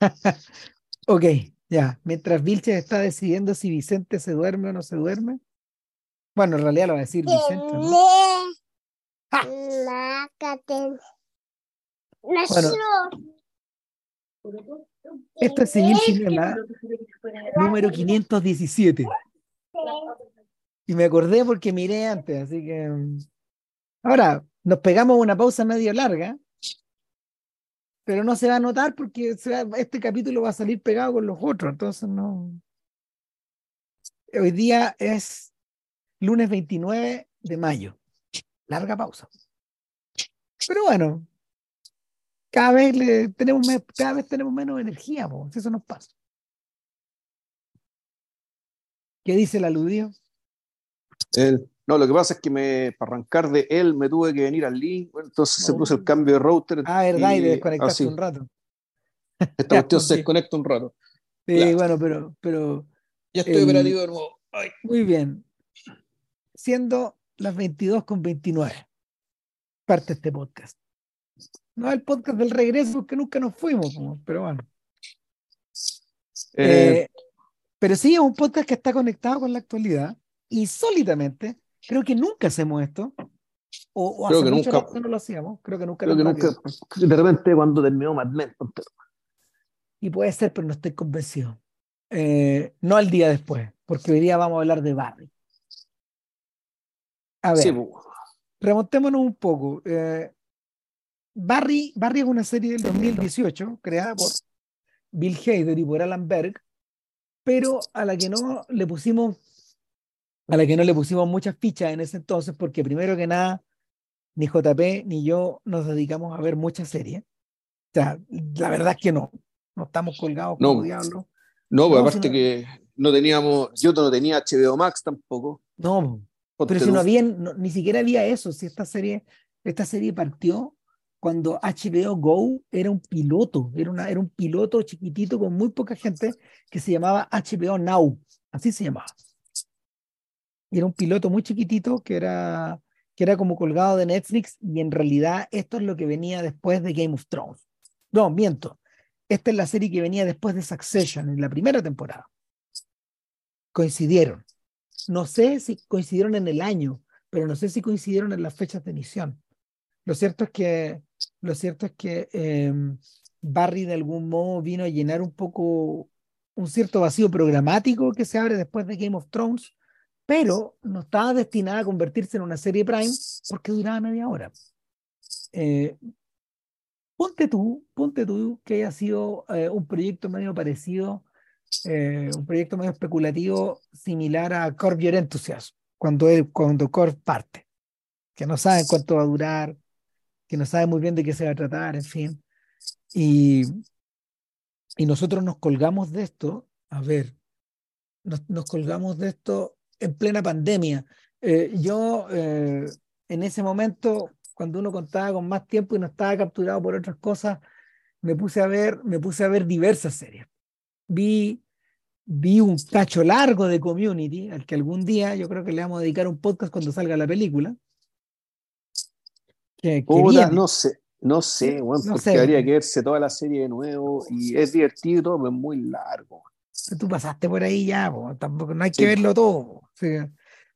ok, ya. Mientras Vilches está decidiendo si Vicente se duerme o no se duerme. Bueno, en realidad lo va a decir Vicente. ¿no? Bueno, esto es Civil Cinema número 517. Y me acordé porque miré antes, así que. Ahora, nos pegamos una pausa medio larga, pero no se va a notar porque este capítulo va a salir pegado con los otros, entonces no. Hoy día es lunes 29 de mayo. Larga pausa. Pero bueno, cada vez, le, tenemos, cada vez tenemos menos energía, si eso nos pasa. ¿Qué dice el aludido? El, no, lo que pasa es que me, para arrancar de él me tuve que venir al link, entonces se puso el cambio de router. Ah, verdad, y, desconectaste un rato. Esta cuestión se desconecta un rato. Sí, bueno, pero, pero. Ya estoy operativo de nuevo. Muy bien. Siendo las 22 con 29, parte este podcast. No el podcast del regreso, que nunca nos fuimos, pero bueno. Eh, eh, pero sí, es un podcast que está conectado con la actualidad y sólidamente, creo que nunca hacemos esto. O, creo que nunca no lo hacíamos. Creo que nunca creo lo que nunca, De repente, cuando terminó Mad Men. Y puede ser, pero no estoy convencido. Eh, no al día después, porque hoy día vamos a hablar de Barry. A ver, remontémonos un poco. Barry, Barry es una serie del 2018 creada por Bill Hader y por Alan Berg, pero a la que no le pusimos a la que no le pusimos muchas fichas en ese entonces, porque primero que nada, ni JP ni yo nos dedicamos a ver muchas series. O sea, la verdad es que no, no estamos colgados como no, diablo. No, pues aparte que no teníamos, yo no tenía HBO Max tampoco. No, pero si no había, ni siquiera había eso, si esta serie, esta serie partió cuando HBO Go era un piloto, era, una, era un piloto chiquitito con muy poca gente que se llamaba HBO Now, así se llamaba. Era un piloto muy chiquitito que era, que era como colgado de Netflix y en realidad esto es lo que venía después de Game of Thrones. No, miento. Esta es la serie que venía después de Succession, en la primera temporada. Coincidieron. No sé si coincidieron en el año, pero no sé si coincidieron en las fechas de emisión. Lo cierto es que, lo cierto es que em, Barry de algún modo vino a llenar un poco un cierto vacío programático que se abre después de Game of Thrones, pero no estaba destinada a convertirse en una serie Prime porque duraba media hora. Eh, ponte tú, ponte tú que haya sido eh, un proyecto medio parecido, eh, un proyecto medio especulativo similar a Corp Your Enthusiasm, cuando, él, cuando Corp parte, que no saben cuánto va a durar, que no sabe muy bien de qué se va a tratar, en fin. Y, y nosotros nos colgamos de esto, a ver, nos, nos colgamos de esto en plena pandemia. Eh, yo, eh, en ese momento, cuando uno contaba con más tiempo y no estaba capturado por otras cosas, me puse a ver, me puse a ver diversas series. Vi, vi un cacho largo de Community, al que algún día yo creo que le vamos a dedicar un podcast cuando salga la película no sé, no sé, porque habría que verse toda la serie de nuevo y es divertido, pero es muy largo. Tú pasaste por ahí ya, tampoco no hay que verlo todo.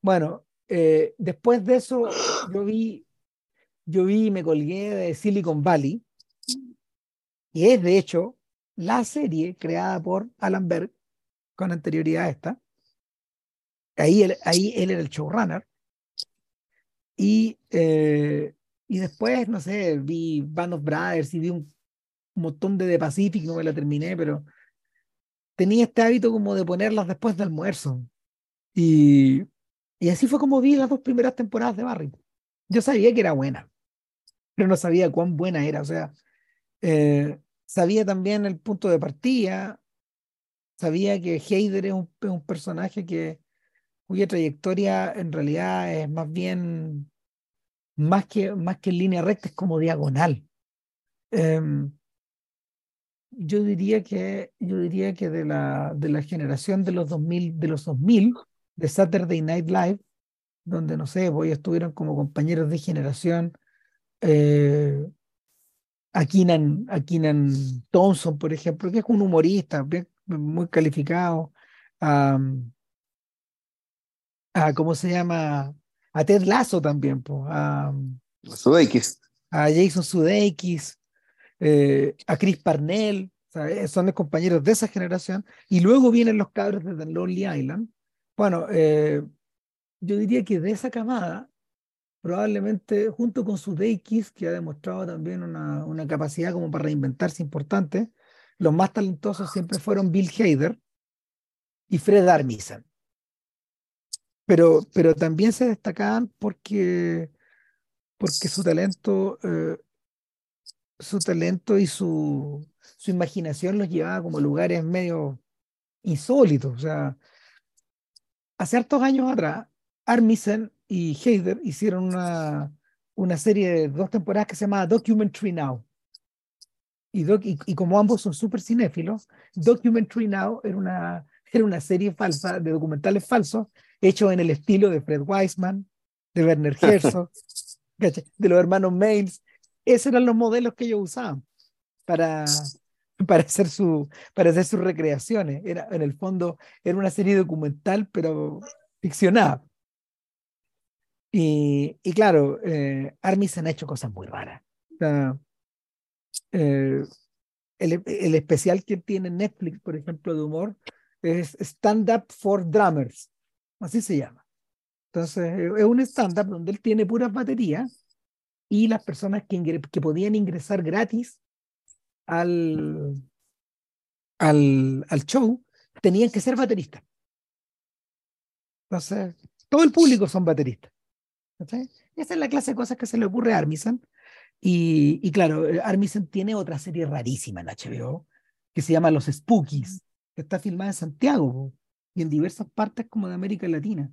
Bueno, eh, después de eso, yo vi, yo vi y me colgué de Silicon Valley, y es de hecho la serie creada por Alan Berg con anterioridad a esta. Ahí él, ahí él era el showrunner. Y eh, y después, no sé, vi Band of Brothers y vi un montón de The Pacific, no me la terminé, pero tenía este hábito como de ponerlas después del almuerzo. Y, y así fue como vi las dos primeras temporadas de Barry. Yo sabía que era buena, pero no sabía cuán buena era. O sea, eh, sabía también el punto de partida, sabía que Heider es un, personaje que, cuya trayectoria en realidad es más bien más que, más que en línea recta, es como diagonal. Em, yo diría que, yo diría que de, la, de la generación de los 2000, de los 2000, de Saturday Night Live, donde, no sé, voy estuvieron como compañeros de generación, eh, a Keenan, a Keenan Thompson, por ejemplo, que es un humorista muy calificado, a, a, ¿cómo se llama? A Ted Lasso también, a, Sudeikis. a Jason Sudeikis, eh, a Chris Parnell, son los compañeros de esa generación, y luego vienen los cabros de The Lonely Island. Bueno, eh, yo diría que de esa camada, probablemente junto con Sudeikis, que ha demostrado también una, una capacidad como para reinventarse importante, los más talentosos siempre fueron Bill Hader y Fred Armisen. Pero, pero también se destacaban porque, porque su talento, eh, su talento y su, su imaginación los llevaba como lugares medio insólitos. O sea, hace hartos años atrás, Armisen y Hader hicieron una, una serie de dos temporadas que se llamaba Documentary Now. Y, y, como ambos son súper cinéfilos, Documentary Now era una, era una serie falsa de documentales falsos hechos en el estilo de Fred Weisman, de Werner Herzog, de los hermanos Mails. Esos eran los modelos que ellos usaban para, para, hacer, su, para hacer sus recreaciones. Era, en el fondo era una serie documental, pero ficcionada. Y, y claro, eh, Armisen ha hecho cosas muy raras. Eh, el, el, especial que tiene Netflix, por ejemplo, de humor, es Stand Up for Drummers, así se llama. Entonces, es un stand-up donde él tiene puras baterías y las personas que, podían ingresar gratis al, al, al show tenían que ser bateristas. Entonces, todo el público son bateristas. Esa es la clase de cosas que se le ocurre a Armisen. Y, y, claro, Armisen tiene otra serie rarísima en HBO que se llama Los Spookies, que está filmada en Santiago y en diversas partes como de América Latina.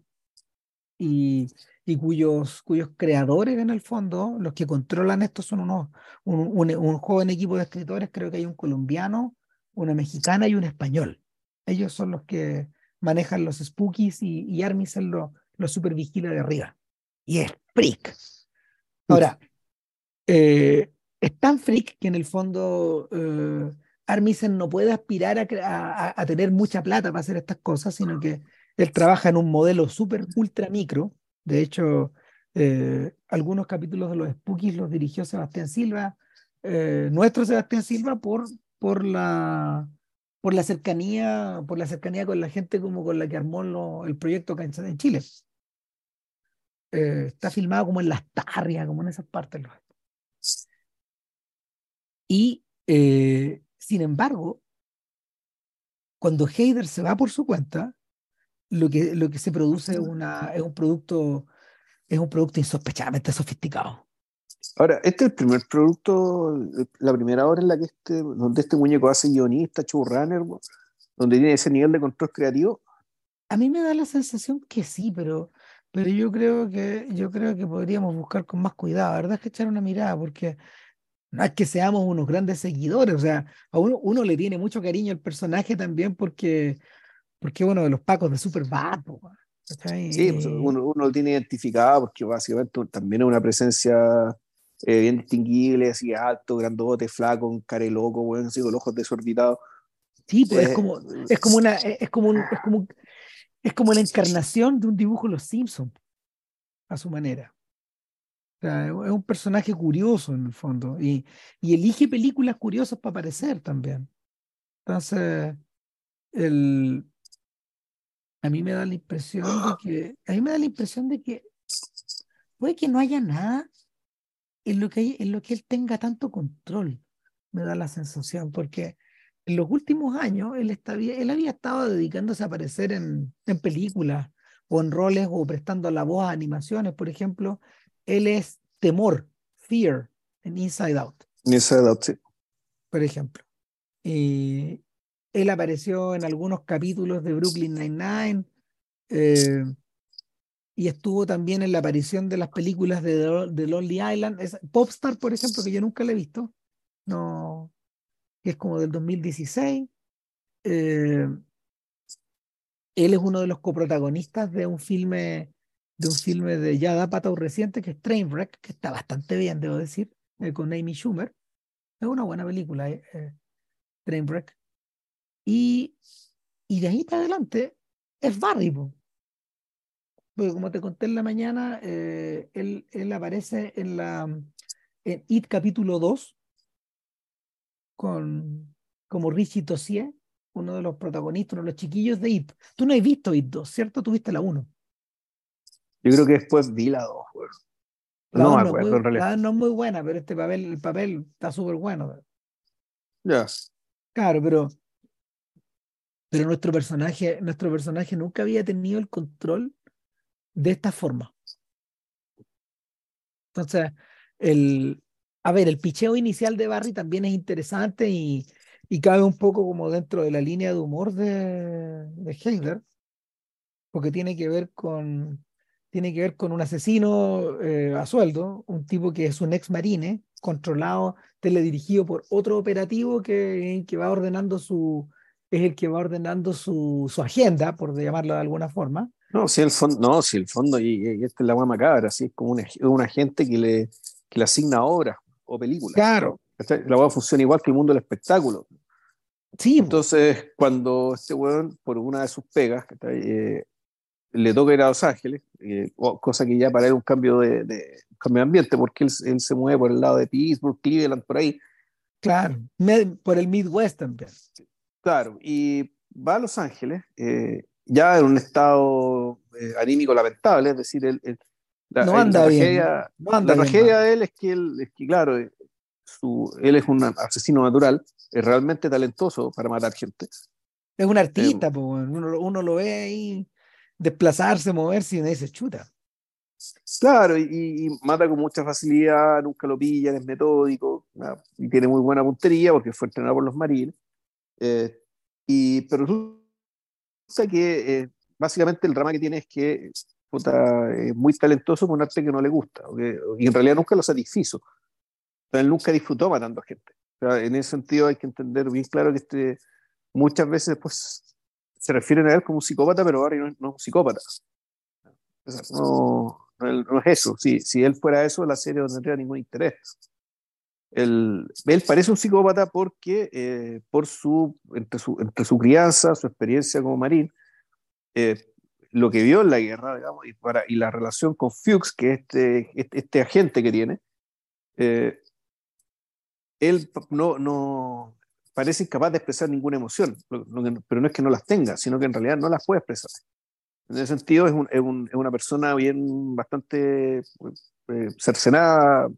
Y, cuyos, creadores en el fondo, los que controlan esto son unos, un, joven equipo de escritores, creo que hay un colombiano, una mexicana y un español. Ellos son los que manejan los spookies y, Armisen lo, lo supervigila de arriba y es freak. Ahora, eh, es tan freak que en el fondo eh, Armisen no puede aspirar a, tener mucha plata para hacer estas cosas, sino que él trabaja en un modelo súper ultra micro. De hecho, eh, algunos capítulos de los Spookies los dirigió Sebastián Silva, nuestro Sebastián Silva, por, por, la, por, la cercanía, por la cercanía con la gente como con la que armó el proyecto Cancha en Chile. Eh, está filmado como en las tarrias, como en esas partes. Y, eh, sin embargo, cuando Heider se va por su cuenta, lo que, lo que se produce es, una, es, un producto, es un producto insospechadamente sofisticado. Ahora, este es el primer producto, la primera hora en la que este, donde este muñeco hace guionista, showrunner, donde tiene ese nivel de control creativo. A mí me da la sensación que sí, pero pero yo creo que, yo creo que podríamos buscar con más cuidado, la verdad es que echar una mirada, porque no es que seamos unos grandes seguidores, o sea, a uno, uno le tiene mucho cariño al personaje también porque, porque uno de los pacos de Superbad. Sí, pues, uno, uno, lo tiene identificado porque básicamente también es una presencia eh, bien distinguible, así alto, grandote, flaco, un care loco, bueno, así, con ojos desorbitados. Sí, pues es, eh, como, es como una, es como un, es como es como la encarnación de un dibujo de los Simpsons, a su manera. es un personaje curioso en el fondo y, y elige películas curiosas para aparecer también. Entonces, el, a mí me da la impresión de que, a mí me da la impresión de que puede que no haya nada en lo que, en lo que él tenga tanto control, me da la sensación, porque en los últimos años él, él había estado dedicándose a aparecer en, en películas o en roles o prestando la voz a animaciones, por ejemplo. Él es Temor, Fear, en Inside Out. Inside Out, sí. Por ejemplo. Y él apareció en algunos capítulos de Brooklyn Nine-Nine eh, y estuvo también en la aparición de las películas de, The Lonely Island. Popstar, por ejemplo, que yo nunca le he visto. No, que es como del 2016. Eh, él es uno de los coprotagonistas de un filme de un filme de Yada reciente que es Trainwreck, que está bastante bien, debo decir, eh, con Amy Schumer. Es una buena película, eh, eh, Trainwreck. Y, y de ahí para adelante es Barry. Porque como te conté en la mañana, eh, él, él aparece en la en It capítulo 2 con, como Richie Tossier, uno de los protagonistas, uno de los chiquillos de It. Tú no has visto It 2, ¿cierto? Tuviste la 1. Yo creo que después vi la 2, no me acuerdo, en realidad. no es muy buena, pero este papel, el papel está súper bueno. Ya. Claro, pero, pero nuestro personaje, nuestro personaje nunca había tenido el control de esta forma. Entonces, el, a ver, el picheo inicial de Barry también es interesante y, y cabe un poco como dentro de la línea de humor de, de porque tiene que ver con, tiene que ver con un asesino eh, a sueldo, un tipo que es un ex marine, controlado, teledirigido por otro operativo que, que va ordenando su, es el que va ordenando su, su agenda, por llamarlo de alguna forma. No, si el fondo, no, si el fondo, y, y esta es la guama macabra, así es como un, un agente que le, que le asigna obras o películas. Claro. La guama funciona igual que el mundo del espectáculo. Sí. Entonces, cuando este weón, por una de sus pegas, eh, le toca ir a Los Ángeles, eh, cosa que ya para él un cambio de, de cambio de ambiente, porque él, él, se mueve por el lado de Pittsburgh, Cleveland, por ahí. Claro, por el Midwest también. Claro, y va a Los Ángeles, eh, ya en un estado eh, anímico lamentable, es decir, el, el, la, no anda la bien, tragedia, no anda la bien, tragedia man. de él es que, él, es que claro, eh, su, él es un asesino natural, es realmente talentoso para matar gente. Es un artista, pues, uno, uno lo ve ahí desplazarse, moverse y uno dice, chuta. Claro, y, y, mata con mucha facilidad, nunca lo pillan, es metódico, ¿no? y tiene muy buena puntería porque fue entrenado por los marines. Eh, y, pero resulta que eh, básicamente el drama que tiene es que puta, es muy talentoso con un arte que no le gusta, y en realidad nunca lo satisfizo. O sea, él nunca disfrutó matando a gente. O sea, en ese sentido hay que entender bien claro que este, muchas veces pues, se refieren a él como un psicópata, pero Barry no, no es un psicópata. O sea, no, no, no, es eso. Si, si él fuera eso, la serie no tendría ningún interés. Él, él parece un psicópata porque eh, por su entre, su, crianza, su experiencia como marín, eh, lo que vio en la guerra, digamos, y, la relación con Fuchs, que es este, este, este agente que tiene, eh, él no, no parece incapaz de expresar ninguna emoción, pero no es que no las tenga, sino que en realidad no las puede expresar. En ese sentido es, un, es, un, es una persona bien bastante cercenada,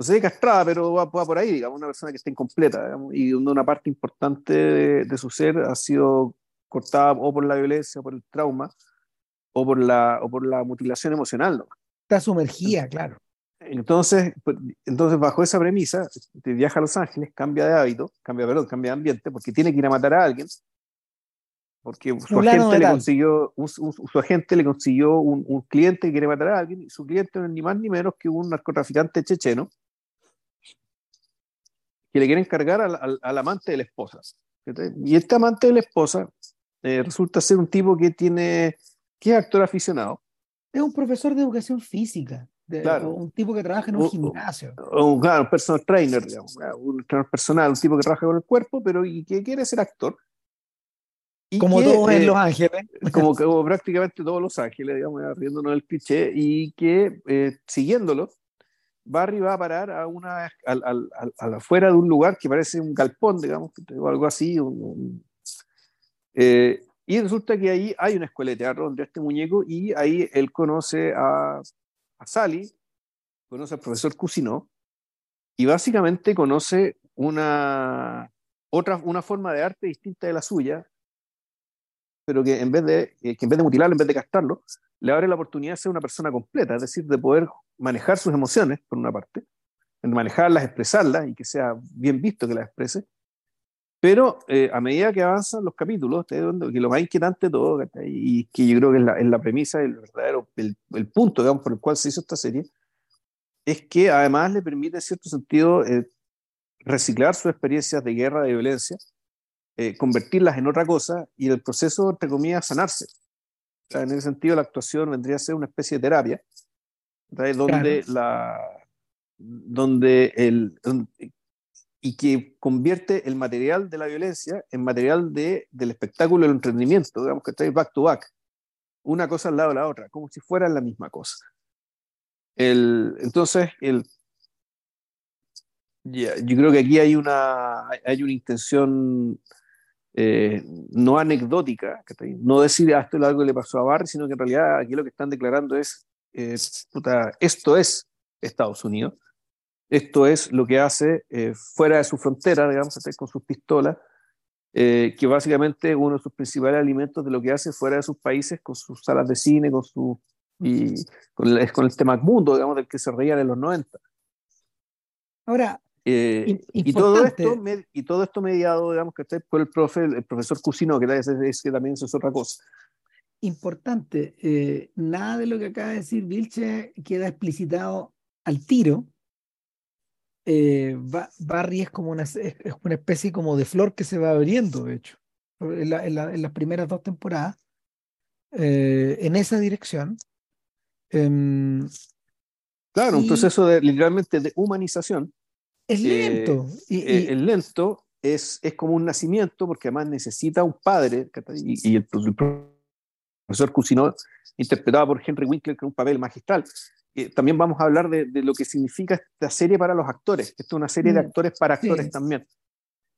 no sé, castrada, pero va, va, por ahí, digamos, una persona que está incompleta, digamos, y donde una parte importante de, de, su ser ha sido cortada o por la violencia, o por el trauma, o por la, o por la mutilación emocional. ¿no? Está sumergida, claro. Entonces, entonces, bajo esa premisa, viaja a Los Ángeles, cambia de hábito, cambia, perdón, cambia de ambiente, porque tiene que ir a matar a alguien, porque su agente, le consiguió, un, un, su agente le consiguió un, un, cliente que quiere matar a alguien, y su cliente no es ni más ni menos que un narcotraficante checheno que le quiere encargar al, al, al amante de la esposa. Y este amante de la esposa eh, resulta ser un tipo que tiene, que es actor aficionado. Es un profesor de educación física. De, claro. Un tipo que trabaja en un, un gimnasio. Un, claro, un personal trainer, digamos, un entrenador personal, un tipo que trabaja con el cuerpo, pero y que quiere ser actor. Y como que, todos en eh, Los Ángeles. Como, como, prácticamente todos Los Ángeles, digamos, riéndonos del cliché, y que eh, siguiéndolo, Barry va a parar a una, al, al, al, afuera de un lugar que parece un galpón, digamos, o algo así. Eh, y resulta que ahí hay una escuela de teatro donde este muñeco, y ahí él conoce a, a Sally, conoce al profesor Cousineau, y básicamente conoce una, otra, una forma de arte distinta de la suya, pero que en vez de, que en vez de mutilarlo, en vez de castrarlo, le abre la oportunidad de ser una persona completa, es decir, de poder manejar sus emociones, por una parte, manejarlas, expresarlas y que sea bien visto que las exprese. Pero eh, a medida que avanzan los capítulos, que lo más inquietante de todo, y que yo creo que es la, es la premisa, el verdadero, el, el, punto digamos, por el cual se hizo esta serie, es que además le permite en cierto sentido eh, reciclar sus experiencias de guerra, de violencia, eh, convertirlas en otra cosa y el proceso, entre comillas, sanarse. O sea, en ese sentido, la actuación vendría a ser una especie de terapia, donde, claro. la, donde, el, donde y que convierte el material de la violencia en material de, del espectáculo del entretenimiento, digamos que está back to back, una cosa al lado de la otra, como si fueran la misma cosa. El, entonces, el, yo creo que aquí hay una, hay una intención eh, no anecdótica, no decir ah, esto es algo que le pasó a Barry, sino que en realidad aquí lo que están declarando es, eh, esto es Estados Unidos, esto es lo que hace eh, fuera de su frontera, digamos, con sus pistolas, que básicamente uno de sus principales alimentos de lo que hace fuera de sus países, con sus salas de cine, con su y con el, con el tema mundo, digamos, del que se reían en los 90. Ahora, eh, y, todo esto, y todo esto mediado, digamos, que por el, profe, el profesor Cusino, que, es, que también eso es otra cosa. Importante, eh, nada de lo que acaba de decir Vilche queda explicitado al tiro. Eh, Barry es como una, es, una especie como de flor que se va abriendo, de hecho, en, en, las primeras dos temporadas, en esa dirección. Em, claro, un proceso de, literalmente de humanización es lento. Eh, y, lento es, es como un nacimiento, porque además necesita un padre, y, el, profesor Cusino, interpretado por Henry Winkler, que es un papel magistral. Eh, también vamos a hablar de, de, lo que significa esta serie para los actores. Esto es una serie de mm, actores para actores también.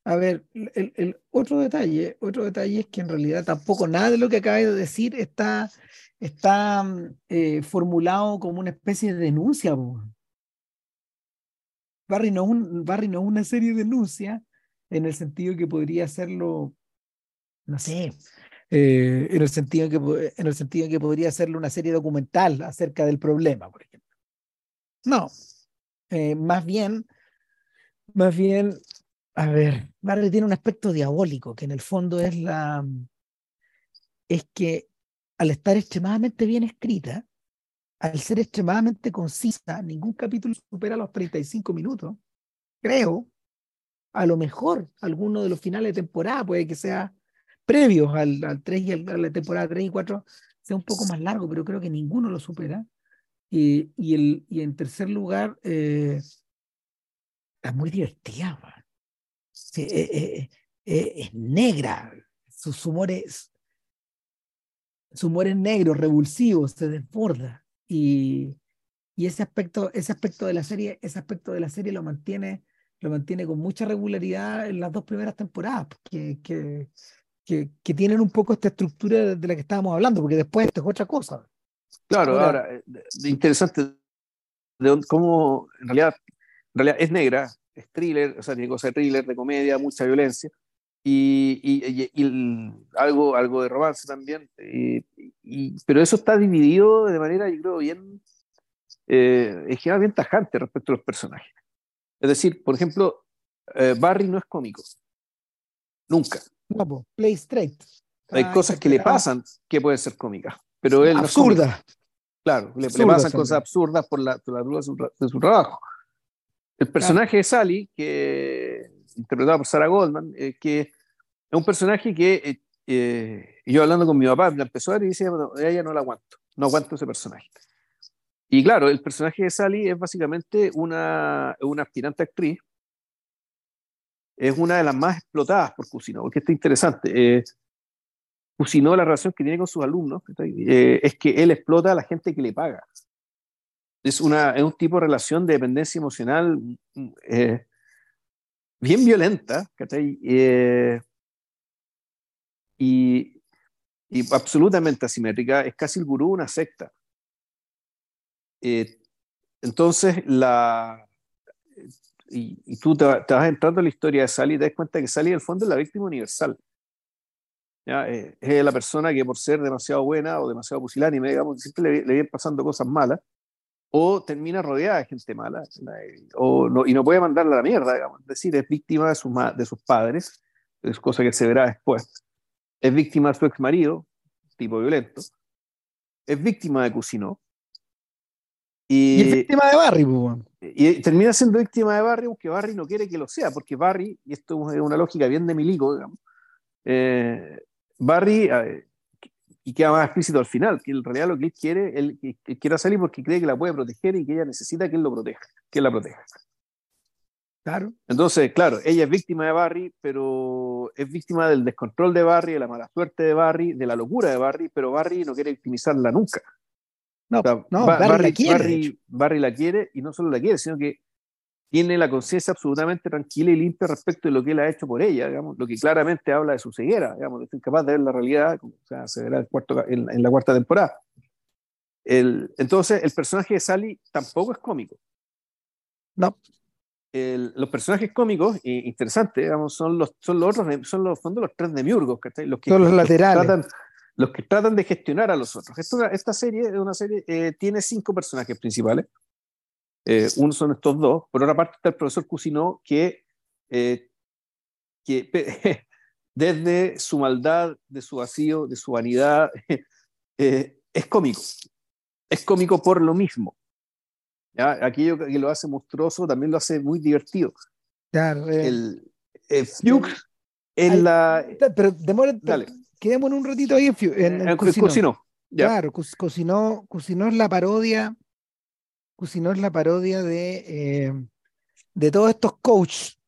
A ver, el, el, otro detalle, otro detalle es que en realidad tampoco nada de lo que acabé de decir está, está eh, formulado como una especie de denuncia. Barry no, un, Barry no es una serie de denuncia en el sentido que podría hacerlo, no sé, eh, en, el sentido que, en el sentido que podría hacerlo una serie documental acerca del problema, por ejemplo. No, eh, más bien, más bien, a ver, Barry tiene un aspecto diabólico que en el fondo es la, es que al estar extremadamente bien escrita, al ser extremadamente concisa, ningún capítulo supera los 35 minutos. Creo, a lo mejor alguno de los finales de temporada puede que sea previos al, al 3 y a la temporada 3 y 4 sea un poco más largo, pero creo que ninguno lo supera. Y, el, y en tercer lugar, eh, es muy divertida. Eh, eh, es negra, su, humor es, su humor es negro, revulsivo, se desborda y, y ese aspecto, ese aspecto de la serie, ese aspecto de la serie lo mantiene, lo mantiene con mucha regularidad en las dos primeras temporadas, que, que, que, tienen un poco esta estructura de la que estábamos hablando, porque después esto es otra cosa. Claro, ahora, eh, interesante de cómo en realidad, en realidad es negra, es thriller, o sea, tiene cosas de thriller, de comedia, mucha violencia, y, y, y, algo, algo de romance también. Y, pero eso está dividido de manera, yo creo, bien, eh, es bien tajante respecto a los personajes. Es decir, por ejemplo, eh, Barry no es cómico. Nunca. No, play straight. Hay cosas que le pasan que pueden ser cómicas, pero él Absurda. claro, le, pasan cosas absurdas por la, por la de, su, de su trabajo. El personaje de Sally, que interpretado por Sarah Goldman, eh, que es un personaje que eh, eh, yo hablando con mi papá, la empezó a ver y decía, bueno, ella no la aguanto, no aguanto ese personaje. Y claro, el personaje de Sally es básicamente una, una aspirante actriz, es una de las más explotadas por Cusino, porque está interesante. Eh, Cusino, la relación que tiene con sus alumnos, es que él explota a la gente que le paga. Es, una, es un tipo de relación de dependencia emocional eh, bien violenta, eh, y, y, absolutamente asimétrica, es casi el gurú una secta. Eh, entonces, la, y, y tú te, vas entrando en la historia de Sally y te das cuenta que Sally, en el fondo, es la víctima universal. ¿ya? Eh, es la persona que por ser demasiado buena o demasiado pusilánime, digamos, siempre le, le vienen pasando cosas malas, o termina rodeada de gente mala, o no, y no puede mandarla a la mierda, digamos. Es decir, es víctima de, sus, de sus padres, es cosa que se verá después. Es víctima de su ex marido, tipo violento. Es víctima de Cusino. Y, es víctima de Barry, Y termina siendo víctima de Barry, aunque Barry no quiere que lo sea, porque Barry, y esto es una lógica bien de Milico, digamos, eh, Barry y queda más explícito al final, que en realidad lo que él quiere, él, quiere salir porque cree que la puede proteger y que ella necesita que él lo proteja, que él la proteja. Claro. Entonces, claro, ella es víctima de Barry, pero es víctima del descontrol de Barry, de la mala suerte de Barry, de la locura de Barry, pero Barry no quiere victimizarla nunca. No, no Barry, la quiere. Barry, la quiere y no solo la quiere, sino que tiene la conciencia absolutamente tranquila y limpia respecto de lo que él ha hecho por ella, digamos, lo que claramente habla de su ceguera, digamos, es incapaz de ver la realidad, o sea, se verá el cuarto, en, la cuarta temporada. El, entonces, el personaje de Sally tampoco es cómico. No los personajes cómicos eh, interesantes, digamos, son los, son los otros, son los fondos los tres demiurgos, Los que, son los laterales. Tratan, los que tratan de gestionar a los otros. Esta, esta serie, una serie eh, tiene cinco personajes principales. Eh, uno son estos dos. Por otra parte está el profesor Cousineau, que, que desde su maldad, de su vacío, de su vanidad, es cómico. Es cómico por lo mismo. Aquello que lo hace monstruoso también lo hace muy divertido. Claro. Eh, el, el Fuchs en la. Pero demora. Quedemos en un ratito ahí en, en, Cocinó. Claro, cocinó, cocinó es la parodia. Cocinó es la parodia de, eh, de todos estos coaches,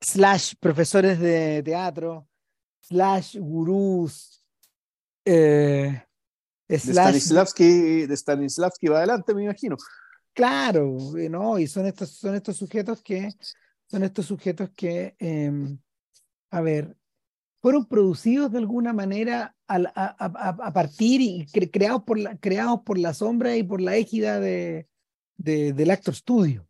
slash profesores de teatro, slash gurús, eh, de Stanislavski, de Stanislavski va adelante, me imagino. Claro, ¿no? Y son estos, son estos sujetos que, son estos sujetos que, em, a ver, fueron producidos de alguna manera a, a, partir y creados, por la, creados por la sombra y por la égida de, del Actor Studio.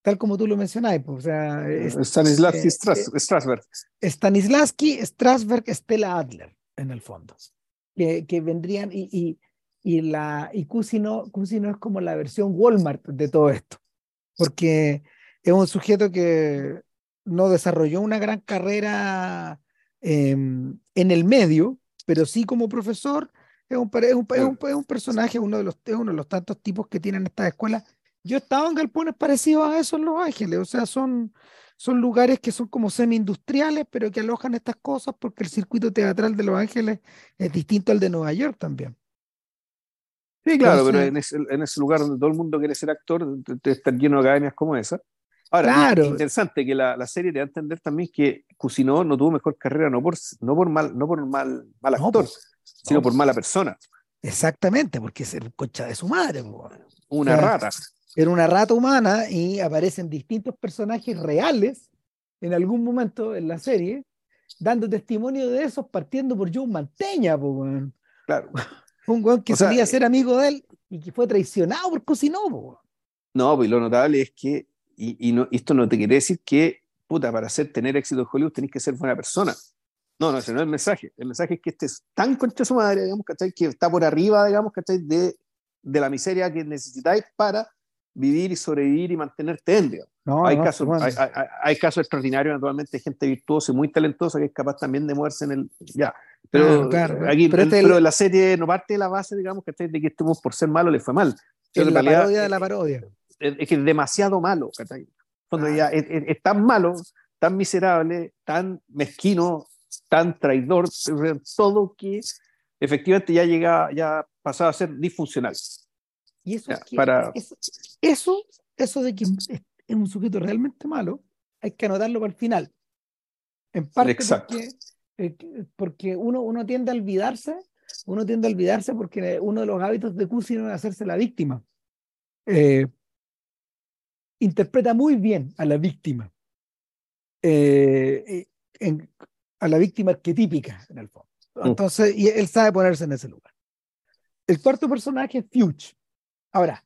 Tal como tú lo mencionabas, pues, o sea, Stanislavski eh, eh, Strasberg. Stanislavski Strasberg, Stella Adler, en el fondo. Que, que vendrían y y, la, y Cusino, es como la versión Walmart de todo esto, porque es un sujeto que no desarrolló una gran carrera em, en el medio, pero sí como profesor, es un, es un, es un, personaje, uno de, los, uno de los tantos tipos que tienen estas escuelas. Yo he estado en galpones parecidos a eso en Los Ángeles, o sea, son, son lugares que son como semi-industriales, pero que alojan estas cosas porque el circuito teatral de Los Ángeles es distinto al de Nueva York también. Sí, claro, pero en ese, en ese, lugar donde todo el mundo quiere ser actor, estar lleno de academias como esa. Ahora, claro. es interesante que la, la, serie te da a entender también que Cusinó no tuvo mejor carrera no por, no por, mal, no por mal, mal actor, sino por mala persona. Exactamente, porque es el concha de su madre. Una rata. Era una rata humana y aparecen distintos personajes reales en algún momento en la serie, dando testimonio de eso, partiendo por Joe Manteña. Claro. Un weón que solía ser amigo de él y que fue traicionado por Cosinó. No, pues lo notable es que, y, y, no, esto no te quiere decir que, puta, para hacer, tener éxito en Hollywood tenés que ser buena persona. No, no, ese no es el mensaje. El mensaje es que este es tan concha su madre, digamos, ¿cachai? Que está por arriba, digamos, ¿cachai? De, de la miseria que necesitáis para vivir y sobrevivir y mantenerte en, No, hay, casos, hay, hay, casos extraordinarios, naturalmente, gente virtuosa y muy talentosa que es capaz también de moverse en el. Ya, pero, aquí, pero, este la serie no parte de la base, digamos, que de que estemos por ser malo le fue mal. Es la parodia de la parodia. Es, que es demasiado malo, Cuando ya es, tan malo, tan miserable, tan mezquino, tan traidor, todo que efectivamente ya llega, ya pasaba a ser disfuncional. Y eso, para... eso, eso, de que es un sujeto realmente malo, hay que anotarlo para el final. En parte Exacto. porque eh, porque uno, uno tiende a olvidarse, uno tiende a olvidarse porque uno de los hábitos de Cusino es hacerse la víctima. Eh, interpreta muy bien a la víctima, eh, a la víctima arquetípica, en el fondo. Mm. Entonces, y él sabe ponerse en ese lugar. El cuarto personaje es Fuchs. Ahora,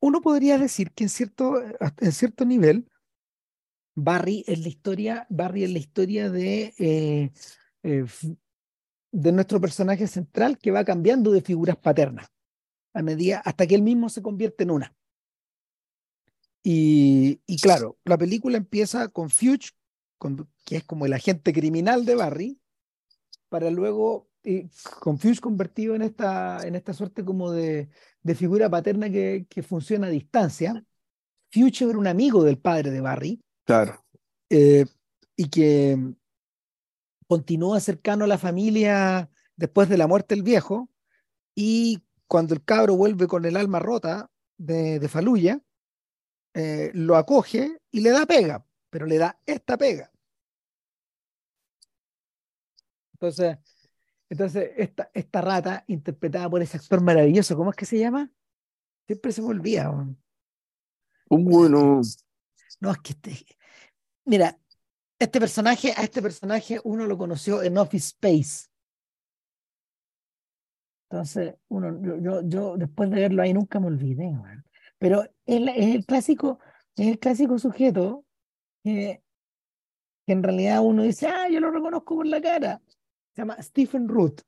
uno podría decir que en cierto, en cierto nivel, Barry es la historia, Barry es la historia de, eh, eh, de nuestro personaje central que va cambiando de figuras paternas a medida hasta que él mismo se convierte en una. Y, y claro, la película empieza con Fuchs, que es como el agente criminal de Barry, para luego, con Fuchs convertido en esta, en esta suerte como de, de figura paterna que, que funciona a distancia. Fuchs era un amigo del padre de Barry, Claro. Eh, y que continúa cercano a la familia después de la muerte del viejo. Y cuando el cabro vuelve con el alma rota de, de Faluya, eh, lo acoge y le da pega, pero le da esta pega. Entonces, entonces esta, esta rata, interpretada por ese actor maravilloso, ¿cómo es que se llama? Siempre se me olvida. Un bueno. No, es que este, mira, este personaje, a este personaje uno lo conoció en Office Space. Entonces, uno, yo, yo, después de verlo ahí nunca me olvidé, pero es, es, el clásico, es el clásico sujeto que, que en realidad uno dice, ah, yo lo reconozco por la cara. Se llama Stephen Root.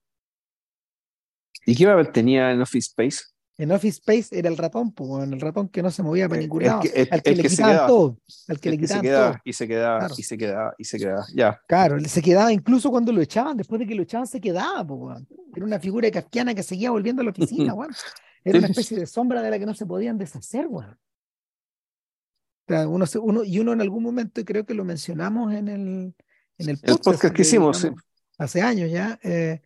¿Y qué papel tenía en Office Space? En Office Space era el ratón, pues, el ratón que no se movía para ningún lado, al que, le quitaban todo, al que le quitaban todo. Y se quedaba, y se quedaba, y se quedaba, ya. Claro, se quedaba incluso cuando lo echaban, después de que lo echaban se quedaba, pues, Era una figura kafkiana que seguía volviendo a la oficina, weón. Era una especie de sombra de la que no se podían deshacer, weón. uno, uno, y uno en algún momento, y creo que lo mencionamos en el, en el podcast, que, hicimos, hace años ya, eh,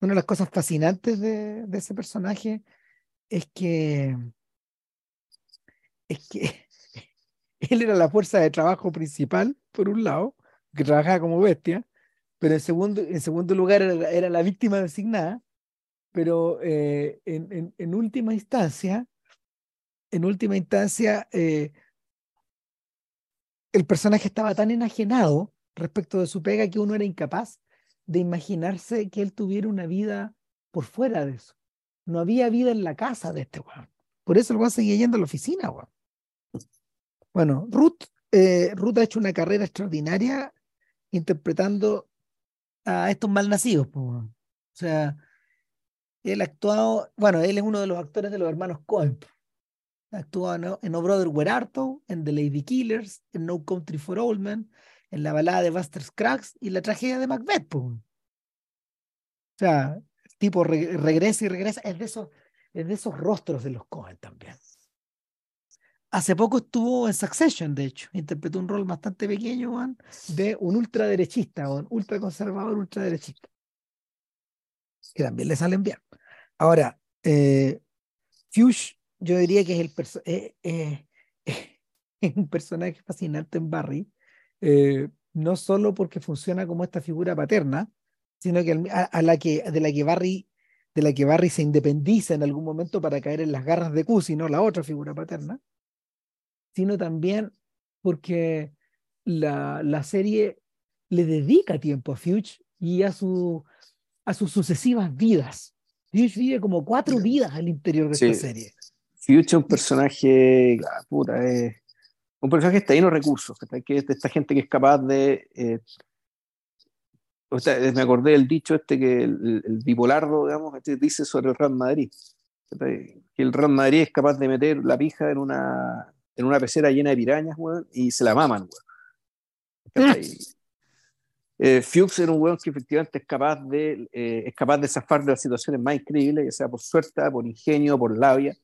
una de las cosas fascinantes de, de ese personaje es que, es que él era la fuerza de trabajo principal, por un lado, que trabajaba como bestia, pero en segundo, en segundo lugar era, la víctima designada, pero eh, en, última instancia, en última instancia, eh, el personaje estaba tan enajenado respecto de su pega que uno era incapaz de imaginarse que él tuviera una vida por fuera de eso. No había vida en la casa de este weón. Por eso el weón seguía yendo a la oficina, weón. Bueno, Ruth, eh, Ruth ha hecho una carrera extraordinaria interpretando a estos malnacidos, O sea, él ha actuado, bueno, él es uno de los actores de los hermanos Coen. Ha actuado en, No Brother Where Arto, en The Lady Killers, en No Country for Old Men, en la balada de Buster Scruggs y la tragedia de Macbeth. O sea, tipo regresa y regresa, es de, esos, es de esos rostros de los Cohen también. Hace poco estuvo en Succession, de hecho, interpretó un rol bastante pequeño de un ultraderechista, un ultraconservador ultraderechista, que también le salen bien. Ahora, eh, Fuchs, yo diría que es, el eh, eh, es un personaje fascinante en Barry, no solo porque funciona como esta figura paterna, sino que a, la que de la que Barry de la que Barry se independiza en algún momento para caer en las garras de Cusi, no la otra figura paterna, sino también porque la, la serie le dedica tiempo a Fuchs y a, su, a sus sucesivas vidas. Fuchs vive como cuatro vidas al interior de esta serie. Fuchs es un personaje, puta, un personaje que está lleno de recursos, que es de esta gente que es capaz de eh, o sea, me acordé del dicho este que el, bipolardo, digamos, este dice sobre el Real Madrid. Que el Real Madrid es capaz de meter la pija en una, en una pecera llena de pirañas, weón, y se la maman, weón. Eh, Fuchs era un weón que efectivamente es capaz de, eh, es capaz de zafar de las situaciones más increíbles, ya sea por suerte, por ingenio, por labia.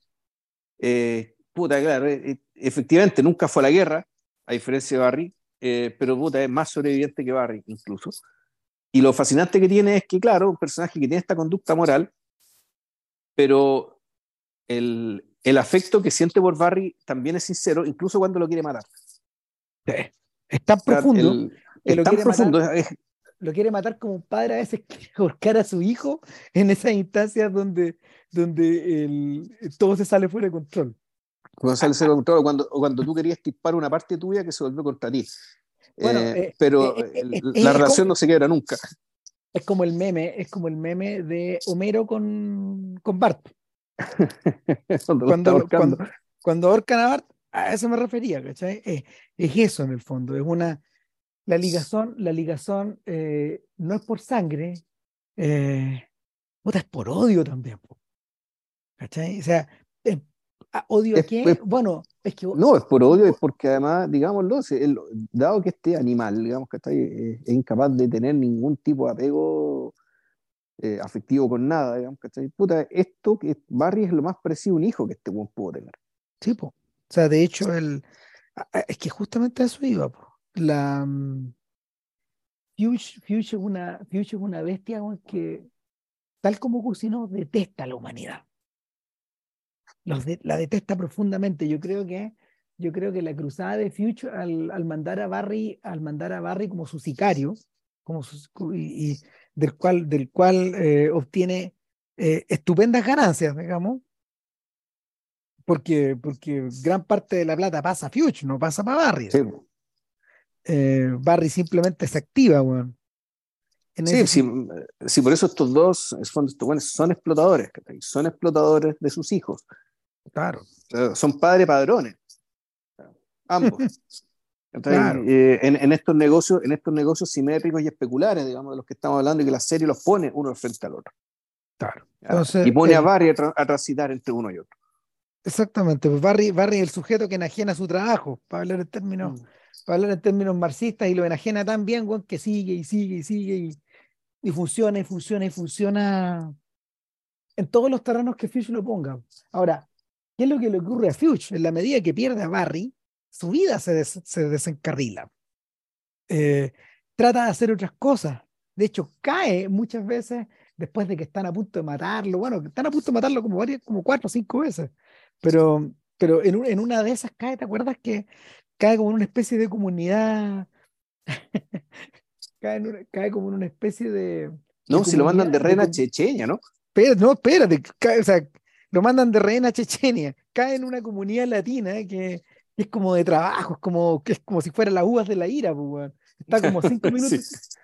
Eh, puta, claro, efectivamente nunca fue a la guerra, a diferencia de Barry, pero puta, es más sobreviviente que Barry, incluso. Y lo fascinante que tiene es que, claro, un personaje que tiene esta conducta moral, pero el, el afecto que siente por Barry también es sincero, incluso cuando lo quiere matar. Es tan profundo. Es lo tan profundo. lo quiere matar como un padre a veces quiere ahorcar a su hijo en esas instancias donde, donde el, todo se sale fuera de control. Cuando sale fuera de control, cuando, cuando tú querías tispar una parte tuya que se volvió contra ti. Eh, eh, pero eh, la relación no se quiebra nunca. Es como el meme, es como el meme de Homero con, con Bart. cuando, cuando, cuando, ahorcan a Bart, a eso me refería, ¿cachai? Es, eso en el fondo, es una, la ligazón, la ligazón no es por sangre, eh, es por odio también. ¿Cachai? O sea, Ah, ¿Odio a quién? bueno, es que... No, es por odio, es porque además, digámoslo, dado que este animal, digamos que está es, incapaz de tener ningún tipo de apego eh, afectivo con nada, digamos, ¿cachai? Puta, esto que Barry es lo más parecido a un hijo que este buen pudo tener. Sí, O sea, de hecho, el, es que justamente eso iba, La... Mm, Fuchs, es una, una bestia que, tal como Cusino, detesta a la humanidad la detesta profundamente. Yo creo que yo creo que la cruzada de Future al, mandar a Barry, al mandar a Barry como su sicario, como y, del cual, del cual eh, obtiene eh, estupendas ganancias, digamos, porque, porque gran parte de la plata pasa a Future, no pasa para Barry. Eh, Barry simplemente se activa, weón. Sí, sí, por eso estos dos son, son explotadores, son explotadores de sus hijos. Claro. son padres padrones. Ambos. Eh, en, estos negocios, en estos negocios simétricos y especulares, digamos, de los que estamos hablando, y que la serie los pone uno frente al otro. Claro. y pone a Barry a, transitar entre uno y otro. Exactamente, pues Barry, Barry es el sujeto que enajena su trabajo, para hablar en términos, mm. Para hablar en términos marxistas, y lo enajena tan bien, que sigue y sigue y sigue y, funciona y funciona y funciona en todos los terrenos que Fuchs lo ponga. Ahora, ¿qué es lo que le ocurre a Fuchs? En la medida que pierde a Barry, su vida se, se desencarrila. Eh, trata de hacer otras cosas. De hecho, cae muchas veces después de que están a punto de matarlo. Bueno, están a punto de matarlo como, varias, como cuatro o cinco veces. Pero, pero en una de esas cae, ¿te acuerdas que cae como en una especie de comunidad? cae, cae como en una especie de... No, si lo mandan de rehén a Chechenia, ¿no? Pero, no, espérate, o sea, lo mandan de rehén a Chechenia, cae en una comunidad latina que, es como de trabajo, es como, que es como si fuera las uvas de la ira, pues, está como cinco minutos.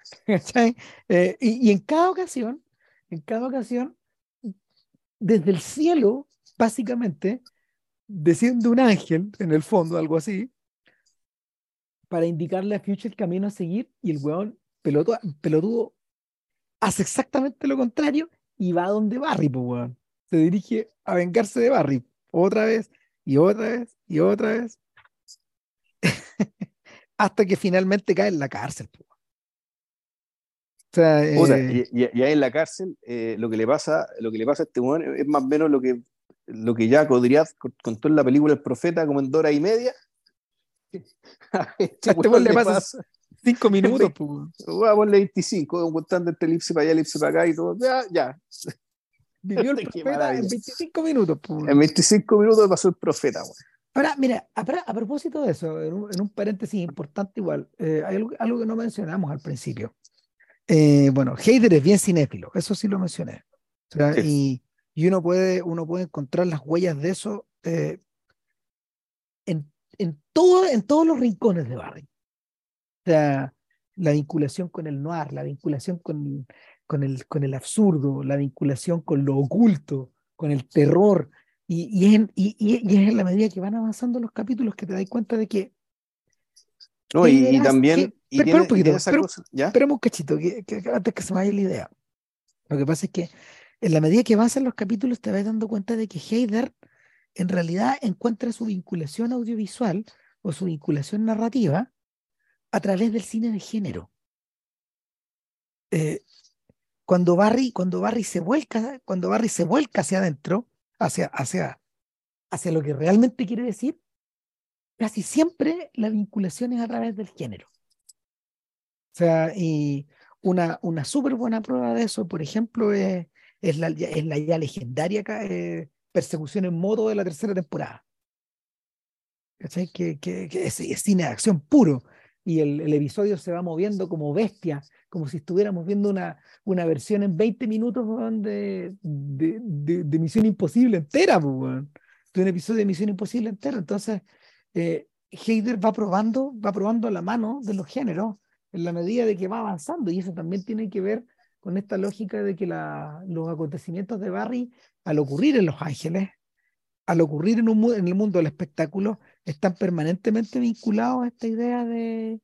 Eh, y, y, en cada ocasión, en cada ocasión, desde el cielo, básicamente, desciende un ángel, en el fondo, algo así, para indicarle a Future el camino a seguir y el weón pelotudo, pelotudo hace exactamente lo contrario y va a donde Barry, pues weón. Se dirige a vengarse de Barry otra vez y otra vez y otra vez hasta que finalmente cae en la cárcel. Pues. O sea, eh, y, ahí en la cárcel eh, lo que le pasa lo que le pasa a este weón es más o menos lo que lo que ya Codriad contó en la película El Profeta como en hora y media este, este le pasa cinco minutos. Voy a ponerle 25, contando entre elipse para allá, elipse para acá y todo. Ya, ya. Vivió el profeta en 25 minutos. En 25 minutos pasó el profeta. Ahora, mira, a, a, propósito de eso, en un, paréntesis importante igual, eh, hay algo, que no mencionamos al principio. Eh, bueno, Heider es bien cinéfilo, eso sí lo mencioné. y, y, uno, puede, uno puede encontrar las huellas de eso eh, en en, todo, en todos los rincones de Barry. O sea, la vinculación con el noir, la vinculación con, con, el, con el absurdo, la vinculación con lo oculto, con el terror. Y, y, es, y, es en la medida que van avanzando los capítulos que te das cuenta de que. No, y, también. Espera un poquito, espera un cachito, que, antes que se me vaya la idea. Lo que pasa es que en la medida que avanzan los capítulos te vas dando cuenta de que Heider en realidad encuentra su vinculación audiovisual o su vinculación narrativa a través del cine de género. Eh, cuando, Barry, cuando Barry se vuelca, cuando Barry se vuelca hacia adentro, hacia, hacia, hacia lo que realmente quiere decir, casi siempre la vinculación es a través del género. O sea, y una, una súper buena prueba de eso, por ejemplo, es, es, la, es la ya legendaria eh, persecución en moto de la tercera temporada. ¿Cachai? Que, que, es, cine de acción puro. Y el, el, episodio se va moviendo como bestia, como si estuviéramos viendo una, una versión en 20 minutos de, de, de, Misión Imposible entera, pues, de un episodio de Misión Imposible entera. Entonces, eh, Heider va probando, va probando la mano de los géneros en la medida de que va avanzando, y eso también tiene que ver con esta lógica de que la, los acontecimientos de Barry, al ocurrir en Los Ángeles, al ocurrir en, un, en el mundo del espectáculo, están permanentemente vinculados a esta idea de,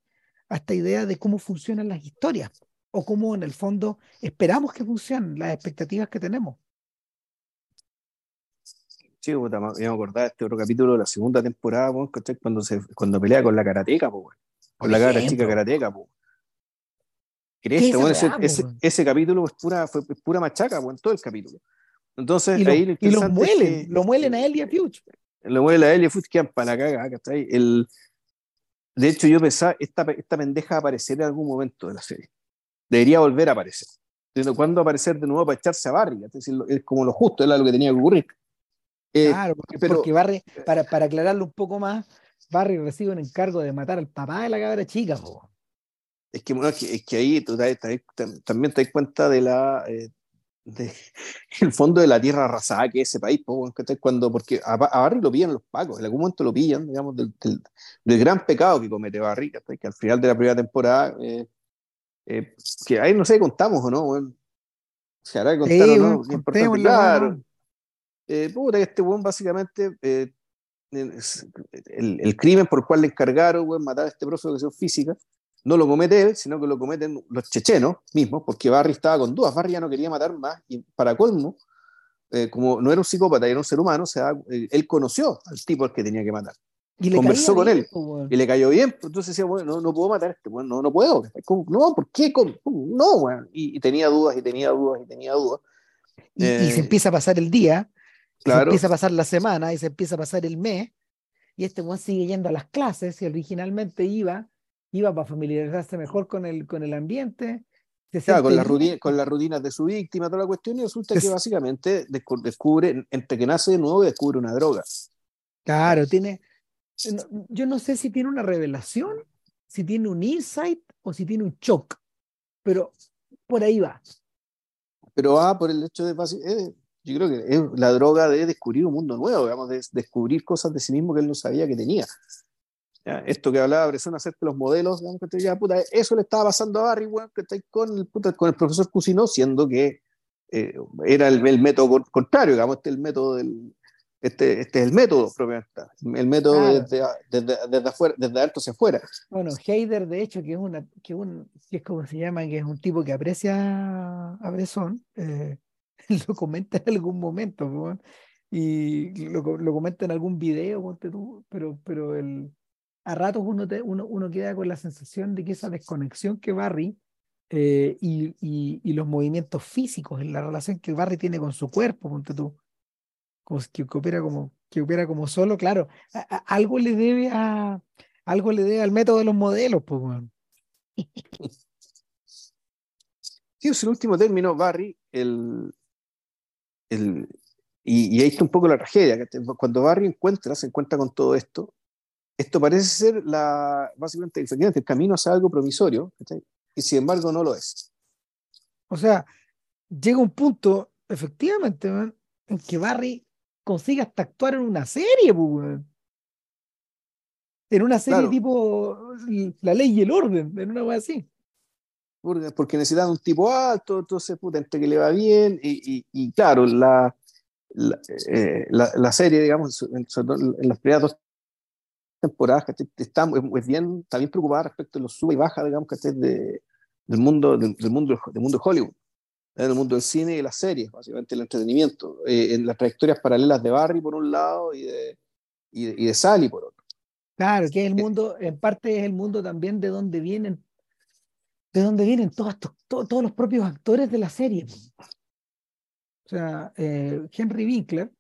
a esta idea de cómo funcionan las historias o cómo en el fondo esperamos que funcionen las expectativas que tenemos. Sí, me acordar de este otro capítulo de la segunda temporada, cuando, se, cuando pelea con la karateca, con la cara chica karateca. ese, ese, capítulo es pura, fue, pura machaca, en todo el capítulo. Entonces, y, ahí y lo muelen, lo muelen a él y a Fuchs. Lo muelen a él y a Fuchs, quedan para la caga, El, de hecho, yo pensaba, esta, esta pendeja aparecer en algún momento de la serie. Debería volver a aparecer. ¿Cuándo aparecer de nuevo para echarse a Barry? Es, decir, es como lo justo, es lo que tenía que ocurrir. Eh, claro, porque, Barry, para, para aclararlo un poco más, Barry recibe un encargo de matar al papá de la cabra chica, po. Es que, es que, ahí tú también te das cuenta de la, eh, de, el fondo de la tierra arrasada que es ese país, cuando, porque a, Barry lo pillan los pacos, en algún momento lo pillan, digamos, del, del, gran pecado que comete Barry, que al final de la primera temporada, eh, eh, que ahí no sé, contamos o no, bueno, se hará que contar o no, importante, claro. Eh, puta, este buen básicamente, el, el, crimen por el cual le encargaron, matar a este profesor de educación física, no lo comete él, sino que lo cometen los chechenos mismos, porque Barry estaba con dudas. Barry ya no quería matar más, y para colmo, eh, como no era un psicópata, era un ser humano, o sea, eh, él conoció al tipo al que tenía que matar. Y conversó con él y le cayó bien. Pues, entonces decía, bueno, no, no puedo matar a este, bueno, no, no puedo. No, ¿por qué? No, bueno. Y, tenía dudas y tenía dudas y tenía dudas. Y, se eh, empieza a pasar el día, claro. se empieza a pasar la semana y se empieza a pasar el mes. Y este buen sigue yendo a las clases y originalmente iba iba para familiarizarse mejor con el, con el ambiente. Claro, con, la rutina, con las rutinas de su víctima, toda la cuestión, y resulta que básicamente descubre, entre que nace de nuevo, descubre una droga. Claro, tiene. Yo no sé si tiene una revelación, si tiene un insight o si tiene un shock, pero por ahí va. Pero va por el hecho de. Eh, yo creo que es la droga de descubrir un mundo nuevo, digamos, de descubrir cosas de sí mismo que él no sabía que tenía. Esto que hablaba Bresson acerca de los modelos, eso le estaba pasando a Barry, que con el, con el profesor Cusino, siendo que eh, era el, método contrario, digamos, este es el método del, este, este es el método propiamente, el método desde, desde, desde, afuera, desde adentro hacia afuera. Bueno, Heider, de hecho, que es una, que un, que es como se llama, que es un tipo que aprecia a Bresson, eh, lo comenta en algún momento, y lo, lo, comenta en algún video, pero, pero el, a ratos uno, uno, uno, queda con la sensación de que esa desconexión que Barry eh, y, y, los movimientos físicos en la relación que Barry tiene con su cuerpo, ponte tú, como, que, opera como, que opera como solo, claro, algo le debe a algo le debe al método de los modelos, pues bueno. Sí, es el último término, Barry, el, el, y, y ahí está un poco la tragedia. Cuando Barry encuentra, se encuentra con todo esto, esto parece ser la, básicamente el camino hacia algo promisorio, y sin embargo no lo es. O sea, llega un punto, efectivamente, en que Barry consigue hasta actuar en una serie, pues, en una serie tipo La Ley y el Orden, en una cosa así. Porque necesitan un tipo alto, entonces, puta, entre que le va bien, y, claro, la, eh, la, la, serie, digamos, en, en las primeras dos temporadas que está, es bien, está bien preocupada respecto a los sub y baja, digamos, que de, del mundo del, mundo del mundo de Hollywood, en el mundo del cine y de las series, básicamente el entretenimiento, eh, en las trayectorias paralelas de Barry por un lado y de, y de, Sally por otro. Claro, que es el eh, mundo, en parte es el mundo también de donde vienen, de donde vienen todos, todos los propios actores de la serie. O sea, eh, Henry Winkler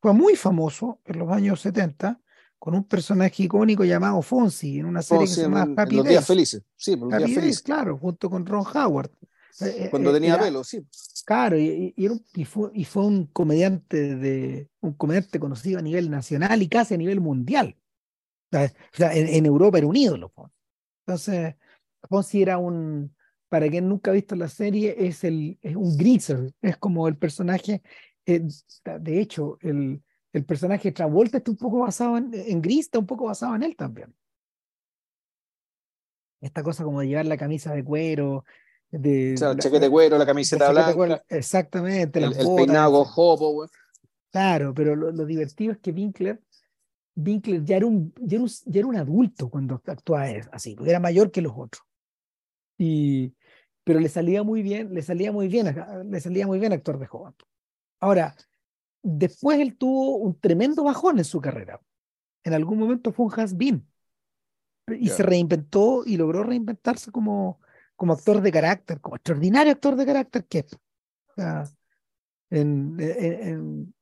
fue muy famoso en los años 70 con un personaje icónico llamado Fonzie en una serie que se llama Papi Los Días Felices, sí, los días felices. claro, junto con Ron Howard. Eh, eh, Cuando eh, tenía pelo, sí. Claro, y, y, fue, y, fue, un comediante de un comediante conocido a nivel nacional y casi a nivel mundial. O sea, en, Europa era un ídolo. Entonces, Fonzie era un, para quien nunca ha visto la serie, es, el, es un greaser, es como el personaje, de hecho, el, el personaje Travolta está un poco basado en, en Gris, está un poco basado en él también. Esta cosa como de llevar la camisa de cuero, de, o sea, el chaquete de cuero, la camiseta blanca. exactamente. El, el peinado jopo, Claro, pero lo, divertido es que Winkler, Winkler ya era, un, ya, era un, adulto cuando actuaba así, era mayor que los otros. Y, pero le salía muy bien, le salía muy bien, le salía muy bien actor de joven. Ahora, después él tuvo un tremendo bajón en su carrera. En algún momento fue un has-been. Y se reinventó y logró reinventarse como, como actor de carácter, como extraordinario actor de carácter que en, en,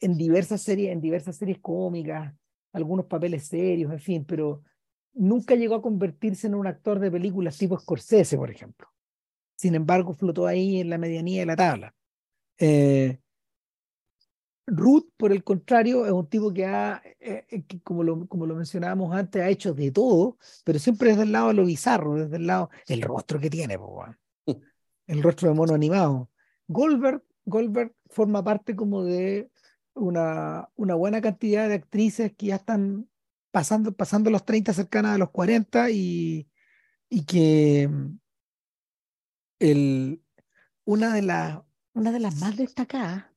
en, diversas series, en diversas series cómicas, algunos papeles serios, en fin, pero nunca llegó a convertirse en un actor de películas tipo Scorsese, por ejemplo. Sin embargo, flotó ahí en la medianía de la tabla. Eh, Ruth, por el contrario, es un tipo que ha, eh, eh, como, lo, como lo mencionábamos antes, ha hecho de todo, pero siempre desde el lado de lo bizarro, desde el lado, el rostro que tiene, el rostro de mono animado. Goldberg, Goldberg forma parte como de una, una buena cantidad de actrices que ya están pasando, pasando los 30, cercanas a los 40 y, y que el, una, de las una de las más destacadas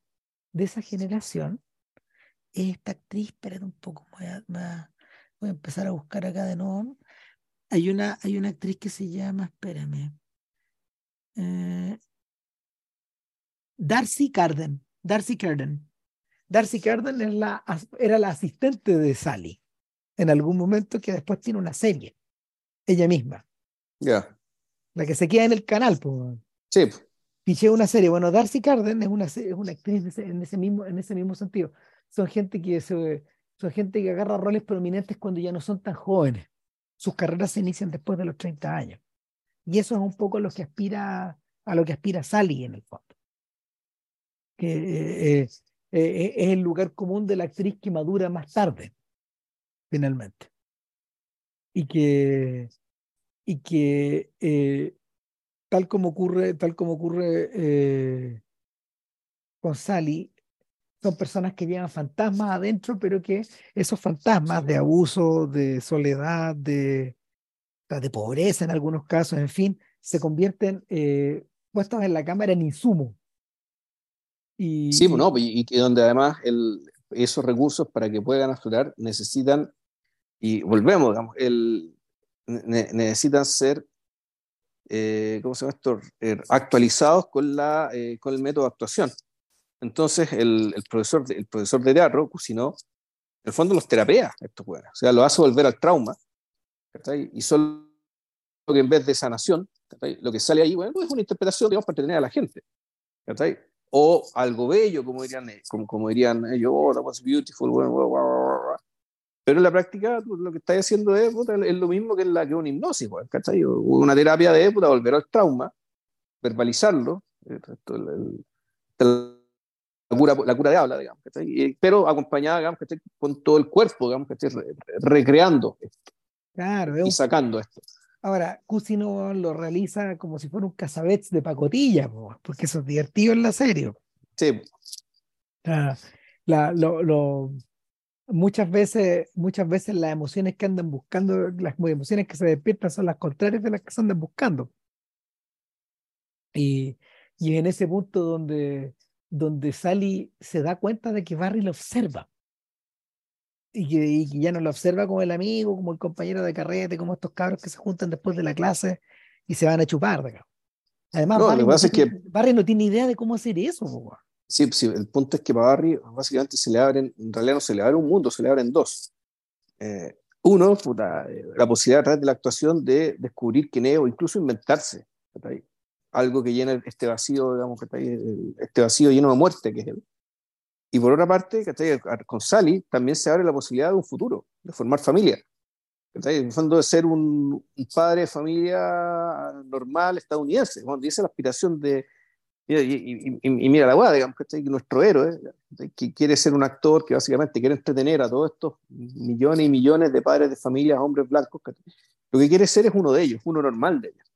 de esa generación es esta actriz, espérate un poco, voy a, voy a, empezar a buscar acá de nuevo. Hay una, hay una actriz que se llama, espérame, eh, Darcy Carden. Darcy Carden. Darcy Carden es la, era la asistente de Sally en algún momento que después tiene una serie, ella misma. Ya. La que se queda en el canal, pues. Sí. Piché una serie. Bueno, Darcy Carden es una, es una actriz en ese, mismo, en ese mismo sentido. Son gente que son gente que agarra roles prominentes cuando ya no son tan jóvenes. Sus carreras se inician después de los 30 años. Y eso es un poco lo que aspira, a lo que aspira Sally en el fondo. Que eh, eh, eh, es el lugar común de la actriz que madura más tarde, finalmente. Y que, y que tal como ocurre, tal como ocurre eh, con Sally, son personas que llevan fantasmas adentro, pero que esos fantasmas de abuso, de soledad, de, de pobreza en algunos casos, en fin, se convierten eh, puestos en la cámara en insumo. Y, sí, bueno, y, donde además el, esos recursos para que puedan aflorar necesitan, y volvemos, digamos, el, necesitan ser eh, ¿cómo se llama esto? Eh, actualizados con, la, eh, con el método de actuación. Entonces, el, el, profesor, el profesor de teatro, en el fondo los terapea estos O sea, lo hace volver al trauma. Y solo que en vez de sanación, lo que sale ahí, bueno, es una interpretación, digamos, para entretener a la gente. O algo bello, como dirían, como, como dirían ellos, oh, that was beautiful, pero en la práctica lo que estás haciendo es, es lo mismo que, la, que una hipnosis, ¿cachai? Una terapia de puta, volver al trauma, verbalizarlo, eh, la, cura, la cura de habla, digamos, pero acompañada digamos, con todo el cuerpo, digamos, recreando esto claro, y sacando esto. Ahora, Cusino lo realiza como si fuera un cazabets de pacotilla, porque eso es divertido en la serie. Sí. la, lo, lo, muchas veces, muchas veces las emociones que andan buscando, las emociones que se despiertan son las contrarias de las que se andan buscando. Y, y en ese punto donde, donde Sally se da cuenta de que Barry lo observa. Y que, ya no lo observa como el amigo, como el compañero de carrete, como estos cabros que se juntan después de la clase y se van a chupar. Además, Barry, no tiene, idea de cómo hacer eso. Sí, sí, el punto es que para Barry básicamente se le abren, en realidad no se le abre un mundo, se le abren dos. Eh, uno, eh, la posibilidad a través de la actuación de descubrir quién es o incluso inventarse. Algo que llena este vacío, digamos, este vacío lleno de muerte que es él. Y por otra parte, con Sally también se abre la posibilidad de un futuro, de formar familia. En el fondo de ser un, un, padre de familia normal estadounidense, cuando dice la aspiración de, y, mira la weá, digamos, que nuestro héroe, que quiere ser un actor que básicamente quiere entretener a todos estos millones y millones de padres de familias, hombres blancos, lo que quiere ser es uno de ellos, uno normal de ellos.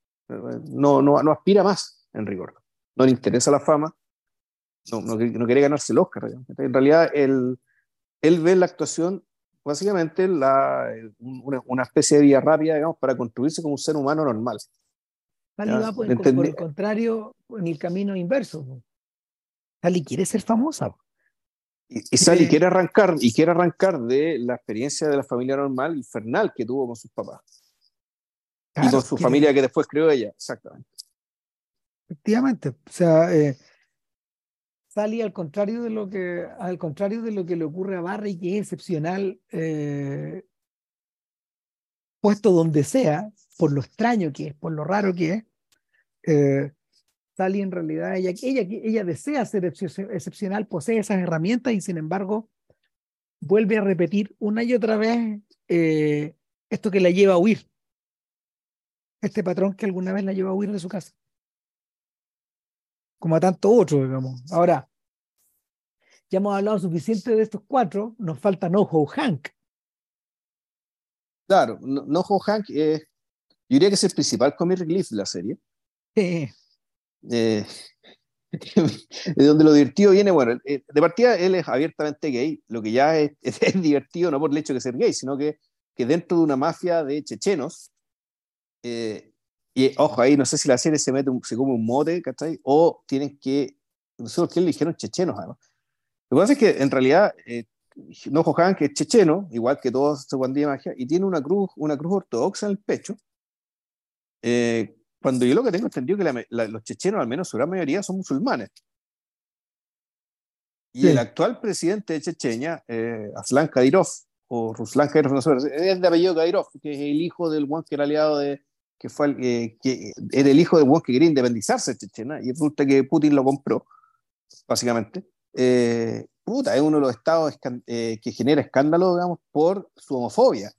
No, no, no aspira más, en rigor. No le interesa la fama, no, no, no quiere ganarse el Oscar. En realidad, él, él ve la actuación básicamente la, una, una, especie de vía rápida, digamos, para construirse como un ser humano normal. Sally va por, el contrario en el camino inverso. Sally quiere ser famosa. Y, y Sally quiere arrancar, y quiere arrancar de la experiencia de la familia normal infernal que tuvo con sus papás. y con su familia que después creó ella, exactamente. Efectivamente. O sea, eh, Sally, al contrario de lo que, al contrario de lo que le ocurre a Barry, que es excepcional, eh, puesto donde sea, por lo extraño que es, por lo raro que es, eh, Sally en realidad, ella, ella, ella desea ser excepcional, posee esas herramientas y sin embargo vuelve a repetir una y otra vez eh, esto que la lleva a huir. Este patrón que alguna vez la lleva a huir de su casa. Como a tanto otro, digamos. Ahora, ya hemos hablado suficiente de estos cuatro, nos falta Noho Hank. Claro, Noho Hank es, yo diría que es el principal comic relief de la serie. Sí. Eh, de donde lo divertido viene, bueno, eh, de partida él es abiertamente gay, lo que ya es, es, divertido no por el hecho de ser gay, sino que, que dentro de una mafia de chechenos, eh, y ojo, ahí no sé si la serie se mete, se come un mote, ¿cachai? O tienen que, no sé por qué le dijeron chechenos, además. Lo que pasa es que en realidad eh, no Johan, que es checheno, igual que todos de magia, y tiene una cruz, una cruz ortodoxa en el pecho. Eh, cuando yo lo que tengo entendido que los chechenos, al menos su gran mayoría, son musulmanes. Y el actual presidente de Chechenia, eh, Aslan Kadyrov, o Ruslan Kadyrov, no sé, es de apellido Kadyrov, que es el hijo del one que era aliado de, que fue el, eh, que era el hijo de Wong que quería independizarse de Chechena, y resulta que Putin lo compró, básicamente. Eh, puta, es uno de los estados eh, que genera escándalo, digamos, por su homofobia.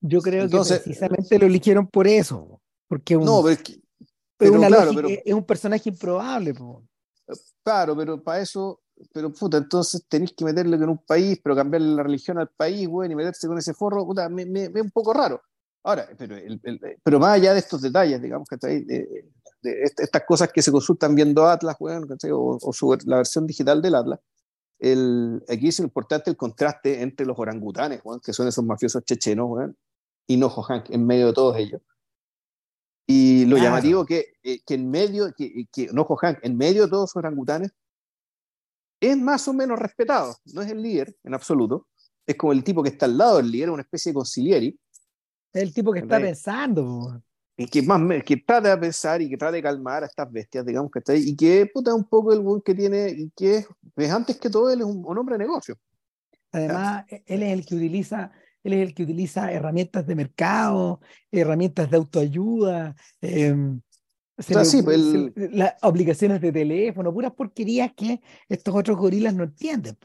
Yo creo que precisamente lo eligieron por eso, porque un, no, pero es, que, es un personaje improbable. Claro, pero para eso, pero puta, entonces tenéis que meterle en un país, pero cambiarle la religión al país, güey, y meterse con ese forro, puta, me, me, me, un poco raro. Ahora, pero, pero más allá de estos detalles, digamos, que de, de estas cosas que se consultan viendo Atlas, o, o la versión digital del Atlas, el, aquí es importante el contraste entre los orangutanes, que son esos mafiosos chechenos, y Nojo Hank, en medio de todos ellos. Y lo llamativo que, eh, que en medio, que, que Nojo Hank, en medio de todos esos orangutanes, es más o menos respetado. No es el líder en absoluto. Es como el tipo que está al lado del líder, una especie de concilieri, es el tipo que está pensando. Y que, más, que trata de pensar y que trata de calmar a estas bestias, digamos que está ahí, y que puta un poco el buen que tiene, y que es, antes que todo él es un, hombre de negocio. Además, él es el que utiliza, él es el que utiliza herramientas de mercado, herramientas de autoayuda, em, pues, las obligaciones de teléfono, puras porquerías que estos otros gorilas no entienden.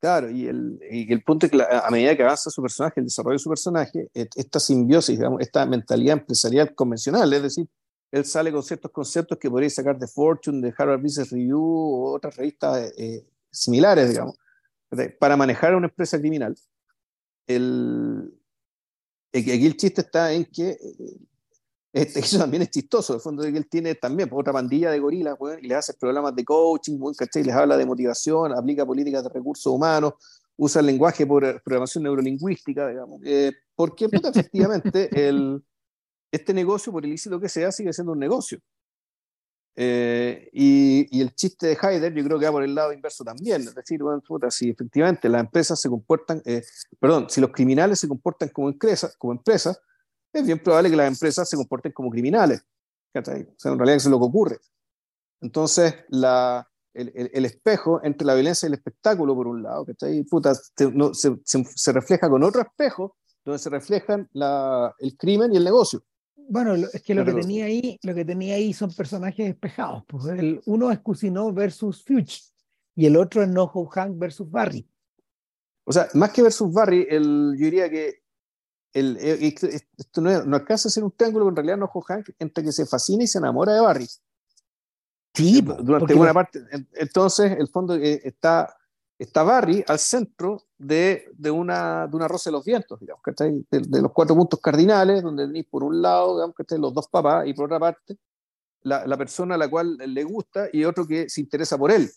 Claro, y el, y el punto es que a medida que avanza su personaje, el desarrollo de su personaje, esta simbiosis, digamos, esta mentalidad empresarial convencional, es decir, él sale con ciertos conceptos que podría sacar de Fortune, de Harvard Business Review o otras revistas eh, similares, digamos, para manejar una empresa criminal. El, aquí el chiste está en que eh, este, eso también es chistoso, el fondo de que él tiene también pues, otra pandilla de gorilas, y les hace programas de coaching, ¿cachai? les habla de motivación, aplica políticas de recursos humanos, usa el lenguaje por programación neurolingüística, digamos, eh, porque efectivamente el, este negocio, por ilícito que sea, sigue siendo un negocio. Eh, y, y, el chiste de Haider yo creo que va por el lado inverso también, es decir, bueno, puta, si efectivamente las empresas se comportan, eh, perdón, si los criminales se comportan como empresas, como empresas es bien probable que las empresas se comporten como criminales. O sea, en realidad eso es lo que ocurre. Entonces, la, el, el, espejo entre la violencia y el espectáculo, por un lado, Puta, no, se, se, refleja con otro espejo donde se reflejan la, el crimen y el negocio. Bueno, es que lo que, tenía ahí, lo que tenía ahí son personajes espejados. Pues el, uno es Cusino versus Fuchs y el otro es Noho Hank versus Barry. O sea, más que versus Barry, el, yo diría que el, eh, esto no, no, alcanza a ser un triángulo, en realidad no Hank entre que se fascina y se enamora de Barry. Sí, durante una parte. Entonces, el fondo eh, está, está Barry al centro de, de, una, de una rosa de los vientos, digamos, de, de, los cuatro puntos cardinales, donde tenéis por un lado, digamos, que los dos papás, y por otra parte, la, la, persona a la cual le gusta y otro que se interesa por él.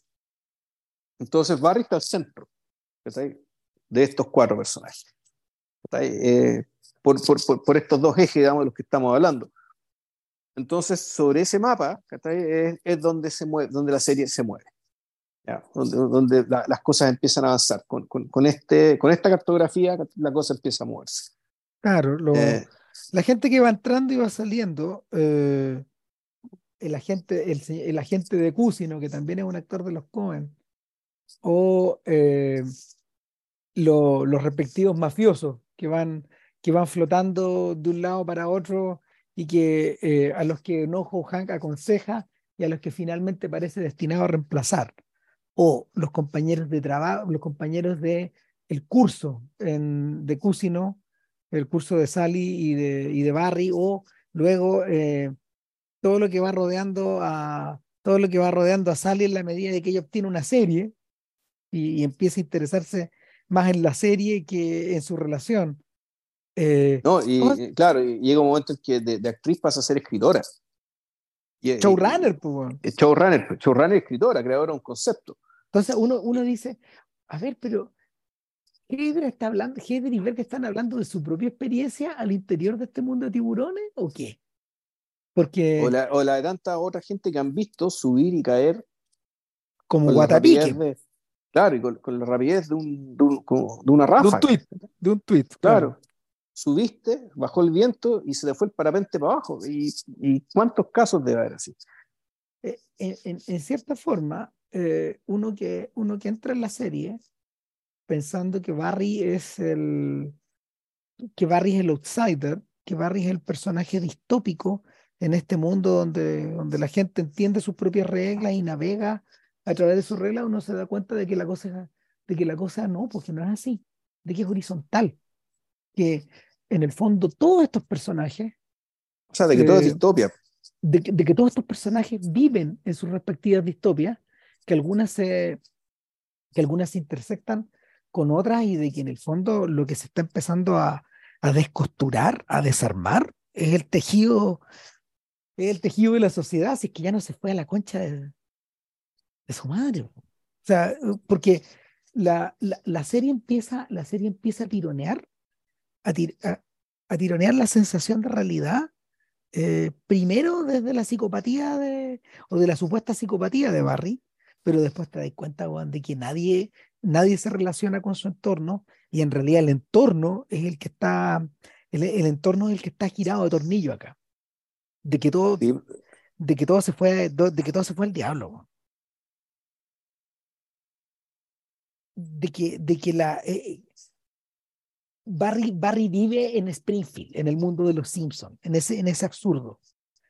Entonces, Barry está al centro de estos cuatro personajes. Eh, por, por, por, estos dos ejes, digamos, de los que estamos hablando. Entonces, sobre ese mapa es, es, donde, se mueve, donde la serie se mueve, donde, donde las cosas empiezan a avanzar. Con, con, con, este, con esta cartografía, la cosa empieza a moverse. Claro, lo, eh, la gente que va entrando y va saliendo, eh, el, agente, el, el, agente de Cusino, que también es un actor de los Cohen, o lo, los respectivos mafiosos que van, que van flotando de un lado para otro y que eh, a los que Nojo Hank aconseja y a los que finalmente parece destinado a reemplazar. O los compañeros de trabajo, los compañeros de el curso en, de Cusino, el curso de Sally y de, y de Barry, o luego eh, todo lo que va rodeando a todo lo que va rodeando a Sally en la medida de que ella obtiene una serie, y, empieza a interesarse más en la serie que en su relación. Eh, no, y, claro, llega un momento en que de, actriz pasa a ser escritora. showrunner, pues. Showrunner, showrunner, escritora, creadora de un concepto. Entonces uno, uno dice, a ver, pero Heather está hablando, Heather y Berg están hablando de su propia experiencia al interior de este mundo de tiburones o qué? Porque... O la, o la de tanta otra gente que han visto subir y caer como guatapique. claro, y con, la rapidez de, un, de, una ráfaga. De un tweet. De un tweet claro. Subiste, bajó el viento y se le fue el parapente para abajo. ¿Y, y cuántos casos debe haber así? Eh, en, en, cierta forma, eh, uno, que, uno que entra en la serie pensando que Barry es el que Barry es el outsider, que Barry es el personaje distópico en este mundo donde, donde la gente entiende sus propias reglas y navega a través de sus reglas, uno se da cuenta de que la cosa, de que la cosa no, porque no es así, de que es horizontal, que en el fondo todos estos personajes... O sea, de que todo es eh, distopia. De, de, que todos estos personajes viven en sus respectivas distopias, que algunas se, que algunas se intersectan con otras y de que en el fondo lo que se está empezando a, a descosturar, a desarmar, es el tejido, es el tejido de la sociedad, así que ya no se fue a la concha de, su madre. O sea, porque la, la, serie empieza, la serie empieza a tironear, a, a, tironear la sensación de realidad, eh, primero desde la psicopatía de, o de la supuesta psicopatía de Barry, pero después te das cuenta de que nadie, nadie se relaciona con su entorno y en realidad el entorno es el que está, el, entorno es el que está girado de tornillo acá. De que todo, de que todo se fue, de que todo se fue al diablo. De que, de que la eh, Barry, Barry vive en Springfield, en el mundo de los Simpsons, en ese, en ese absurdo.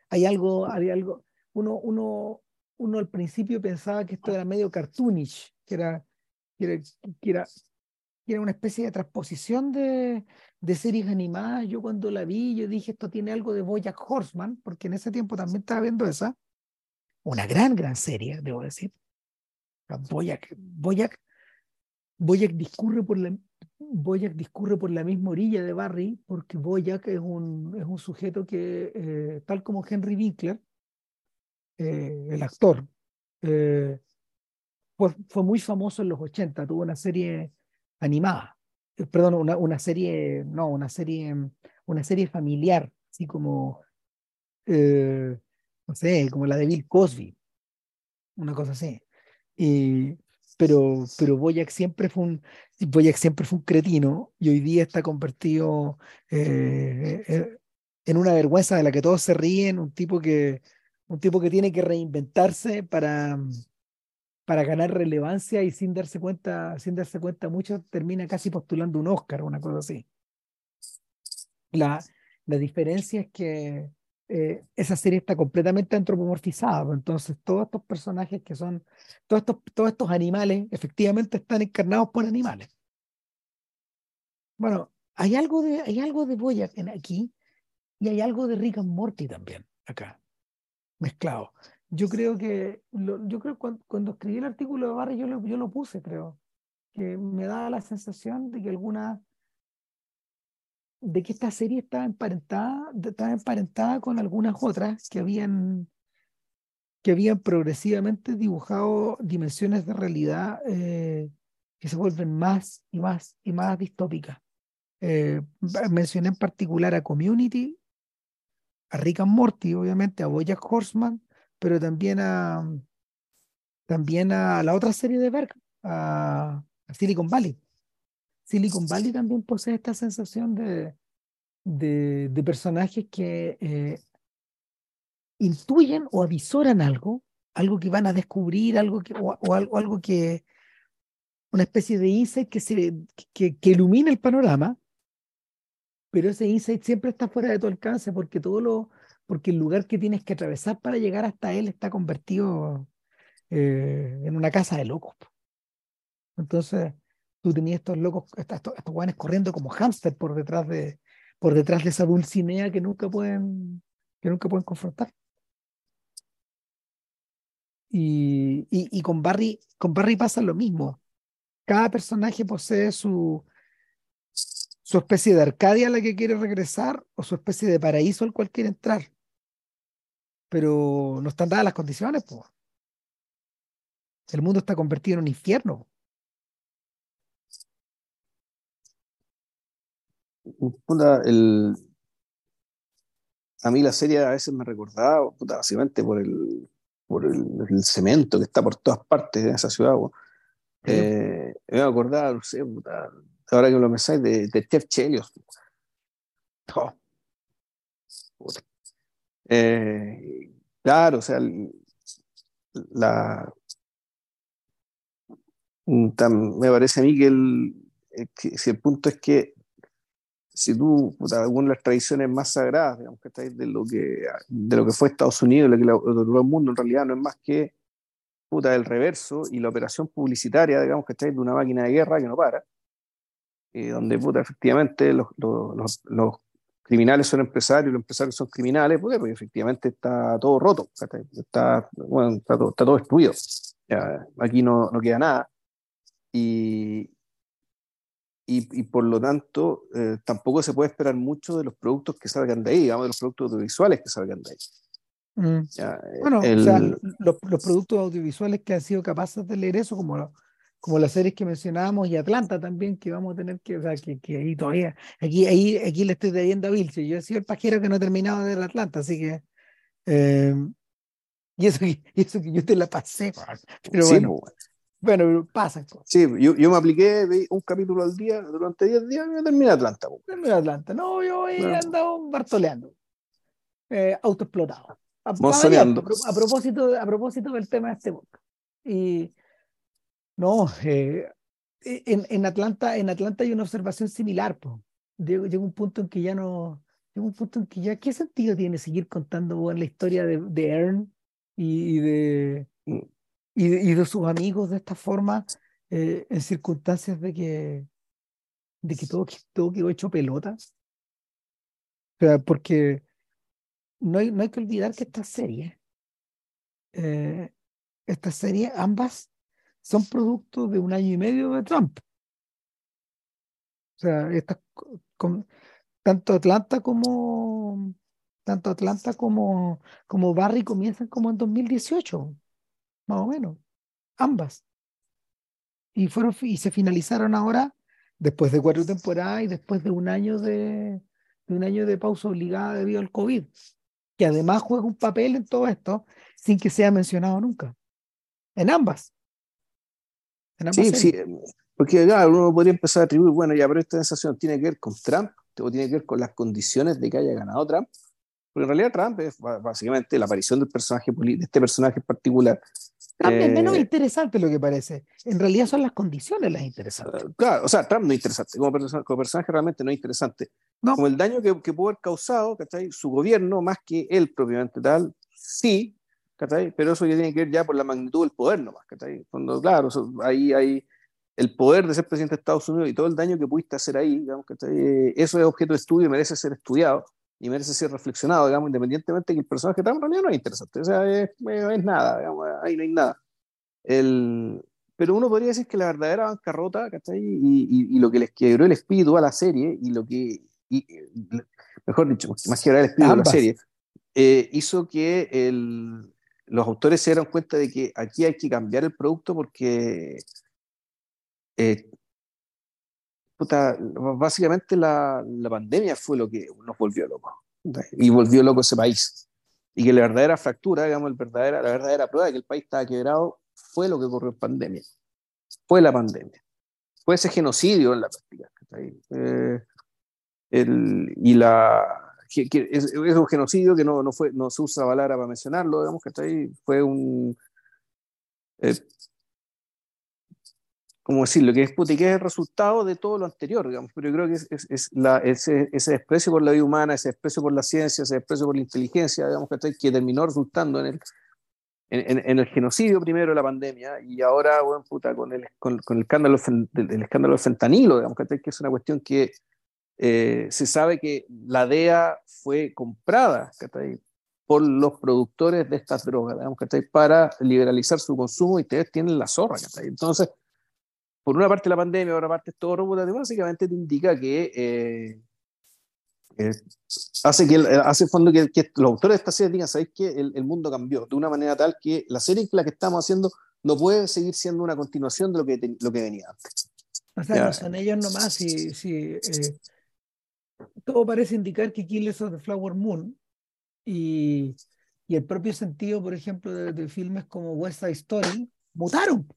Hay algo, hay algo, uno, uno, uno al principio pensaba que esto era medio cartoonish, que era, que era, era, una especie de transposición de, de, series animadas. Yo cuando la vi, yo dije, esto tiene algo de Bojack Horseman, porque en ese tiempo también estaba viendo esa. Una gran, gran serie, debo decir. Bojack, Bojack, Bojack discurre por la, Boyack discurre por la misma orilla de Barry, porque Boyack es un, es un sujeto que, eh, tal como Henry Winkler, eh, el actor. Eh, fue, muy famoso en los 80, tuvo una serie animada, eh, perdón, una, una, serie, no, una serie, una serie familiar, así como, no sé, como la de Bill Cosby, una cosa así. Pero, pero Boyack siempre fue un Boyack siempre fue un cretino y hoy día está convertido en una vergüenza de la que todos se ríen, un tipo que un tipo que tiene que reinventarse para, para ganar relevancia y sin darse cuenta, sin darse cuenta mucho, termina casi postulando un Oscar o una cosa así. La, la diferencia es que eh, esa serie está completamente antropomorfizada, pues, entonces todos estos personajes que son, todos estos, todos estos animales, efectivamente están encarnados por animales. Bueno, hay algo de, hay algo de aquí y hay algo de Rick and Morty también acá mezclado. Yo creo que, yo creo cuando, cuando, escribí el artículo de Barry, yo lo, yo lo puse, creo, que me da la sensación de que alguna, de que esta serie estaba emparentada, estaba emparentada con algunas otras que habían, que habían progresivamente dibujado dimensiones de realidad eh, que se vuelven más y más y más distópicas. Eh, mencioné en particular a Community a Rick and Morty, obviamente, a Bojack Horseman, pero también a también a la otra serie de Berg, a, Silicon Valley. Silicon Valley también posee esta sensación de, de, personajes que eh, intuyen o avisoran algo, algo que van a descubrir, algo que, o, algo, algo que, una especie de insight que, se, que, que ilumina el panorama, pero ese insight siempre está fuera de tu alcance porque todo lo, porque el lugar que tienes que atravesar para llegar hasta él está convertido eh, en una casa de locos. Entonces, tú tenías estos locos, estos, guanes corriendo como hámster por detrás de, por detrás de esa dulcinea que nunca pueden, que nunca pueden confrontar. Y, y, y, con Barry, con Barry pasa lo mismo. cada personaje posee su, su especie de Arcadia a la que quiere regresar o su especie de paraíso al cual quiere entrar. Pero no están dadas las condiciones, pues. El mundo está convertido en un infierno. el, a mí la serie a veces me recordaba, básicamente por el, por el, cemento que está por todas partes de esa ciudad. Eh, me acordaba, no sé, ahora que lo pensáis, de, de Chef Chelios. Eh, claro, o sea, la, me parece a mí que, el, si el punto es que si tú, alguna de las tradiciones más sagradas, digamos, que estáis de lo que, de lo que fue Estados Unidos, de lo que el mundo en realidad no es más que puta, el reverso y la operación publicitaria, digamos, que estáis de una máquina de guerra que no para, eh, donde puta, efectivamente los, los, los, criminales son empresarios, los empresarios son criminales, porque, porque efectivamente está todo roto, está, bueno, está, todo, está todo destruido. Ya, aquí no, no queda nada. Y, y, por lo tanto eh, tampoco se puede esperar mucho de los productos que salgan de ahí, digamos, de los productos audiovisuales que salgan de ahí. Mm. bueno, o sea, los, los, productos audiovisuales que han sido capaces de leer eso, como, como las series que mencionábamos y Atlanta también, que vamos a tener que, o sea, que, que ahí todavía, aquí, ahí, aquí le estoy debiendo a Vilche, yo he sido el pajero que no he terminado de ver Atlanta, así que... Eh, y eso, y eso que yo te la pasé, pero bueno. Pues, bueno, pasa Sí, yo, yo, me apliqué un capítulo al día durante 10 días y terminé Atlanta. Terminé Atlanta. No, yo he andado bartoleando. Eh, autoexplotado. A, a, propósito, a propósito del tema de este book. Y no, eh, en, en, Atlanta, en Atlanta hay una observación similar. Llega, un punto en que ya no. Llega un punto en que ya. ¿Qué sentido tiene seguir contando la historia de, de Ern y, y de. Mm y, y de sus amigos de esta forma eh, en circunstancias de que, de que todo, todo quedó hecho pelota. O sea, porque no hay, no hay que olvidar que esta serie, eh, esta serie, ambas son productos de un año y medio de Trump. O sea, estas, tanto Atlanta como tanto Atlanta como, como Barry comienzan como en 2018 más o menos, ambas. Y, fueron, y se finalizaron ahora, después de cuatro temporadas y después de un año de, de un año de pausa obligada debido al COVID, que además juega un papel en todo esto sin que sea mencionado nunca. En ambas. Sí, sí, porque claro, uno podría empezar a atribuir, bueno, ya, pero esta sensación tiene que ver con Trump o tiene que ver con las condiciones de que haya ganado Trump. Porque en realidad Trump es básicamente la aparición del personaje de este personaje en particular Trump es menos eh, interesante lo que parece. En realidad son las condiciones las interesantes. Eh, claro, o sea, Trump no es interesante. Como, personaje realmente no es interesante. Como el daño que, que pudo haber causado ¿cachai? su gobierno, más que él propiamente tal, sí, ¿cachai? pero eso ya tiene que ver ya por la magnitud del poder nomás. ¿cachai? Cuando, claro, ahí hay el poder de ser presidente de Estados Unidos y todo el daño que pudiste hacer ahí, digamos, ¿cachai? eso es objeto de estudio y merece ser estudiado y merece ser reflexionado, digamos, independientemente de que el personaje en realidad no es interesante, o sea, es, es nada, digamos, ahí no hay nada. El, pero uno podría decir que la verdadera bancarrota, ¿cachai? Y, y, lo que les quebró el espíritu a la serie, y lo que, y, mejor dicho, más que el espíritu a la serie, eh, hizo que el, los autores se dieran cuenta de que aquí hay que cambiar el producto porque eh, básicamente la, la, pandemia fue lo que nos volvió locos. Y volvió loco ese país. Y que la verdadera fractura, digamos, el verdadera, la verdadera prueba de que el país estaba quebrado fue lo que ocurrió en pandemia. Fue la pandemia. Fue ese genocidio en la práctica. Eh, el, y la, que, es, es, un genocidio que no, no, fue, no se usa palabra para mencionarlo, digamos, que fue un... Eh, decirlo, que es, que es el resultado de todo lo anterior, digamos, pero yo creo que es, es, la, ese, ese, desprecio por la vida humana, ese desprecio por la ciencia, ese desprecio por la inteligencia, digamos, que, que terminó resultando en el, en, en, el genocidio primero de la pandemia y ahora, bueno, puta, con el, con, con el, escándalo, el, escándalo del fentanilo, digamos, que, es una cuestión que eh, se sabe que la DEA fue comprada por los productores de estas drogas, digamos, para liberalizar su consumo y ustedes tienen la zorra. Entonces, por una parte la pandemia, por otra parte todo robot, básicamente te indica que eh, eh, hace que hace fondo que, los autores de esta serie digan, ¿sabéis que el, mundo cambió de una manera tal que la serie que la que estamos haciendo no puede seguir siendo una continuación de lo que, lo que venía antes? O sea, no son ellos nomás, si, si eh, todo parece indicar que Killers of the Flower Moon y, el propio sentido, por ejemplo, de, filmes como West Side Story mutaron.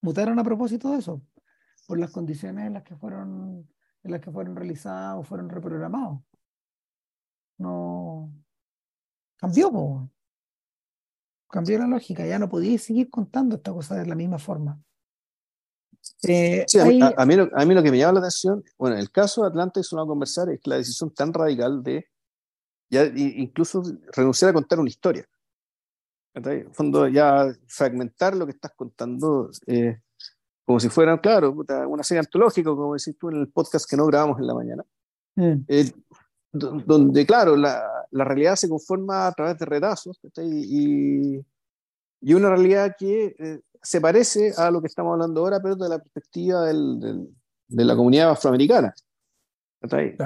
Mutaron a propósito de eso, por las condiciones en las que fueron en las que fueron realizados o fueron reprogramados. No cambió, cambió la lógica, ya no podía seguir contando esta cosa de la misma forma. Eh, a, mí, lo, a, mí, lo, que me llama la atención, bueno, el caso de Atlanta es una conversar, es que la decisión tan radical de ya incluso renunciar a contar una historia. En fondo, ya fragmentar lo que estás contando eh, como si fuera, claro, una serie antológica, como decís tú en el podcast que no grabamos en la mañana, mm. eh, donde, claro, la, la, realidad se conforma a través de retazos y, y, una realidad que eh, se parece a lo que estamos hablando ahora, pero desde la perspectiva del, de la comunidad afroamericana.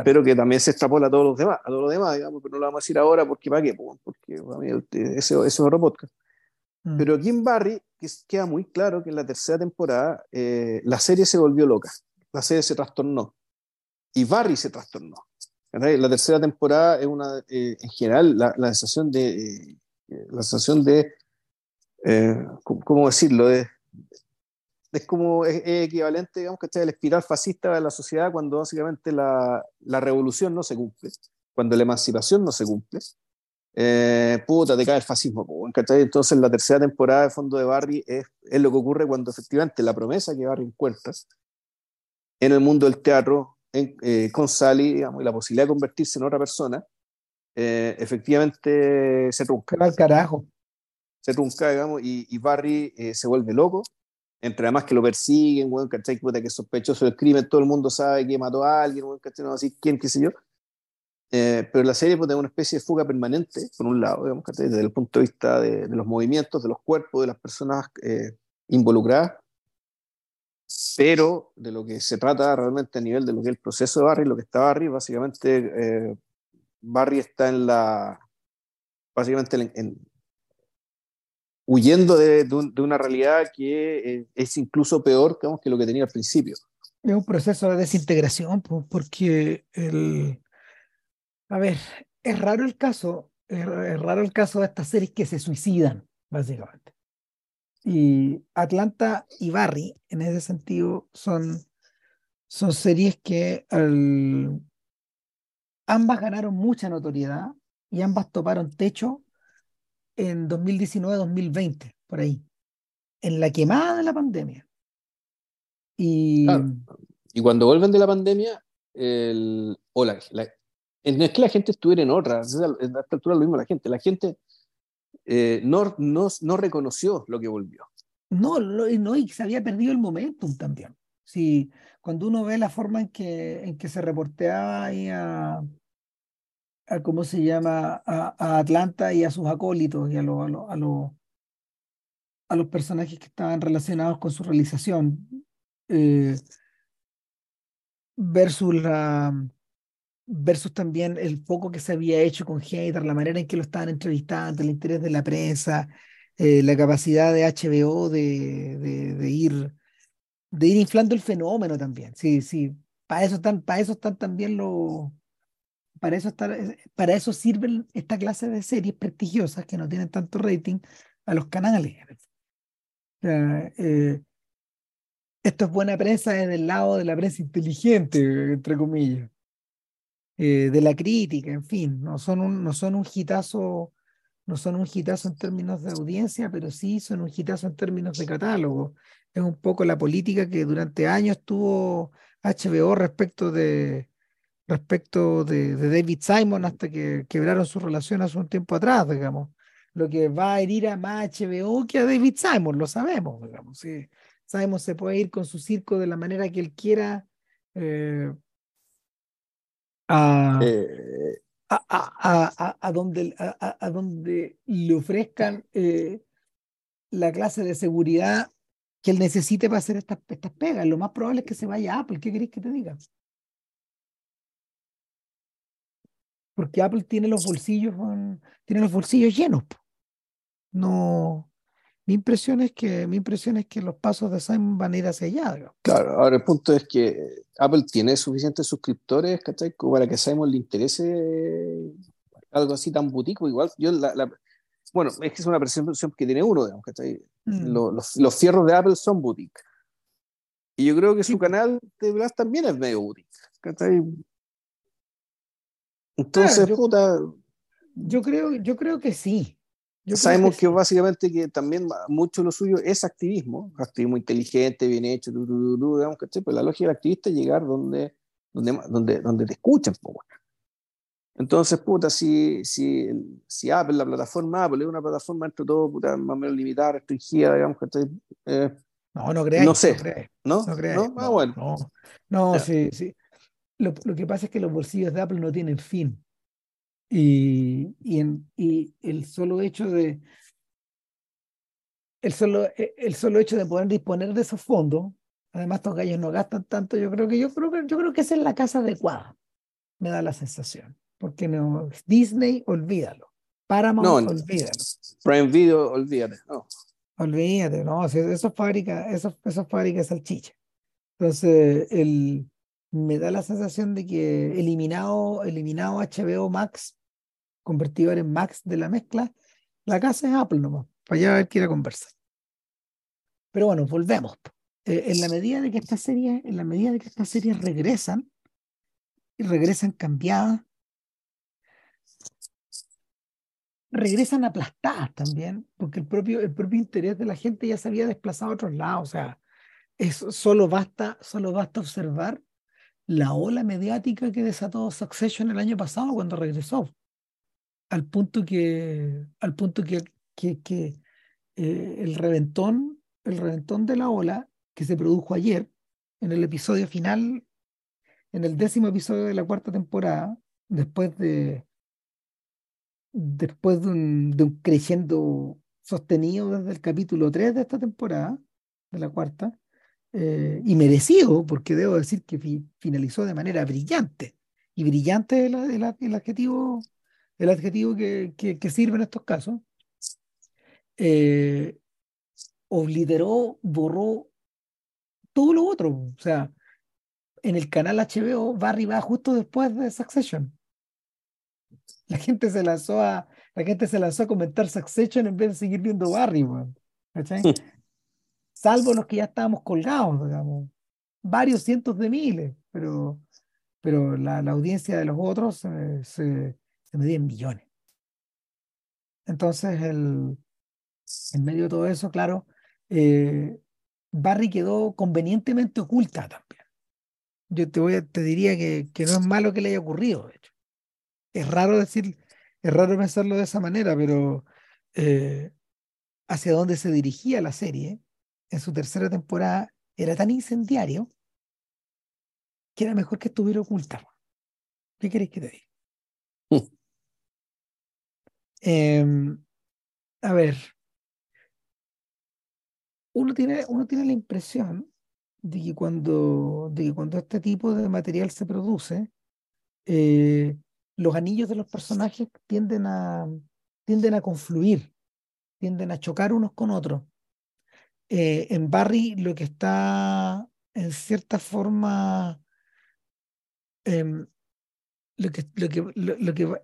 Pero que también se extrapola a todos los demás, a todos los demás, digamos, pero no lo vamos a decir ahora porque para qué, porque para mí ese, ese es otro podcast. Mm. Pero aquí en Barry queda muy claro que en la tercera temporada eh, la serie se volvió loca, la serie se trastornó y Barry se trastornó. La tercera temporada es una, eh, en general, la, la, sensación de, eh, la sensación de, ¿cómo decirlo? es como es, equivalente, digamos, que el espiral fascista de la sociedad cuando básicamente la, la revolución no se cumple, cuando la emancipación no se cumple, eh, puta, te cae el fascismo. Entonces, la tercera temporada de Fondo de Barry es, es, lo que ocurre cuando efectivamente la promesa que Barry encuentra en el mundo del teatro eh, con Sally digamos, y la posibilidad de convertirse en otra persona, eh, efectivamente se trunca. Al carajo. Se trunca, digamos, y, y Barry eh, se vuelve loco. Entre además que lo persiguen, bueno, ¿cachai? Puta, que es sospechoso del crimen, todo el mundo sabe que mató a alguien, bueno, ¿cachai? No así quién, qué sé yo. Eh, pero la serie puede una especie de fuga permanente, por un lado, digamos, desde el punto de vista de, los movimientos, de los cuerpos, de las personas eh, involucradas, pero de lo que se trata realmente a nivel de lo que es el proceso de Barry, lo que está Barry, básicamente eh, Barry está en la, básicamente en, huyendo de, una realidad que es incluso peor digamos, que lo que tenía al principio. Es un proceso de desintegración, porque el, a ver, es raro el caso, es, raro el caso de estas series que se suicidan, básicamente. Y Atlanta y Barry, en ese sentido, son, son series que ambas ganaron mucha notoriedad y ambas toparon techo en 2019-2020, por ahí, en la quemada de la pandemia. Y, y cuando vuelven de la pandemia, el, o la, no es que la gente estuviera en otra, a esta altura lo mismo la gente, la gente eh, no, no, no, reconoció lo que volvió. No, no, y se había perdido el momentum también. Sí, cuando uno ve la forma en que, en que se reporteaba ahí a, a ¿cómo se llama? A, Atlanta y a sus acólitos y a, a, a, los personajes que estaban relacionados con su realización, eh, versus versus también el foco que se había hecho con Hater, la manera en que lo estaban entrevistando, el interés de la prensa, eh, la capacidad de HBO de, de, ir de ir inflando el fenómeno también. Sí, sí. Para eso están, para eso están también los para eso eh, para eso sirven esta clase de series prestigiosas que no tienen tanto rating a los canales. Eh, esto es buena prensa desde el lado de la prensa inteligente, entre comillas. Eh, de la crítica, en fin, no son un, no son un hitazo, no son un hitazo en términos de audiencia, pero sí son un hitazo en términos de catálogo. Es un poco la política que durante años tuvo HBO respecto de respecto de, David Simon hasta que quebraron su relación hace un tiempo atrás, digamos. Lo que va a herir a más HBO que a David Simon, lo sabemos, digamos. Sí. Sabemos se puede ir con su circo de la manera que él quiera, eh, eh, a, a, a, donde, a, donde le ofrezcan eh, la clase de seguridad que él necesite para hacer estas, estas pegas. Lo más probable es que se vaya a Apple. ¿Qué querés que te diga? Porque Apple tiene los bolsillos, tiene los bolsillos llenos. No, mi impresión es que mi impresión es que los pasos de Simon van a ir hacia allá. Claro, ahora el punto es que Apple tiene suficientes suscriptores, ¿cachai? Para que Simon le interese algo así tan butico. Igual, yo la, bueno, es que es una percepción que tiene uno, digamos, ¿cachai? Mm. Los, los, fierros de Apple son boutique. Y yo creo que su canal de Blas también es medio boutique, ¿cachai? Entonces, yo, puta. Yo creo, yo creo que sí. Sabemos que, básicamente que también mucho lo suyo es activismo, activismo inteligente, bien hecho, digamos, Pues la lógica del activista es llegar donde, donde, donde, donde te escuchan. Entonces, puta, si, si, si Apple, la plataforma Apple, es una plataforma entre todo, puta, más o menos limitada, restringida, digamos, eh, no, no crees. No sé. No, ¿No? ¿No? Ah, bueno. No, no sí, sí. Lo, lo, que pasa es que los bolsillos de Apple no tienen fin. Y, y, el solo hecho de el solo, e, el solo hecho de poder disponer de esos fondos, además estos gallos no gastan tanto, yo creo que yo creo que yo creo que esa es la casa adecuada, me da la sensación. Porque no, Disney, olvídalo. Paramount, olvídalo. Prime Video, olvídate. No. Olvídate, no, eso fábrica, eso, eso fábrica salchicha. Entonces, el, me da la sensación de que eliminado, eliminado HBO Max convertidor en Max de la mezcla, la casa es Apple nomás, para allá a ver qué ir a conversar. Pero bueno, volvemos. Eh, en la medida de que estas series, en la medida de que estas series regresan, y regresan cambiadas, regresan aplastadas también, porque el propio, el propio interés de la gente ya se había desplazado a otros lados. O sea, eso solo basta, solo basta observar la ola mediática que desató Succession el año pasado cuando regresó. Al punto que, al punto que, que, eh, el reventón, el reventón de la ola que se produjo ayer en el episodio final, en el décimo episodio de la cuarta temporada, después de después de un, de creciendo sostenido desde el capítulo 3 de esta temporada, de la cuarta, eh, y merecido, porque debo decir que finalizó de manera brillante. Y brillante es el adjetivo el adjetivo que, que, sirve en estos casos, eh, obliteró, borró todo lo otro. O sea, en el canal HBO, Barry va justo después de Succession. La gente se lanzó a, la gente se lanzó a comentar Succession en vez de seguir viendo Barry, Salvo los que ya estábamos colgados, digamos. Varios cientos de miles, pero, pero la, la audiencia de los otros eh, se, se medía en millones. Entonces, el, en medio de todo eso, claro, eh, Barry quedó convenientemente oculta también. Yo te, voy te diría que, que, no es malo que le haya ocurrido, de hecho. Es raro decir, es raro pensarlo de esa manera, pero eh, hacia dónde se dirigía la serie en su tercera temporada era tan incendiario que era mejor que estuviera oculta. ¿Qué queréis que te diga? Em, a ver, uno tiene, uno tiene la impresión de que cuando, de que cuando este tipo de material se produce, eh, los anillos de los personajes tienden a, tienden a confluir, tienden a chocar unos con otros. Eh, en Barry lo que está en cierta forma em, lo que, lo que, lo que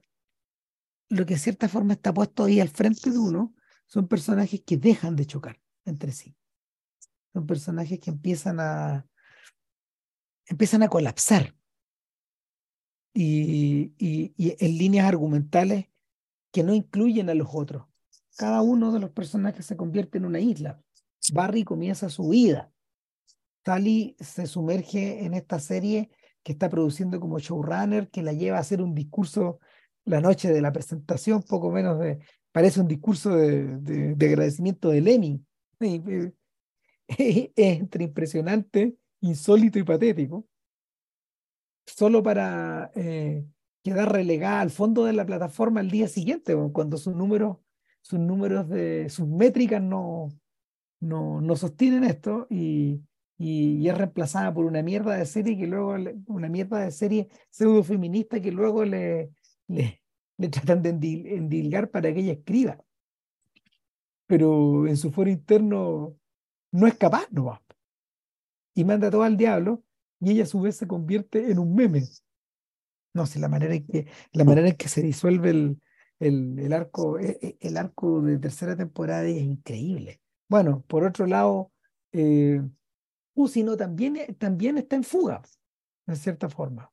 lo que en cierta forma está puesto ahí al frente de uno son personajes que dejan de chocar entre sí. Son personajes que empiezan a empiezan a colapsar. Y, y, en líneas argumentales que no incluyen a los otros. Cada uno de los personajes se convierte en una isla. Barry comienza su vida. Sally se sumerge en esta serie que está produciendo como showrunner, que la lleva a hacer un discurso la noche de la presentación, poco menos de, parece un discurso de, de, agradecimiento de Lenin. Es entre impresionante, insólito y patético, solo para eh, quedar relegada al fondo de la plataforma al día siguiente, cuando sus números, sus números de sus métricas no, no, no sostienen esto y, y, es reemplazada por una mierda de serie que luego, una mierda de serie pseudo feminista que luego le, le, le tratan de endilgar para que ella escriba. Pero en su foro interno no es capaz, no va. Y manda todo al diablo y ella a su vez se convierte en un meme. No sé, la manera en que, la manera en que se disuelve el, el, el arco, el, e, el, arco de tercera temporada es increíble. Bueno, por otro lado, eh, Usino también, también está en fuga, en cierta forma.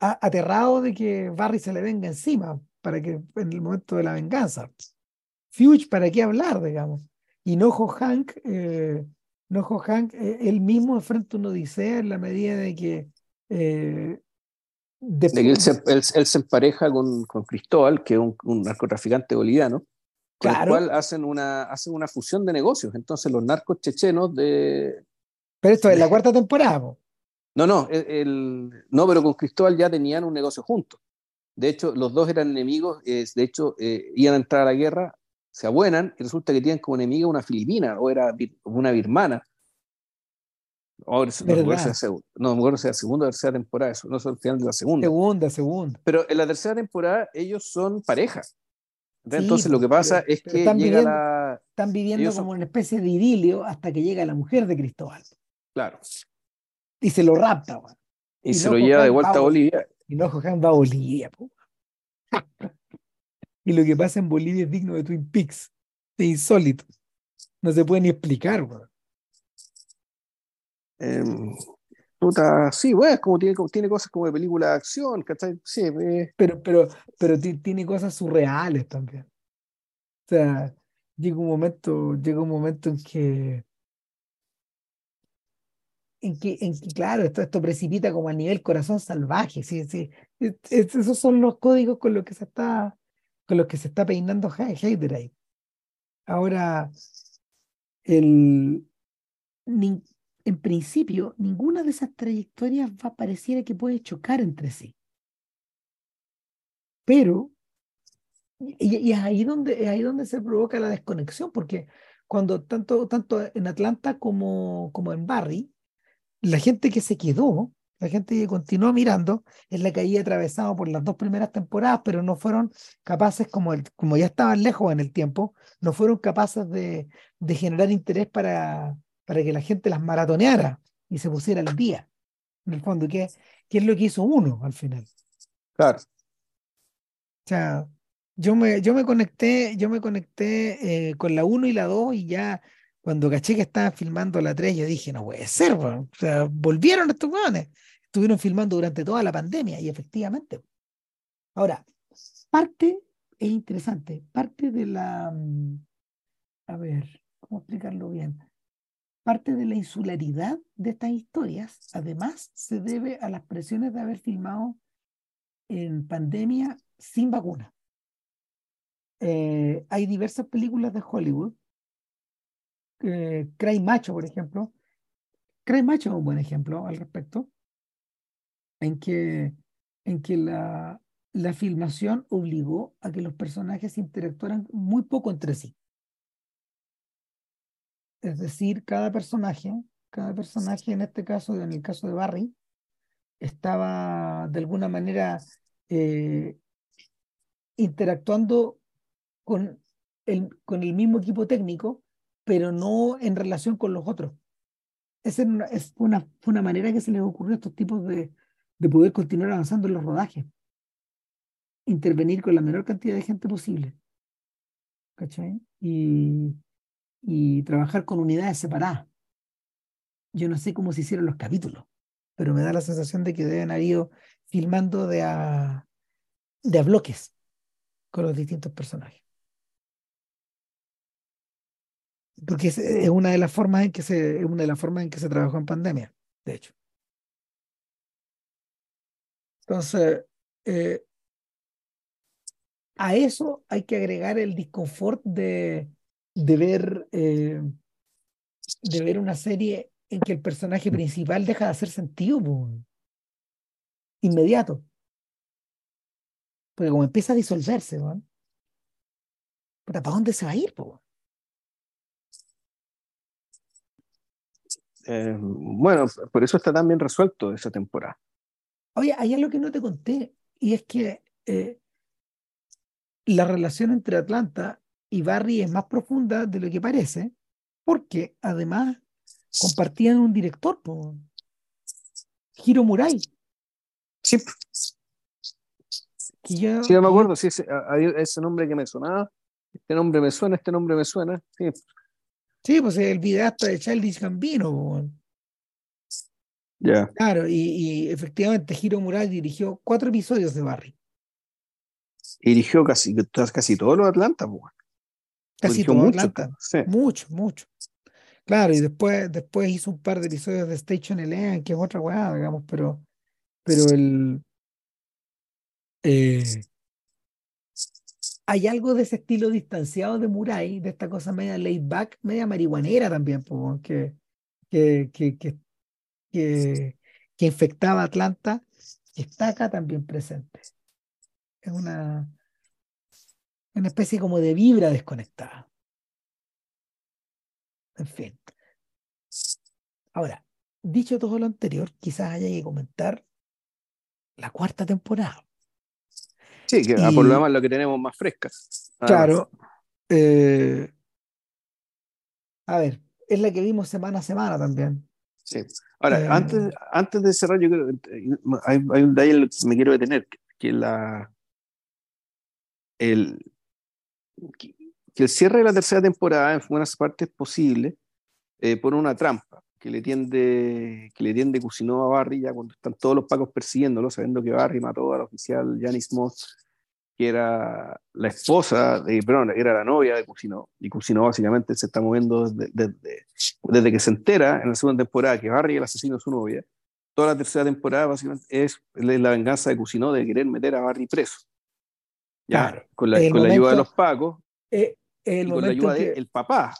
aterrado de que Barry se le venga encima para que en el momento de la venganza. Fuge, ¿para qué hablar, digamos? Y Nojo Hank, eh, Nojo Hank, eh, él mismo enfrenta una odisea en la medida de que eh, de que él, se, él, se, empareja con, con, Cristóbal, que es un, un narcotraficante boliviano, con el cual hacen una, hacen una fusión de negocios. Entonces los narcos chechenos de... Pero esto es la cuarta temporada. No, no, el, no, pero con Cristóbal ya tenían un negocio juntos. De hecho, los dos eran enemigos, de hecho, eh, iban a entrar a la guerra, se abuenan y resulta que tienen como enemiga una filipina o era una birmana. no, me acuerdo si era segunda o tercera temporada, eso no es el final de la segunda. Segunda, segunda. Pero en la tercera temporada ellos son pareja. Entonces lo que pasa es que están viviendo, Están viviendo como una especie de idilio hasta que llega la mujer de Cristóbal. Claro. Y se lo rapta, Y, se lo lleva de vuelta a Bolivia. Y no Johan va a Bolivia, y lo que pasa en Bolivia es digno de Twin Peaks. Es insólito. No se puede ni explicar, em, sí, bueno, como tiene, tiene cosas como de película de acción, ¿cachai? Sí, pero, pero, pero tiene cosas surreales también. O sea, llega un momento, llega un momento en que en que, en que claro, esto, precipita como a nivel corazón salvaje, sí, sí. esos son los códigos con los que se está, con los que se está peinando Heider. Ahora, el, en principio, ninguna de esas trayectorias va, pareciera que puede chocar entre sí. Pero, y, es, ahí donde, es ahí donde se provoca la desconexión, porque cuando tanto, tanto en Atlanta como, como en Barry, la gente que se quedó, la gente que continuó mirando, es la que había atravesado por las dos primeras temporadas, pero no fueron capaces, como, el, como ya estaban lejos en el tiempo, no fueron capaces de, de generar interés para, para que la gente las maratoneara y se pusiera al día, en el fondo, ¿qué, qué es lo que hizo uno al final? Claro. O sea, yo me, yo me conecté, yo me conecté eh, con la 1 y la 2 y ya cuando caché que estaban filmando la 3, yo dije, no puede ser, o sea, volvieron estos hueones. Estuvieron filmando durante toda la pandemia y efectivamente. Ahora, parte, es interesante, parte de la, mm, a ver, ¿cómo explicarlo bien? Parte de la insularidad de estas historias, además, se debe a las presiones de haber filmado en pandemia sin vacuna. Eh, hay diversas películas de Hollywood eh, Cray Macho, por ejemplo. Cray Macho es un buen ejemplo al respecto, en que, en que la, la filmación obligó a que los personajes interactuaran muy poco entre sí. Es decir, cada personaje, cada personaje en este caso, en el caso de Barry, estaba de alguna manera eh, interactuando con el, con el mismo equipo técnico, pero no en relación con los otros. Esa es una, es una, una manera que se les ocurrió a estos tipos de, de poder continuar avanzando en los rodajes. Intervenir con la menor cantidad de gente posible. ¿Cachai? Y, y trabajar con unidades separadas. Yo no sé cómo se hicieron los capítulos, pero me da la sensación de que deben haber ido filmando de a, de a bloques con los distintos personajes. porque es, una de las formas en que se es una de las formas en que se trabajó en pandemia, de hecho. Entonces, eh, a eso hay que agregar el disconfort de, de ver eh, de ver una serie en que el personaje principal deja de hacer sentido inmediato. Porque como empieza a disolverse, ¿para dónde se va a ir? Po? eh, bueno, por eso está tan bien resuelto esa temporada. Oye, hay algo que no te conté, y es que eh, la relación entre Atlanta y Barry es más profunda de lo que parece, porque además compartían un director, po, Hiro Murai. Sí. Que yo, Sí, yo me acuerdo, sí, ese, a- ese nombre que me sonaba, este nombre me suena, este nombre me suena, sí, Sí, pues el videasta de Childish Gambino, ya. Claro, y, y efectivamente Hiro Murai dirigió cuatro episodios de Barry. Y dirigió casi, casi todos los Atlanta, pues. Casi todo mucho, Atlanta. sí. Mucho, mucho. Claro, y después, después hizo un par de episodios de Station Eleven, que es otra weá, digamos, pero, pero el eh, hay algo de ese estilo distanciado de Murai, de esta cosa media laid back, media marihuanera también, po, weón, que, que, que, que, que, que infectaba a Atlanta, que está acá también presente. Es una, una especie como de vibra desconectada. En fin. Ahora, dicho todo lo anterior, quizás haya que comentar la cuarta temporada. Sí, que ah, por Y- lo demás lo que tenemos más fresca. Nada Claro. eh, a ver, es la que vimos semana a semana también. Sí. Ahora, Eh, antes, antes de cerrar, yo creo que hay, hay un detalle que me quiero detener, que, que la el que, el cierre de la tercera temporada en buenas partes posible eh, pone una trampa que le tiende que le tiende a Barry ya cuando están todos los pacos persiguiéndolo, sabiendo que Barry mató al oficial Janice Moss, que era la esposa, de, perdón, era la novia de Cusinó, y Cusinó básicamente se está moviendo desde, desde, que se entera en la segunda temporada que Barry es el asesino de su novia, toda la tercera temporada básicamente es, es la venganza de Cusinó de querer meter a Barry preso. Ya, Claro. con la, con la ayuda de momento- los pacos Eh, el y con la momento ayuda del papá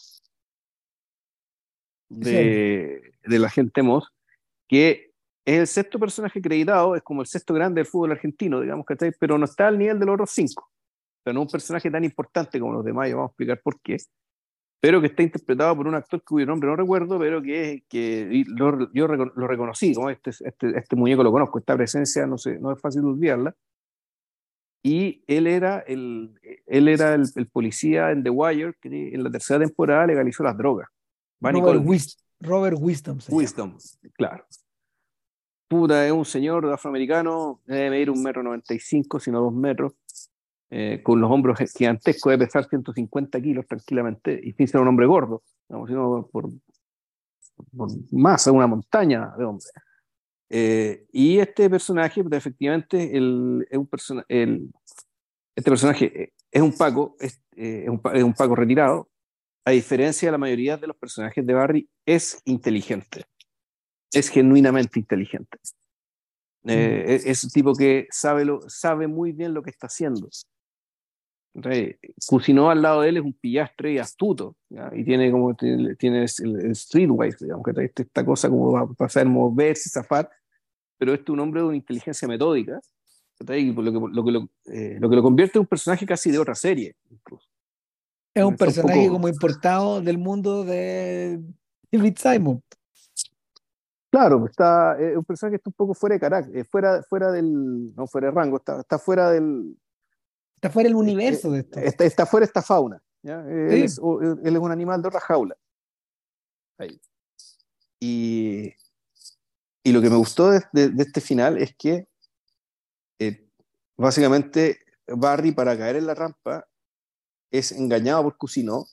de, de la gente Moss, que es el sexto personaje acreditado, es como el sexto grande del fútbol argentino, digamos, ¿cachai? Pero no está al nivel de los otros cinco. O sea, no es un personaje tan importante como los demás, y vamos a explicar por qué. Pero que está interpretado por un actor cuyo nombre no recuerdo, pero que, que lo, yo lo reconocí, como este, este, este muñeco lo conozco, esta presencia no, sé, no es fácil de olvidarla. Y él era el, él era el, el policía en The Wire que en la tercera temporada legalizó las drogas. Robert, Colby. Wis- Robert Wisdom. Wisdom, claro. Puta, es un señor afroamericano, debe medir un metro noventa y cinco, sino dos metros, eh, con los hombros gigantescos, debe pesar 150 kilos tranquilamente, y sin ser un hombre gordo, digamos, sino por, por masa, una montaña de hombre. Eh, y este personaje, pues, efectivamente, el, es un persona, el, este personaje es un Paco, es, eh, es un, es un Paco retirado, a diferencia de la mayoría de los personajes de Barry, es inteligente. Es genuinamente inteligente. Eh, es, es un tipo que sabe, lo, sabe muy bien lo que está haciendo. Cusinó al lado de él es un pillastre y astuto, ¿ya? y tiene como tiene, tiene el, el streetwise, digamos, que trae esta cosa como va a pasar moverse, zafar, pero este es un hombre de una inteligencia metódica, y por lo, que, lo, que lo, eh, lo que lo convierte en un personaje casi de otra serie, incluso. Es un Está un personaje poco- como importado del mundo de David Simon. Claro, está, es un personaje que está un poco fuera de carácter, eh, fuera, fuera del, no fuera de rango, está, está fuera del, Está fuera del universo de esto. está, está fuera esta fauna. ¿ya? Eh, Sí. Él, es, él es un animal de otra jaula. Ahí. Y, y lo que me gustó de, de- de este final es que eh, básicamente Barry para caer en la rampa es engañado por Cusinó,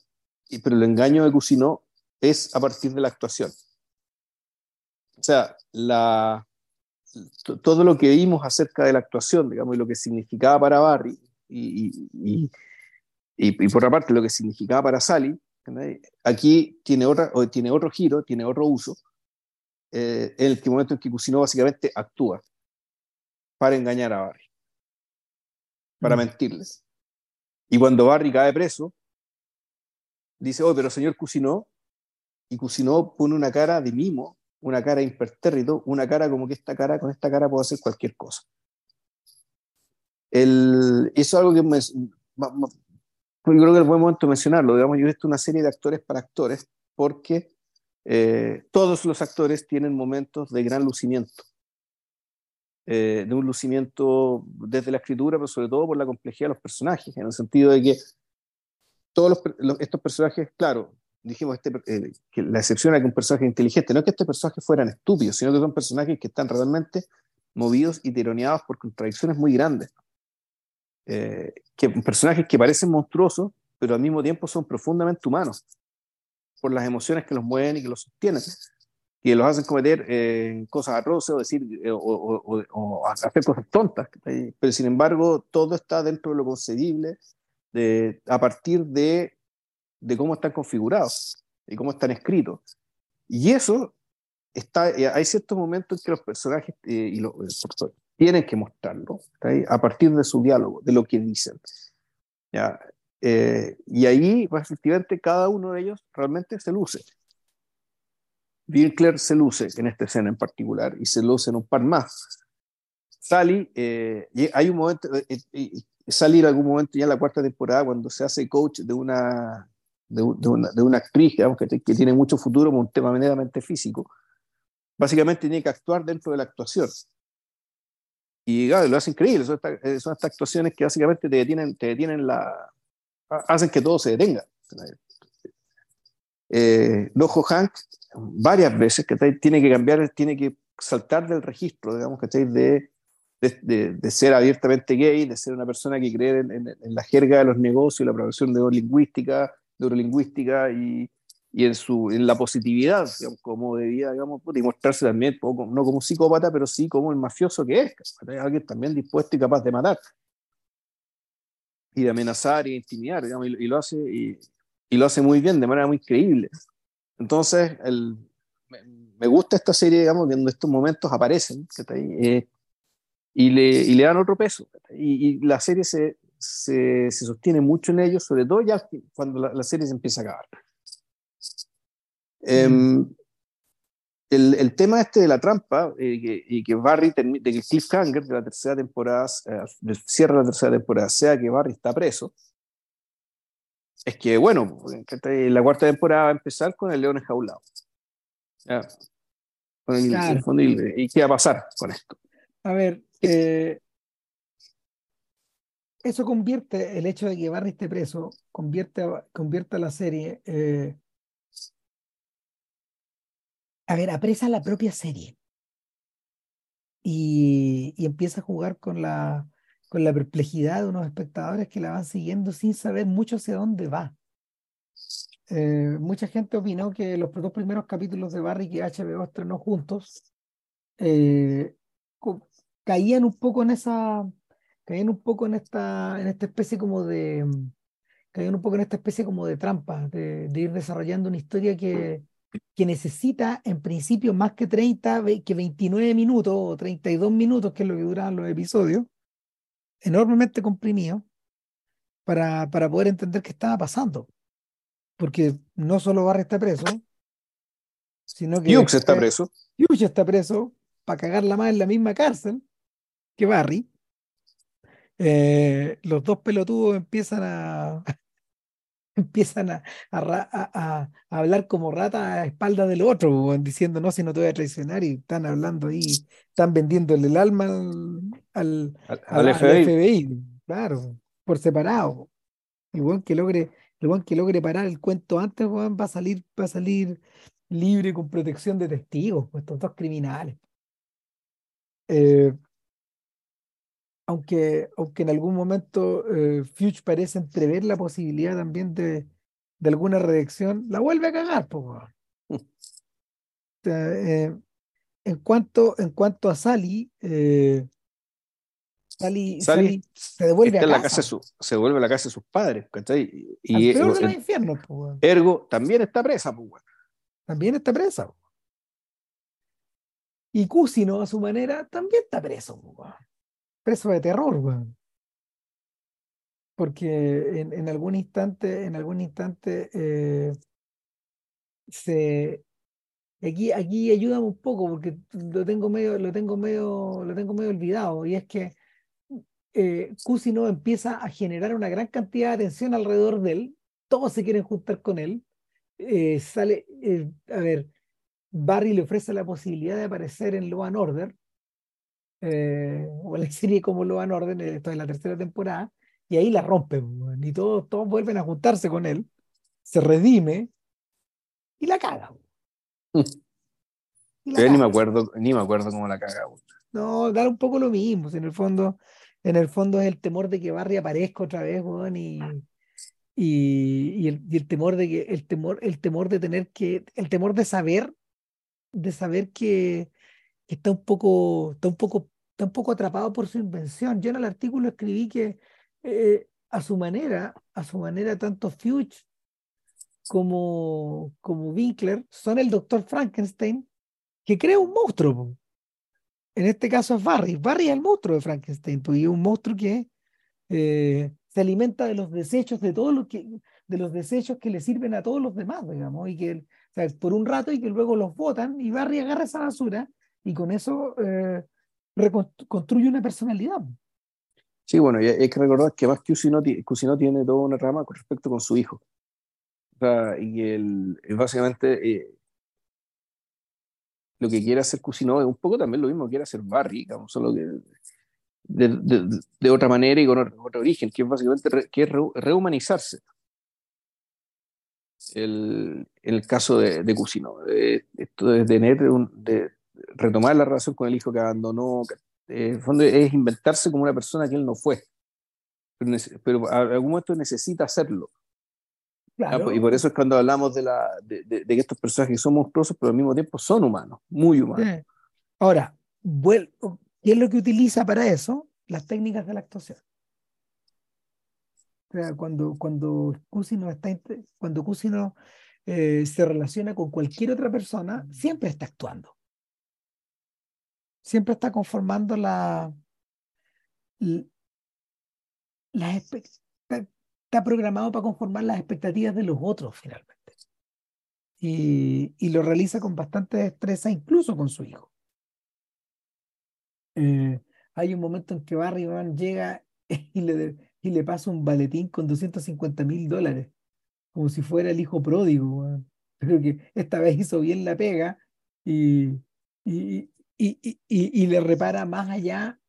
y, pero el engaño de Cusinó es a partir de la actuación. O sea, la, to- todo lo que vimos acerca de la actuación, digamos, y lo que significaba para Barry, y, y, y, y- por otra parte lo que significaba para Sally, ¿entendés? aquí tiene, otra, o tiene otro giro, tiene otro uso, eh, en el momento en que Cusinó básicamente actúa para engañar a Barry, para Mm. mentirles. Y cuando Barry cae preso, dice, oh, pero señor Cusinó, y Cusinó pone una cara de mimo, una cara impertérrito, una cara como que esta cara, con esta cara puedo hacer cualquier cosa. El, eso es algo que me, creo que es buen momento mencionarlo. Digamos, yo he visto una serie de actores para actores porque eh, todos los actores tienen momentos de gran lucimiento. Eh, de un lucimiento desde la escritura, pero sobre todo por la complejidad de los personajes, en el sentido de que todos estos personajes, claro, dijimos este, eh, que la excepción es que un personaje inteligente, no es que estos personajes fueran estúpidos, sino que son personajes que están realmente movidos y tironeados por contradicciones muy grandes. Que personajes que parecen monstruosos, pero al mismo tiempo son profundamente humanos, por las emociones que los mueven y que los sostienen, y los hacen cometer eh, cosas atroces o, decir, o, hacer cosas tontas. Pero sin embargo, todo está dentro de lo concebible de, a partir de de cómo están configurados y cómo están escritos. Y eso está, eh, hay ciertos momentos en que los personajes eh, y los, tienen que mostrarlo a partir de su diálogo, de lo que dicen. ¿ya? Eh, y ahí, efectivamente, cada uno de ellos realmente se luce. Claire se luce en esta escena en particular y se luce en un par más. Sally, hay un momento, Sally en algún momento ya en la cuarta temporada, cuando se hace coach de una, de, una, de una, actriz que, que, tiene mucho futuro con un tema meramente físico, básicamente tiene que actuar dentro de la actuación. Y claro, lo hace increíble, son, eh, son estas actuaciones que básicamente te detienen, te detienen la, hacen que todo se detenga. Eh, Lojo Hank varias veces que tiene que cambiar, tiene que saltar del registro, digamos, que de, de, de, ser abiertamente gay, de ser una persona que cree en, en, en la jerga de los negocios, la profesión de lingüística, neurolingüística y, y en, su, en la positividad, como debía, digamos, y mostrarse también, poco, no como psicópata, pero sí como el mafioso que es, alguien también dispuesto y capaz de matar, y de amenazar y intimidar, digamos, y, lo hace, y, y, lo hace muy bien, de manera muy creíble. Entonces, el, me, gusta esta serie, digamos, donde estos momentos aparecen, eh, y, le, y le dan otro peso, y, y la serie se, se, se, sostiene mucho en ellos, sobre todo ya cuando la, serie se empieza a acabar. Em, el, el, tema este de la trampa eh, que, y que Barry, de que el cliffhanger de la tercera temporada, eh, cierra la tercera temporada, sea que Barry está preso, es que, bueno, la cuarta temporada va a empezar con el león enjaulado. ¿Ya? ¿Y qué va a pasar con esto? A ver, eh, eso convierte, el hecho de que Barry esté preso, convierte, convierte a la serie, eh, a ver, apresa la propia serie. Y, empieza a jugar con la, con la perplejidad de unos espectadores que la van siguiendo sin saber mucho hacia dónde va. Eh, mucha gente opinó que los dos primeros capítulos de Barry que HBO estrenó juntos eh, caían un poco en esa caían un poco en esta, en esta especie como de, caían un poco en esta especie como de trampa, de, ir desarrollando una historia que, que necesita en principio más que 30, que 29 minutos o 32 minutos, que es lo que duran los episodios, enormemente comprimido, para, para poder entender qué estaba pasando. Porque no solo Barry está preso, sino que... Hughes está preso. Hughes está preso para cagarla más en la misma cárcel que Barry. Eh, los dos pelotudos empiezan a empiezan a, a, hablar como rata a espaldas del otro, diciendo no, si no te voy a traicionar, y están hablando ahí, están vendiéndole el alma al, al, FBI. claro, por separado. El buen que logre, el buen que logre parar el cuento antes, va a salir, va a salir libre con protección de testigos, pues, estos dos criminales. Eh, aunque, aunque en algún momento eh, Fuchs parece entrever la posibilidad también de, de alguna reacción, la vuelve a cagar, eh, en, cuanto, en cuanto a Sally, eh, Sally, Sally, se devuelve a la casa. se vuelve a la casa de sus padres, Y, Al peor de los infiernos, Ergo también está presa, También está presa. Y Cusino, a su manera, también está preso, preso de terror, weón. Porque en, algún instante, en algún instante, eh, se aquí, aquí ayúdame un poco, porque lo tengo medio, lo tengo medio, lo tengo medio olvidado, y es que eh, Cusino empieza a generar una gran cantidad de atención alrededor de él, todos se quieren juntar con él, eh, sale, a ver, Barry le ofrece la posibilidad de aparecer en Law and Order, eh, o la serie como Law and Order, esto es la tercera temporada, y ahí la rompen, y todos, todos vuelven a juntarse con él, se redime y la caga. Y la ni me acuerdo, ni me acuerdo cómo la caga. No, da un poco lo mismo, en el fondo, en el fondo es el temor de que Barry aparezca otra vez, y, y, el, temor de que, el temor, el temor de tener que, el temor de saber, de saber que, está un poco, está un poco, está un poco atrapado por su invención. Yo en el artículo escribí que eh, a su manera, a su manera, tanto Fuchs como, como Winkler son el doctor Frankenstein que crea un monstruo. En este caso es Barry. Barry es el monstruo de Frankenstein, es un monstruo que eh, se alimenta de los desechos de todos los que de los desechos que le sirven a todos los demás, digamos, y que por un rato y que luego los botan y Barry agarra esa basura y con eso eh, reconstruye una personalidad. Sí, bueno, y hay que recordar que más Cusino, Cusino tiene toda una rama con respecto con su hijo. O sea, y él, básicamente eh, lo que quiere hacer Cusino es un poco también lo mismo que quiere hacer Barry, digamos, solo que de, de, otra manera y con otro, origen, que es básicamente que es rehumanizarse. El, el caso de, de Cusino, esto de tener de retomar la relación con el hijo que abandonó, eh, fondo es inventarse como una persona que él no fue, pero, pero a algún momento necesita hacerlo. Ah, y por eso es cuando hablamos de, la, de, de, que estos personajes son monstruosos, pero al mismo tiempo son humanos, muy humanos. Ahora, ¿Qué es lo que utiliza para eso? Las técnicas de la actuación. O sea, cuando, cuando Cusino, está, cuando Cusino eh, se relaciona con cualquier otra persona, siempre está actuando. Siempre está conformando la, la, está programado para conformar las expectativas de los otros finalmente. Y, y, lo realiza con bastante destreza, incluso con su hijo. Eh, hay un momento en que Barry llega y le, y le pasa un baletín con 250 mil dólares, como si fuera el hijo pródigo. Creo que esta vez hizo bien la pega y, y, y le repara más allá,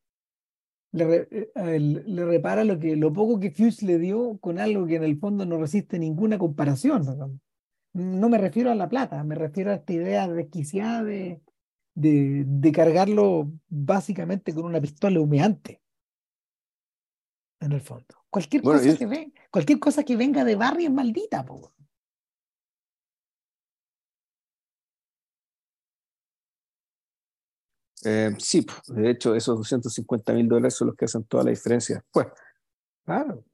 le, eh, le, repara lo, que, lo poco que Fuse le dio con algo que en el fondo no resiste ninguna comparación. ¿no? no me refiero a la plata, me refiero a esta idea desquiciada de, de, cargarlo básicamente con una pistola humeante. En el fondo. Cualquier, cosa, que cualquier cosa que venga de Barry es maldita, po. Eh, sí, de hecho, esos 250 mil dólares son los que hacen toda la diferencia después. Claro.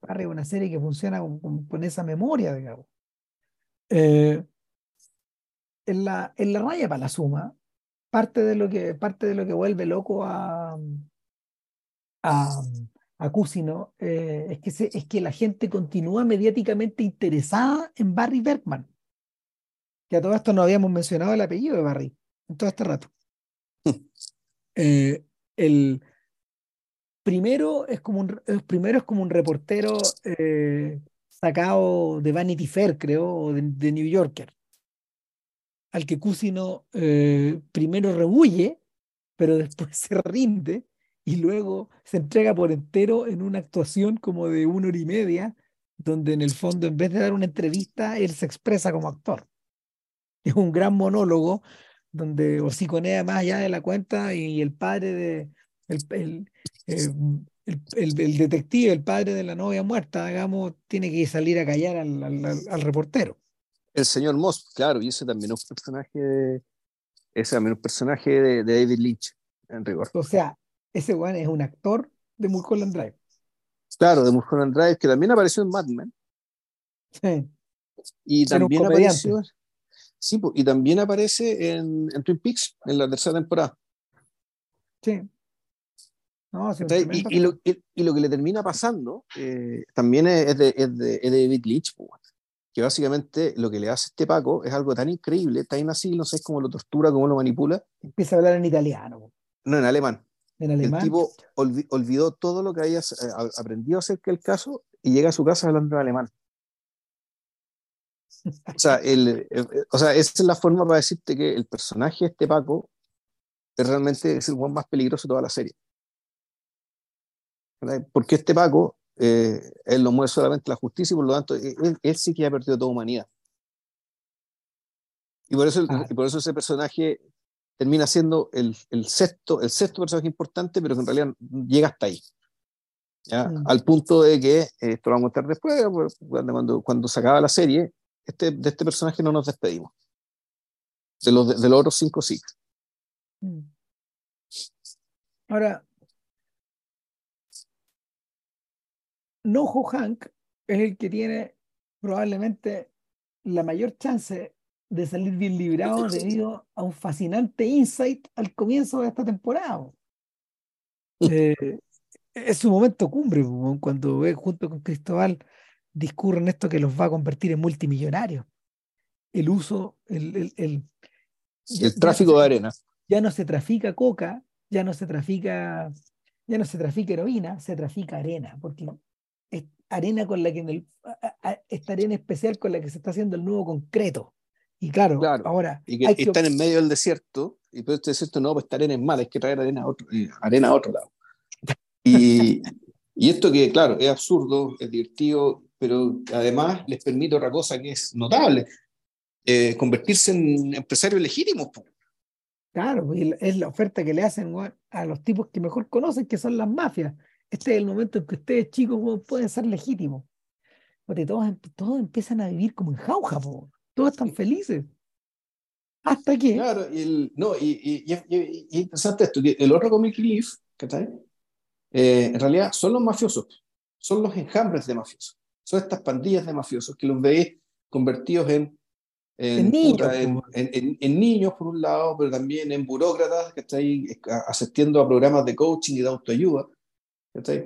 Barry es una serie que funciona con, esa memoria, digamos. Eh, en la, en la raya para la suma, parte de lo que, parte de lo que vuelve loco a, a, a Cusino eh, es, que se, es que la gente continúa mediáticamente interesada en Barry Bergman. Que a todo esto no habíamos mencionado el apellido de Barry todo este rato. Eh, el primero es como un, el primero es como un reportero eh, sacado de Vanity Fair, creo, o de, de New Yorker al que Cusino eh, primero rebulle, pero después se rinde y luego se entrega por entero en una actuación como de una hora y media, donde en el fondo, en vez de dar una entrevista, él se expresa como actor. Es un gran monólogo donde hociconea más allá de la cuenta y el padre de. El, eh, el, el, detective, el padre de la novia muerta, digamos, tiene que salir a callar al, al reportero. El señor Moss, claro, y ese también es un personaje de, ese también es un personaje de, David Lynch, en rigor. O sea, ese weón es un actor de Mulholland Drive. Claro, de Mulholland Drive, que también apareció en Mad Men. Sí. Y también apareció. Sí, y también aparece en, en, Twin Peaks, en la tercera temporada. Sí. No, y, y, lo, y, lo, que le termina pasando eh, también es de, es de, es de David Lynch, pues que básicamente lo que le hace este Paco es algo tan increíble, tan así, no sé cómo lo tortura, cómo lo manipula. Empieza a hablar en italiano. No, en alemán. En alemán. El tipo olvidó todo lo que había eh, aprendido acerca del caso y llega a su casa hablando en alemán. O sea, el, o sea, esa es la forma para decirte que el personaje este Paco es realmente es el más peligroso de toda la serie. Porque este Paco, eh, él lo mueve solamente la justicia y por lo tanto, él, sí que ha perdido toda humanidad. Y por eso, y por eso ese personaje termina siendo el, el, sexto, el sexto personaje importante, pero que en realidad llega hasta ahí. ¿ya? Mm. Al punto de que, eh, esto lo vamos a contar después, cuando, cuando se acaba la serie, este, de este personaje no nos despedimos. De los, de, los otros cinco sí. Mm. Ahora, Nojo Hank es el que tiene probablemente la mayor chance de salir bien librado debido a un fascinante insight al comienzo de esta temporada. Eh, es su momento cumbre, cuando ve junto con Cristóbal discurren esto que los va a convertir en multimillonarios. El uso, el, el, el, el tráfico de arena. Ya no se trafica coca, ya no se trafica, ya no se trafica heroína, se trafica arena, porque es arena con la que en el, esta arena especial con la que se está haciendo el nuevo concreto. Y claro, ahora. Y que están en medio del desierto, y por este desierto no, pues esta arena es mala, hay que traer arena a otro, eh, arena a otro lado. Y, y esto que, claro, es absurdo, es divertido, pero además les permite otra cosa que es notable, eh, convertirse en empresarios legítimos. Claro, es la oferta que le hacen a los tipos que mejor conocen, que son las mafias. Este es el momento en que ustedes, chicos, pueden ser legítimos. Porque todos, em, todos empiezan a vivir como en jauja, todos están felices. Hasta que. Claro, y, el, no, y, y, y, interesante esto, que el otro comic relief, ¿qué tal? Eh, en realidad son los mafiosos, son los enjambres de mafiosos, son estas pandillas de mafiosos que los veis convertidos en, en, niños, en, niños, por un lado, pero también en burócratas que están asistiendo a programas de coaching y de autoayuda,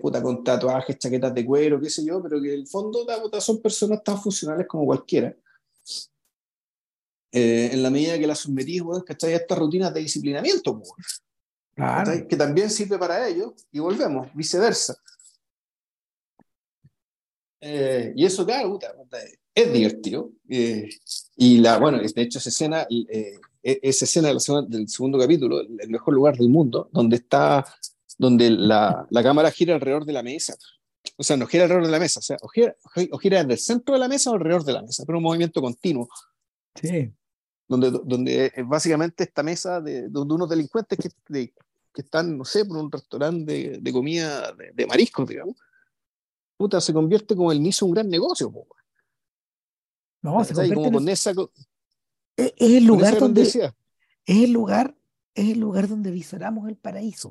puta, con tatuajes, chaquetas de cuero, qué sé yo, pero que en el fondo son personas tan funcionales como cualquiera. Eh, en la medida que las sometís, ¿cachai? A estas rutinas de disciplinamiento, que también sirve para ellos, y volvemos, viceversa. Eh, y eso, claro, es divertido. Eh, y la, bueno, de hecho, esa escena, eh, e, esa escena del segundo capítulo, el mejor lugar del mundo, donde está, donde la, la cámara gira alrededor de la mesa. O sea, no gira alrededor de la mesa, o sea, o gira, o gira desde el centro de la mesa o alrededor de la mesa, pero un movimiento continuo. Sí. Donde, donde básicamente esta mesa de, de unos delincuentes que, de, que están, no sé, por un restaurante de, comida de, mariscos, digamos, puta, se convierte como el inicio de un gran negocio. No, se convierte como es, el lugar donde es el lugar es el lugar donde visoramos el paraíso.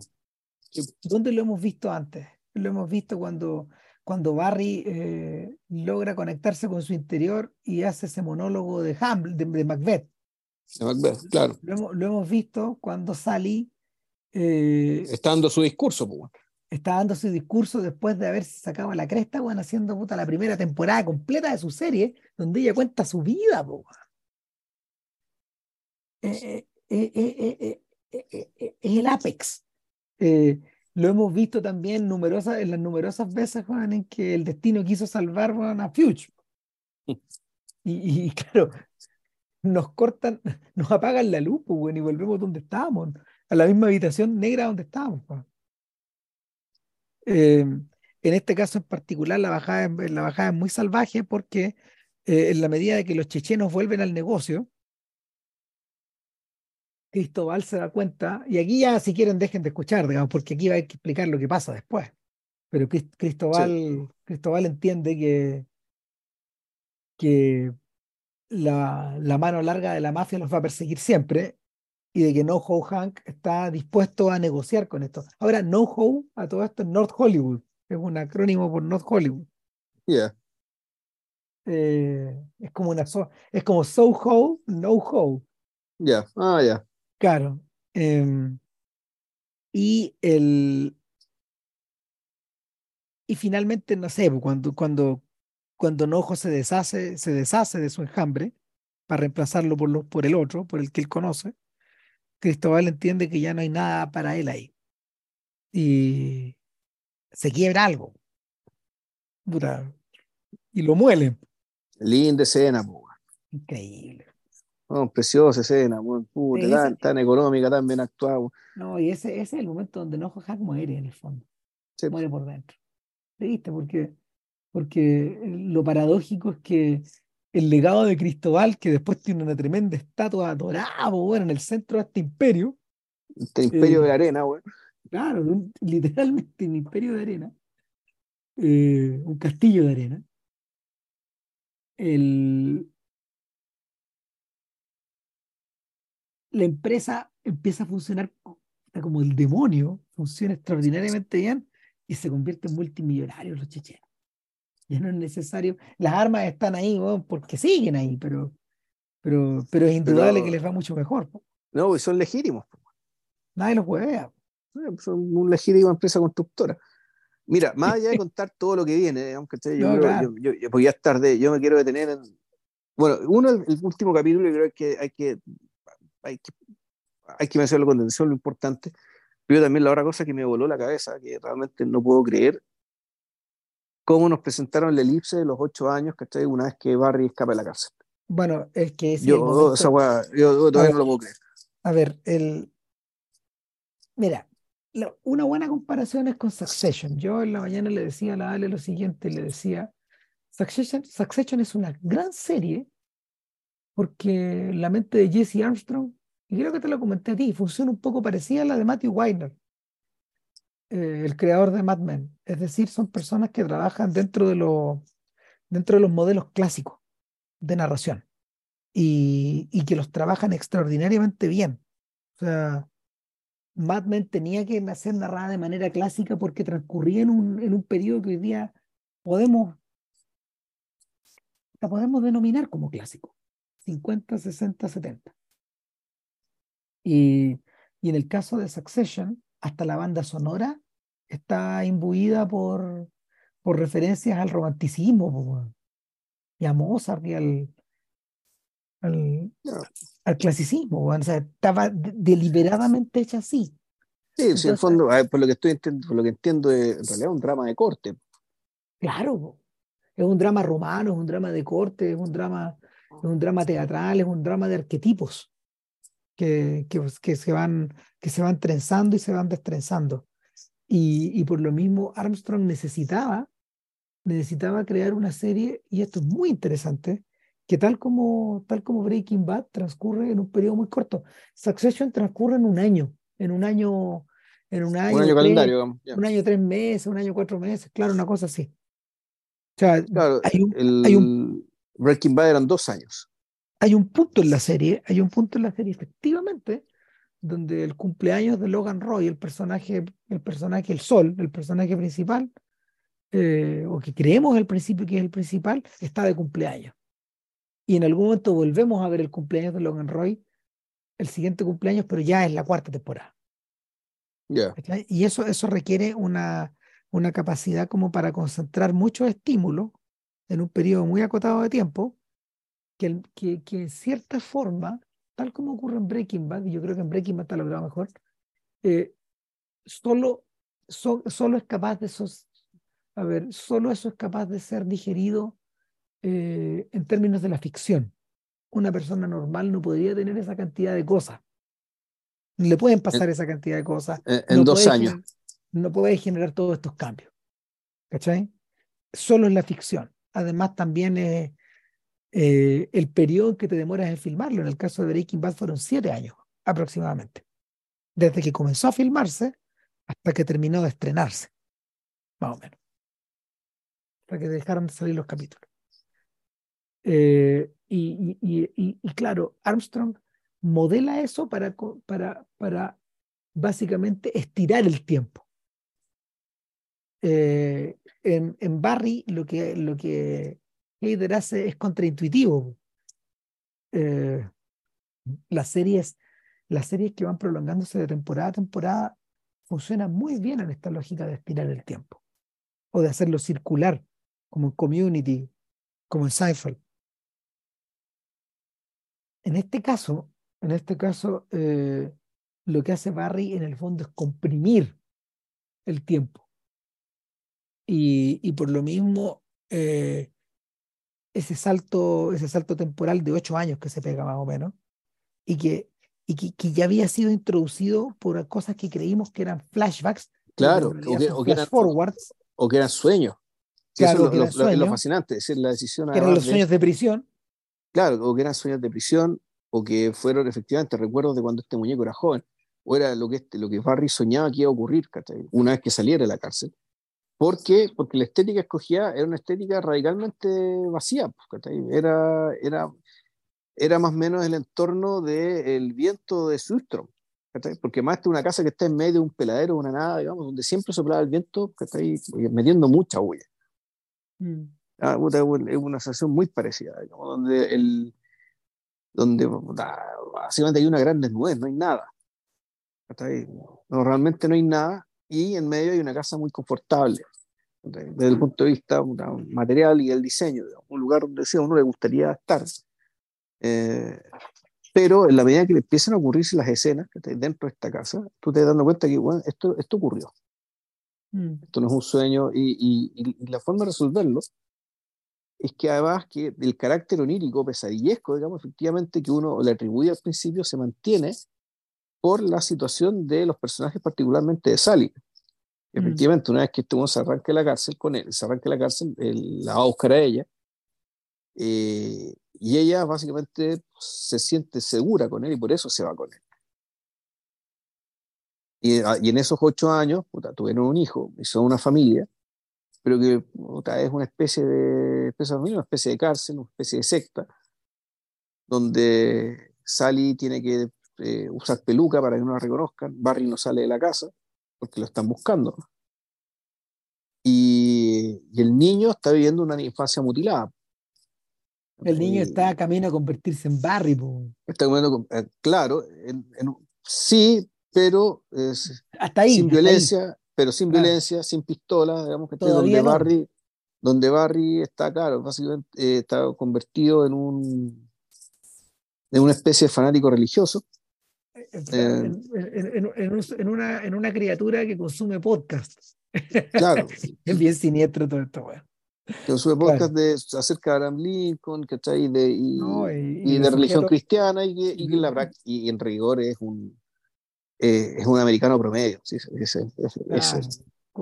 ¿Dónde lo hemos visto antes? Lo hemos visto cuando, cuando Barry eh, logra conectarse con su interior y hace ese monólogo de, Hamlet, de, Macbeth. De Macbeth, claro. Lo hemos, lo hemos visto cuando Sally eh, está dando su discurso, pues. Está dando su discurso después de haberse sacado la cresta, bueno, haciendo puta la primera temporada completa de su serie, donde ella cuenta su vida, es el apex. lo hemos visto también numerosas, en las numerosas veces, Juan, en que el destino quiso salvar a Fuchs. Y, claro, nos cortan, nos apagan la luz, pues, y volvemos donde estábamos a la misma habitación negra donde estábamos. Eh, en este caso en particular, la bajada, es, la bajada es muy salvaje porque eh, en la medida de que los chechenos vuelven al negocio, Cristóbal se da cuenta, y aquí ya si quieren dejen de escuchar, digamos, porque aquí va a explicar lo que pasa después. Pero Cristóbal, Cristóbal entiende que, que la, la, mano larga de la mafia los va a perseguir siempre y de que No-Ho Hank está dispuesto a negociar con esto. Ahora, No-Ho a todo esto es North Hollywood, es un acrónimo por North Hollywood. Yeah. Eh, es como una es como Soho, No-Ho. Ya, ah, ya. Claro. Em, y el y finalmente, no sé, cuando, cuando, cuando Nojo se deshace, se deshace de su enjambre para reemplazarlo por, lo, por el otro, por el que él conoce, Cristóbal entiende que ya no hay nada para él ahí. Y se quiebra algo. y lo muele. Linda escena, Increíble. Oh, preciosa escena, tan, económica, tan bien actuada. No, y ese, ese, es el momento donde no Hack muere en el fondo. Muere por dentro. ¿Viste? Porque, porque lo paradójico es que el legado de Cristóbal, que después tiene una tremenda estatua dorada bueno, en el centro de este imperio. Este imperio de eh, arena, bueno. Claro, literalmente un imperio de arena. Eh, un castillo de arena. El, la empresa empieza a funcionar como el demonio, funciona extraordinariamente bien y se convierte en multimillonarios los chechenos. Ya no es necesario, las armas están ahí porque siguen ahí, pero, pero, pero es indudable que les va mucho mejor. No, y son legítimos. Nadie los juega. Son una legítima empresa constructora. Mira, más allá de contar todo lo que viene, aunque yo, yo, yo, pues ya es tarde, yo me quiero detener en. Bueno, uno, el, último capítulo, creo que hay que hay que, hay que mencionarlo con atención, lo importante. Pero también la otra cosa que me voló la cabeza, que realmente no puedo creer, cómo nos presentaron la elipse de los ocho años, ¿cachai? Una vez que Barry escapa de la cárcel. Bueno, es que... yo, esa yo, todavía no lo puedo creer. A ver, el... Mira, una buena comparación es con Succession. Yo en la mañana le decía a la Ale lo siguiente, le decía, Succession, Succession es una gran serie porque la mente de Jesse Armstrong, y creo que te lo comenté a ti, funciona un poco parecida a la de Matthew Weiner, eh, el creador de Mad Men. Es decir, son personas que trabajan dentro de, los modelos clásicos de narración y, que los trabajan extraordinariamente bien. O Mad Men tenía que ser narrada de manera clásica porque transcurría en un, en un periodo que hoy día podemos, la podemos denominar como clásico. 50, 60, 70. Y, y en el caso de Succession, hasta la banda sonora está imbuida por, por referencias al romanticismo y a Mozart y al, al, al clasicismo. O sea, estaba deliberadamente hecha así. Sí, en el fondo, por lo que estoy por lo que entiendo, en realidad es un drama de corte. Claro, es un drama romano, es un drama de corte, es un drama es un drama teatral, es un drama de arquetipos que, que, pues, que, se, van, que se van trenzando y se van destrenzando. Y, y por lo mismo Armstrong necesitaba, necesitaba crear una serie, y esto es muy interesante, que tal como, tal como Breaking Bad transcurre en un periodo muy corto. Succession transcurre en un año, en un año, en un año, un año calendario, un año tres meses, un año cuatro meses, claro, una cosa así. O sea, hay, un, hay, un, Breaking Bad eran dos años. Hay un punto en la serie, hay un punto en la serie, efectivamente, donde el cumpleaños de Logan Roy, el personaje, el personaje, el sol, el personaje principal, eh, o que creemos al principio que es el principal, está de cumpleaños. Y en algún momento volvemos a ver el cumpleaños de Logan Roy, el siguiente cumpleaños, pero ya es la cuarta temporada. Y eso, eso requiere una, una capacidad como para concentrar muchos estímulos en un periodo muy acotado de tiempo, que, que, que en cierta forma, tal como ocurre en Breaking Bad, y yo creo que en Breaking Bad está logrado mejor, eh, solo, solo es capaz de esos, a ver, solo eso es capaz de ser digerido eh, en términos de la ficción. Una persona normal no podría tener esa cantidad de cosas. Le pueden pasar esa cantidad de cosas. En, dos años. no puede generar todos estos cambios. ¿Cachai? Solo en la ficción además también eh, el periodo que te demoras en filmarlo. En el caso de Breaking Bad fueron siete años aproximadamente, desde que comenzó a filmarse hasta que terminó de estrenarse, más o menos, hasta que dejaron de salir los capítulos. Eh, y, claro, Armstrong modela eso para, para, para básicamente estirar el tiempo. Eh, en, en, Barry lo que, lo que Heider hace es contraintuitivo. Eh, las, series, las series que van prolongándose de temporada a temporada funcionan muy bien en esta lógica de estirar el tiempo o de hacerlo circular, como en Community, como en Seinfeld. En este caso, en este caso, eh, lo que hace Barry en el fondo es comprimir el tiempo y, y por lo mismo, eh, ese salto, ese salto temporal de ocho años que se pega más o menos, y que, y que, ya había sido introducido por cosas que creímos que eran flashbacks. Claro, o que, eran forwards. O que eran sueños. Claro, eso es lo, fascinante, es decir, la decisión. Que eran los sueños de prisión. Claro, o que eran sueños de prisión, o que fueron efectivamente recuerdos de cuando este muñeco era joven, o era lo que, este, lo que Barry soñaba que iba a ocurrir una vez que saliera de la cárcel. ¿Por qué? Porque la estética escogida era una estética radicalmente vacía. Era, era, era más o menos el entorno del viento de Sustrom. Porque más de una casa que está en medio de un peladero, una nada, digamos, donde siempre soplaba el viento, metiendo mucha huella. Mm. Ah, es una sensación muy parecida, digamos, donde, el, donde básicamente hay una gran desnudez, no hay nada. No, realmente no hay nada y en medio hay una casa muy confortable desde el punto de vista material y el diseño, un lugar donde a uno le gustaría estar. Eh, pero en la medida que le empiezan a ocurrirse las escenas dentro de esta casa, tú te das dando cuenta que bueno, esto, esto ocurrió. Mm. Esto no es un sueño y, y, la forma de resolverlo es que además que el carácter onírico, pesadillesco, digamos, efectivamente que uno le atribuye al principio, se mantiene por la situación de los personajes, particularmente de Sally. Mm. Efectivamente, una vez que este se arranque la cárcel con él, se arranque la cárcel, él la va a buscar a ella, eh, y ella básicamente se siente segura con él y por eso se va con él. Y, ah, y en esos ocho años, tuvieron un hijo, hizo una familia, pero que es una especie de, una especie de cárcel, una especie de secta, donde Sally tiene que eh, usar peluca para que no la reconozcan, Barry no sale de la casa porque lo están buscando. Y, y el niño está viviendo una infancia mutilada. El niño está camino a convertirse en Barry. Está eh, claro, sí, pero hasta ahí, sin violencia, pero sin violencia, sin pistola, digamos que donde Barry, donde Barry está, claro, básicamente eh, está convertido en un en una especie de fanático religioso. Eh, en, una, en una criatura que consume podcasts. Claro. es bien siniestro todo esto, que sube podcast de, acerca de Abraham Lincoln, ¿cachai? De, y, y, de, religión cristiana y, y, la, y en rigor es un, eh, es un americano promedio. Sí, ese,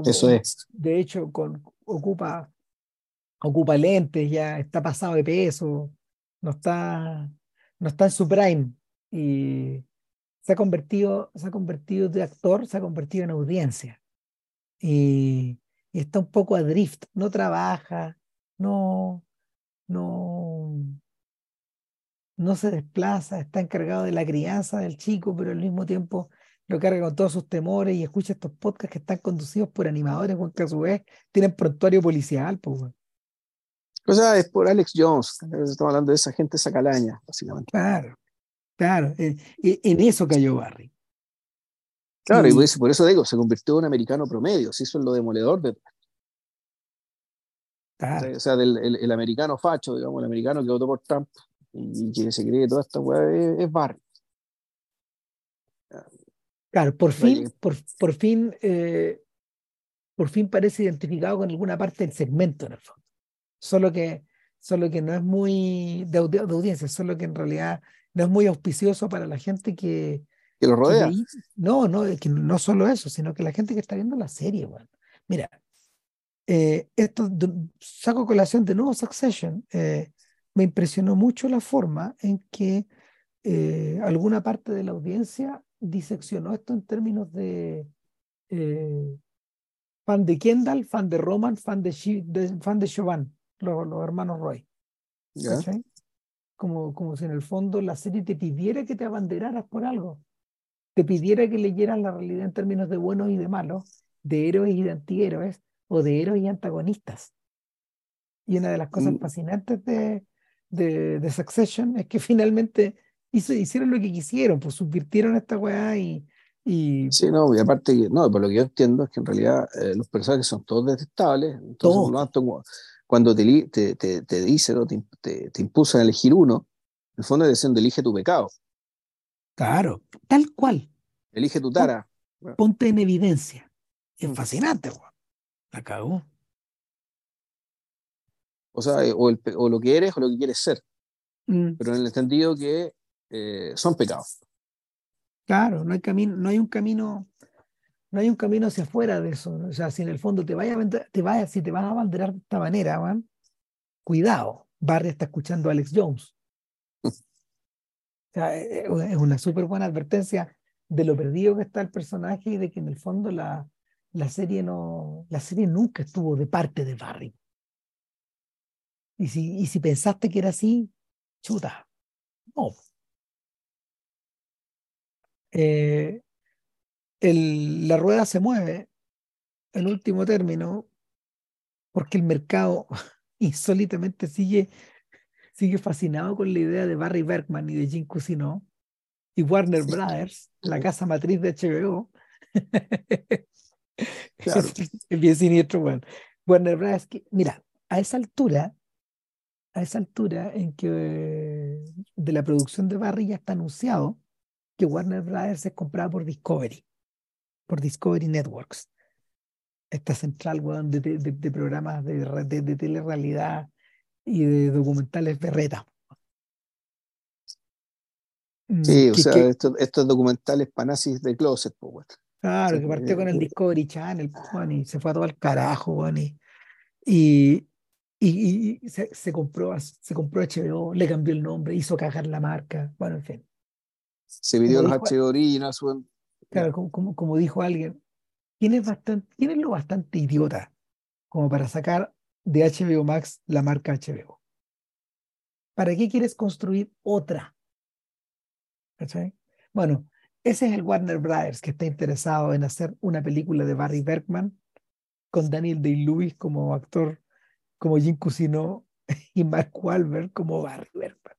eso es. De hecho, con, ocupa, ocupa lentes, ya está pasado de peso, no está, no está en su prime y se ha convertido, se ha convertido de actor, se ha convertido en audiencia. Y, y está un poco adrift, no trabaja, no, no, no se desplaza, está encargado de la crianza del chico, pero al mismo tiempo lo carga con todos sus temores y escucha estos podcasts que están conducidos por animadores, que a su vez tienen prontuario policial. Pues, o sea, es por Alex Jones, estamos hablando de esa gente esa calaña, básicamente. Claro, claro, eh, eh, en eso cayó Barry. Claro, y, por eso digo, se convirtió en un americano promedio, se hizo en lo demoledor de... O sea, del, el, americano facho, digamos, el americano que votó por Trump y, que se cree que toda esta weá es, Barry. Claro, por fin, por, por fin, eh, por fin parece identificado con alguna parte del segmento en el fondo. Solo que, solo que no es muy de, de audiencia, solo que en realidad no es muy auspicioso para la gente que, que lo rodea. no, no, que no solo eso, sino que la gente que está viendo la serie, bueno. Mira, eh, esto saco colación de nuevo Succession. Eh, me impresionó mucho la forma en que eh, alguna parte de la audiencia diseccionó esto en términos de fan de Kendall, fan de Roman, fan de, fan de Chauvin, los, los hermanos Roy. Como, como si en el fondo la serie te pidiera que te abanderaras por algo te pidiera que leyeras la realidad en términos de buenos y de malos, de héroes y de antihéroes, o de héroes y antagonistas. Y una de las cosas mm. fascinantes de, de, Succession es que finalmente hizo, hicieron lo que quisieron, pues subvirtieron esta weá y, y... Sí, no, y aparte, no, por lo que yo entiendo es que en realidad eh, los personajes son todos detestables, entonces cuando te, te, te, te dicen o te, te, impulsan a elegir uno, en el fondo es diciendo elige tu pecado. Claro, tal cual. Elige tu tara. Ponte en evidencia. Es mm. fascinante, weón. La cagó. O sea, o, el, o lo que eres o lo que quieres ser. Mm. Pero en el entendido que eh, son pecados. Claro, no hay camino, no hay un camino, no hay un camino hacia afuera de eso. O sea, si en el fondo te vayas, te vayas, si te vas a abanderar de esta manera, man, cuidado. Barry está escuchando a Alex Jones. O sea, e, e, es una súper buena advertencia de lo perdido que está el personaje y de que en el fondo la, la serie no, la serie nunca estuvo de parte de Barry. Y si, y si pensaste que era así, chuta, no. Eh, el, la rueda se mueve, en último término, porque el mercado insólitamente sigue, sigue fascinado con la idea de Barry Bergman y de Jim Cusino y Warner Brothers, la casa matriz de HBO. Claro. es, bien siniestro, bueno. Warner Brothers, que, mira, a esa altura, a esa altura en que de la producción de Barry ya está anunciado que Warner Brothers es comprada por Discovery, por Discovery Networks. Esta central, weón, de, de, de, programas de, de, de telerrealidad y de documentales berreta. Sí, o sea, estos, estos documentales panazis de closet, pues, Claro, que partió con el Discovery Channel, y se fue a todo el carajo, y, y, y, se, se, compró, se compró HBO, le cambió el nombre, hizo cagar la marca, bueno, en fin. Se pidió los HBO Originals. Claro, como, como, como, dijo alguien, ¿quién es, bastante, ¿quién es lo bastante idiota como para sacar de HBO Max la marca HBO? ¿Para qué quieres construir otra? ¿Cachai? Bueno, ese es el Warner Brothers que está interesado en hacer una película de Barry Bergman con Daniel Day-Lewis como actor, como Jim Cusino y Mark Wahlberg como Barry Bergman.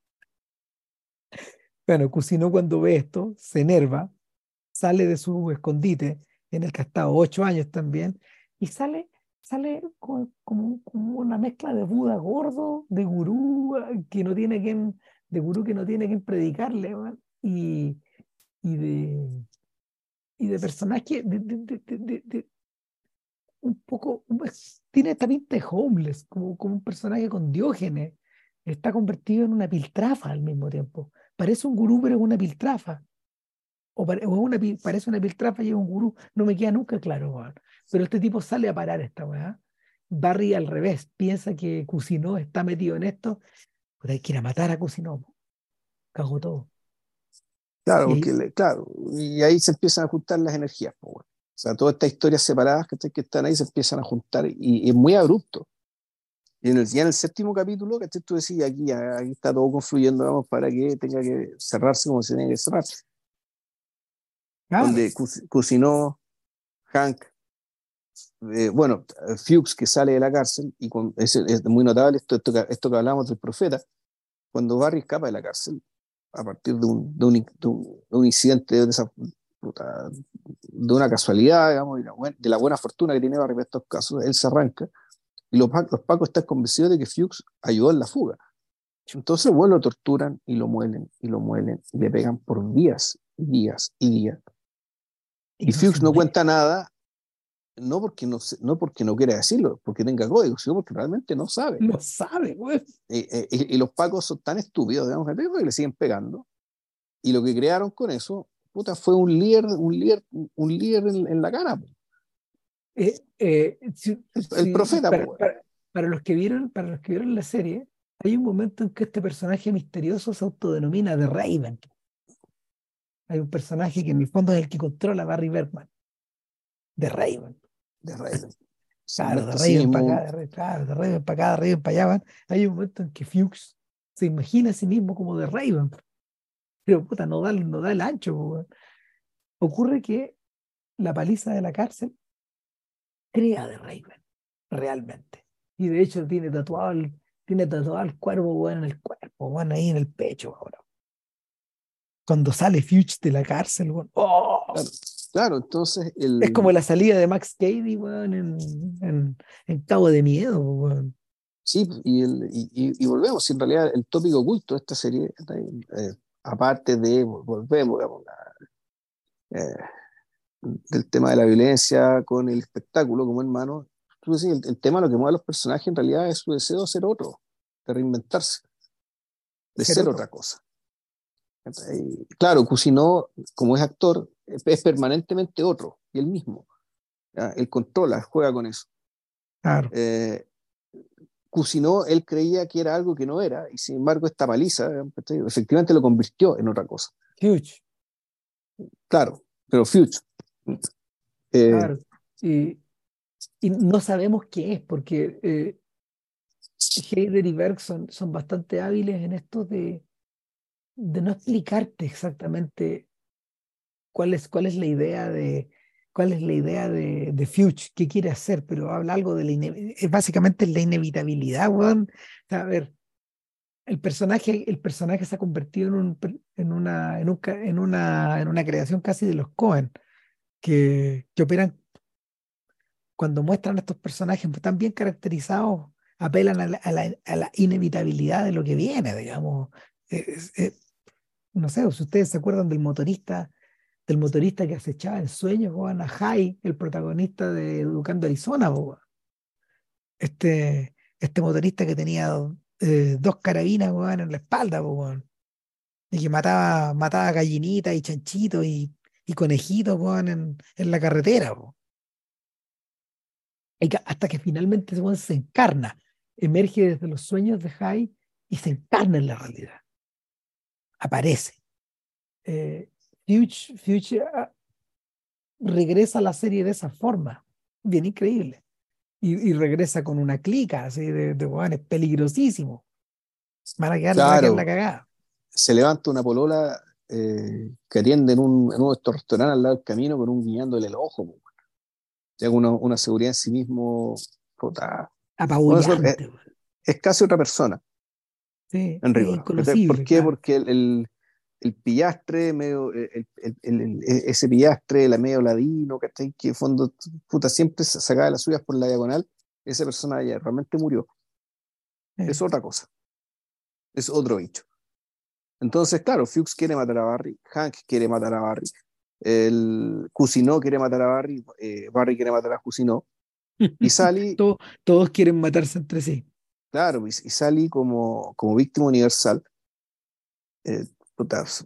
Bueno, Cusino cuando ve esto se enerva, sale de su escondite en el que ha estado ocho años también y sale sale como, como, una mezcla de Buda gordo, de gurú que no tiene quien, de gurú que no tiene quien predicarle, y, y de, y de personaje de, de, de, un poco, tiene esta pinta de homeless, como, como un personaje con diógenes, está convertido en una piltrafa al mismo tiempo. Parece un gurú, pero es una piltrafa. O, una, parece una piltrafa y es un gurú. No me queda nunca claro, Pero este tipo sale a parar esta weá. Barry al revés, piensa que Cusinó está metido en esto, pero hay que ir a matar a Cusinó. Cago todo. Claro, porque, claro, y ahí se empiezan a juntar las energías. O sea, todas estas historias separadas que, están ahí se empiezan a juntar y, es muy abrupto. Y en el, ya en el séptimo capítulo, que tú decías, aquí, aquí está todo confluyendo, vamos, para que tenga que cerrarse como se tiene que cerrar. Donde cocinó Hank, eh, bueno, Fuchs que sale de la cárcel, y con, es, es muy notable esto, esto, esto que hablamos del profeta, cuando Barry escapa de la cárcel, a partir de un, de un, un, incidente de, esa, de una casualidad, digamos, de la, buena, fortuna que tiene Barry estos casos, él se arranca y los, los pacos están convencidos de que Fuchs ayudó en la fuga. Entonces, bueno, lo torturan y lo muelen y lo muelen y le pegan por días, días y días. Y, y Fuchs no cuenta nada no porque no, no porque no quiera decirlo, porque tenga código, sino porque realmente no sabe. No sabe, güey. y, los pacos son tan estúpidos, digamos, que le siguen pegando. Y lo que crearon con eso, puta, fue un líder, un líder, un líder en, la cara. Eh, eh, el profeta. Para, los que vieron, para los que vieron la serie, hay un momento en que este personaje misterioso se autodenomina The Raven. Hay un personaje que en el fondo es el que controla a Barry Bergman. The Raven de Raven. Claro, de Raven para acá, claro, de Raven para acá, de Raven para allá. Hay un momento en que Fuchs se imagina a sí mismo como de Raven. Pero puta, no da, no da el ancho. Ocurre que la paliza de la cárcel crea de Raven, realmente. Y de hecho tiene tatuado el, tiene tatuado el cuervo bueno, en el cuerpo, bueno, ahí en el pecho ahora. Cuando sale Fuchs de la cárcel, bueno, ¡oh! Claro, entonces. Es como la salida de Max Cady, en, en, Cabo de Miedo, weón. Sí, y, el, y, volvemos, en realidad el tópico oculto de esta serie, eh, aparte de, volvemos, eh, del tema de la violencia con el espectáculo como hermano, tú decís, el, tema lo que mueve a los personajes en realidad es su deseo de ser otro, de reinventarse, de ser, otra cosa. Claro, Cusino, como es actor, es permanentemente otro, y el mismo. Él controla, juega con eso. Claro. Eh, Cusinó, él creía que era algo que no era, y sin embargo esta paliza efectivamente lo convirtió en otra cosa. Fuchs. Claro, pero Fuchs. Eh, claro. Y, y, no sabemos qué es, porque eh, Heider y Berg son, son, bastante hábiles en esto de, de no explicarte exactamente cuál es, cuál es la idea de, cuál es la idea de, de Fuchs, qué quiere hacer, pero habla algo de la es básicamente la inevitabilidad, weón. a ver, el personaje, el personaje se ha convertido en, un, en, una, en, un, en, una, en una creación casi de los Cohen, que, que operan cuando muestran a estos personajes tan bien caracterizados, apelan a la, a la, inevitabilidad de lo que viene, digamos. No sé, si ustedes se acuerdan del motorista del motorista que acechaba en sueños, Juan a Jai, el protagonista de Educando Arizona, Este, este motorista que tenía eh, dos carabinas en la espalda, y que mataba, mataba gallinitas y chanchitos y, y conejitos en, en, la carretera. hasta que finalmente se encarna, emerge desde los sueños de Jai y se encarna en la realidad. Aparece. Eh, Future, ah, regresa a la serie de esa forma, bien increíble. Y, regresa con una clica así de, de es peligrosísimo. Van a quedar, la cagada. Se levanta una polola eh, que atiende en, un, en uno de estos restaurantes al lado del camino con un guiñándole el ojo. Una, una seguridad en sí mismo. Puta. es, casi otra persona. Sí, en rigor. ¿Por qué? Porque el, el pillastre, medio, el, el, ese pillastre, la medio ladino, Que en fondo, puta, siempre sacaba las suyas por la diagonal, esa persona ya realmente murió. Es otra cosa. Es otro bicho. Entonces, claro, Fuchs quiere matar a Barry, Hank quiere matar a Barry, el Cusino quiere matar a Barry, eh, Barry quiere matar a Cusino, y Sally... todos, quieren matarse entre sí. Claro, y, Sally como, como víctima universal, eh,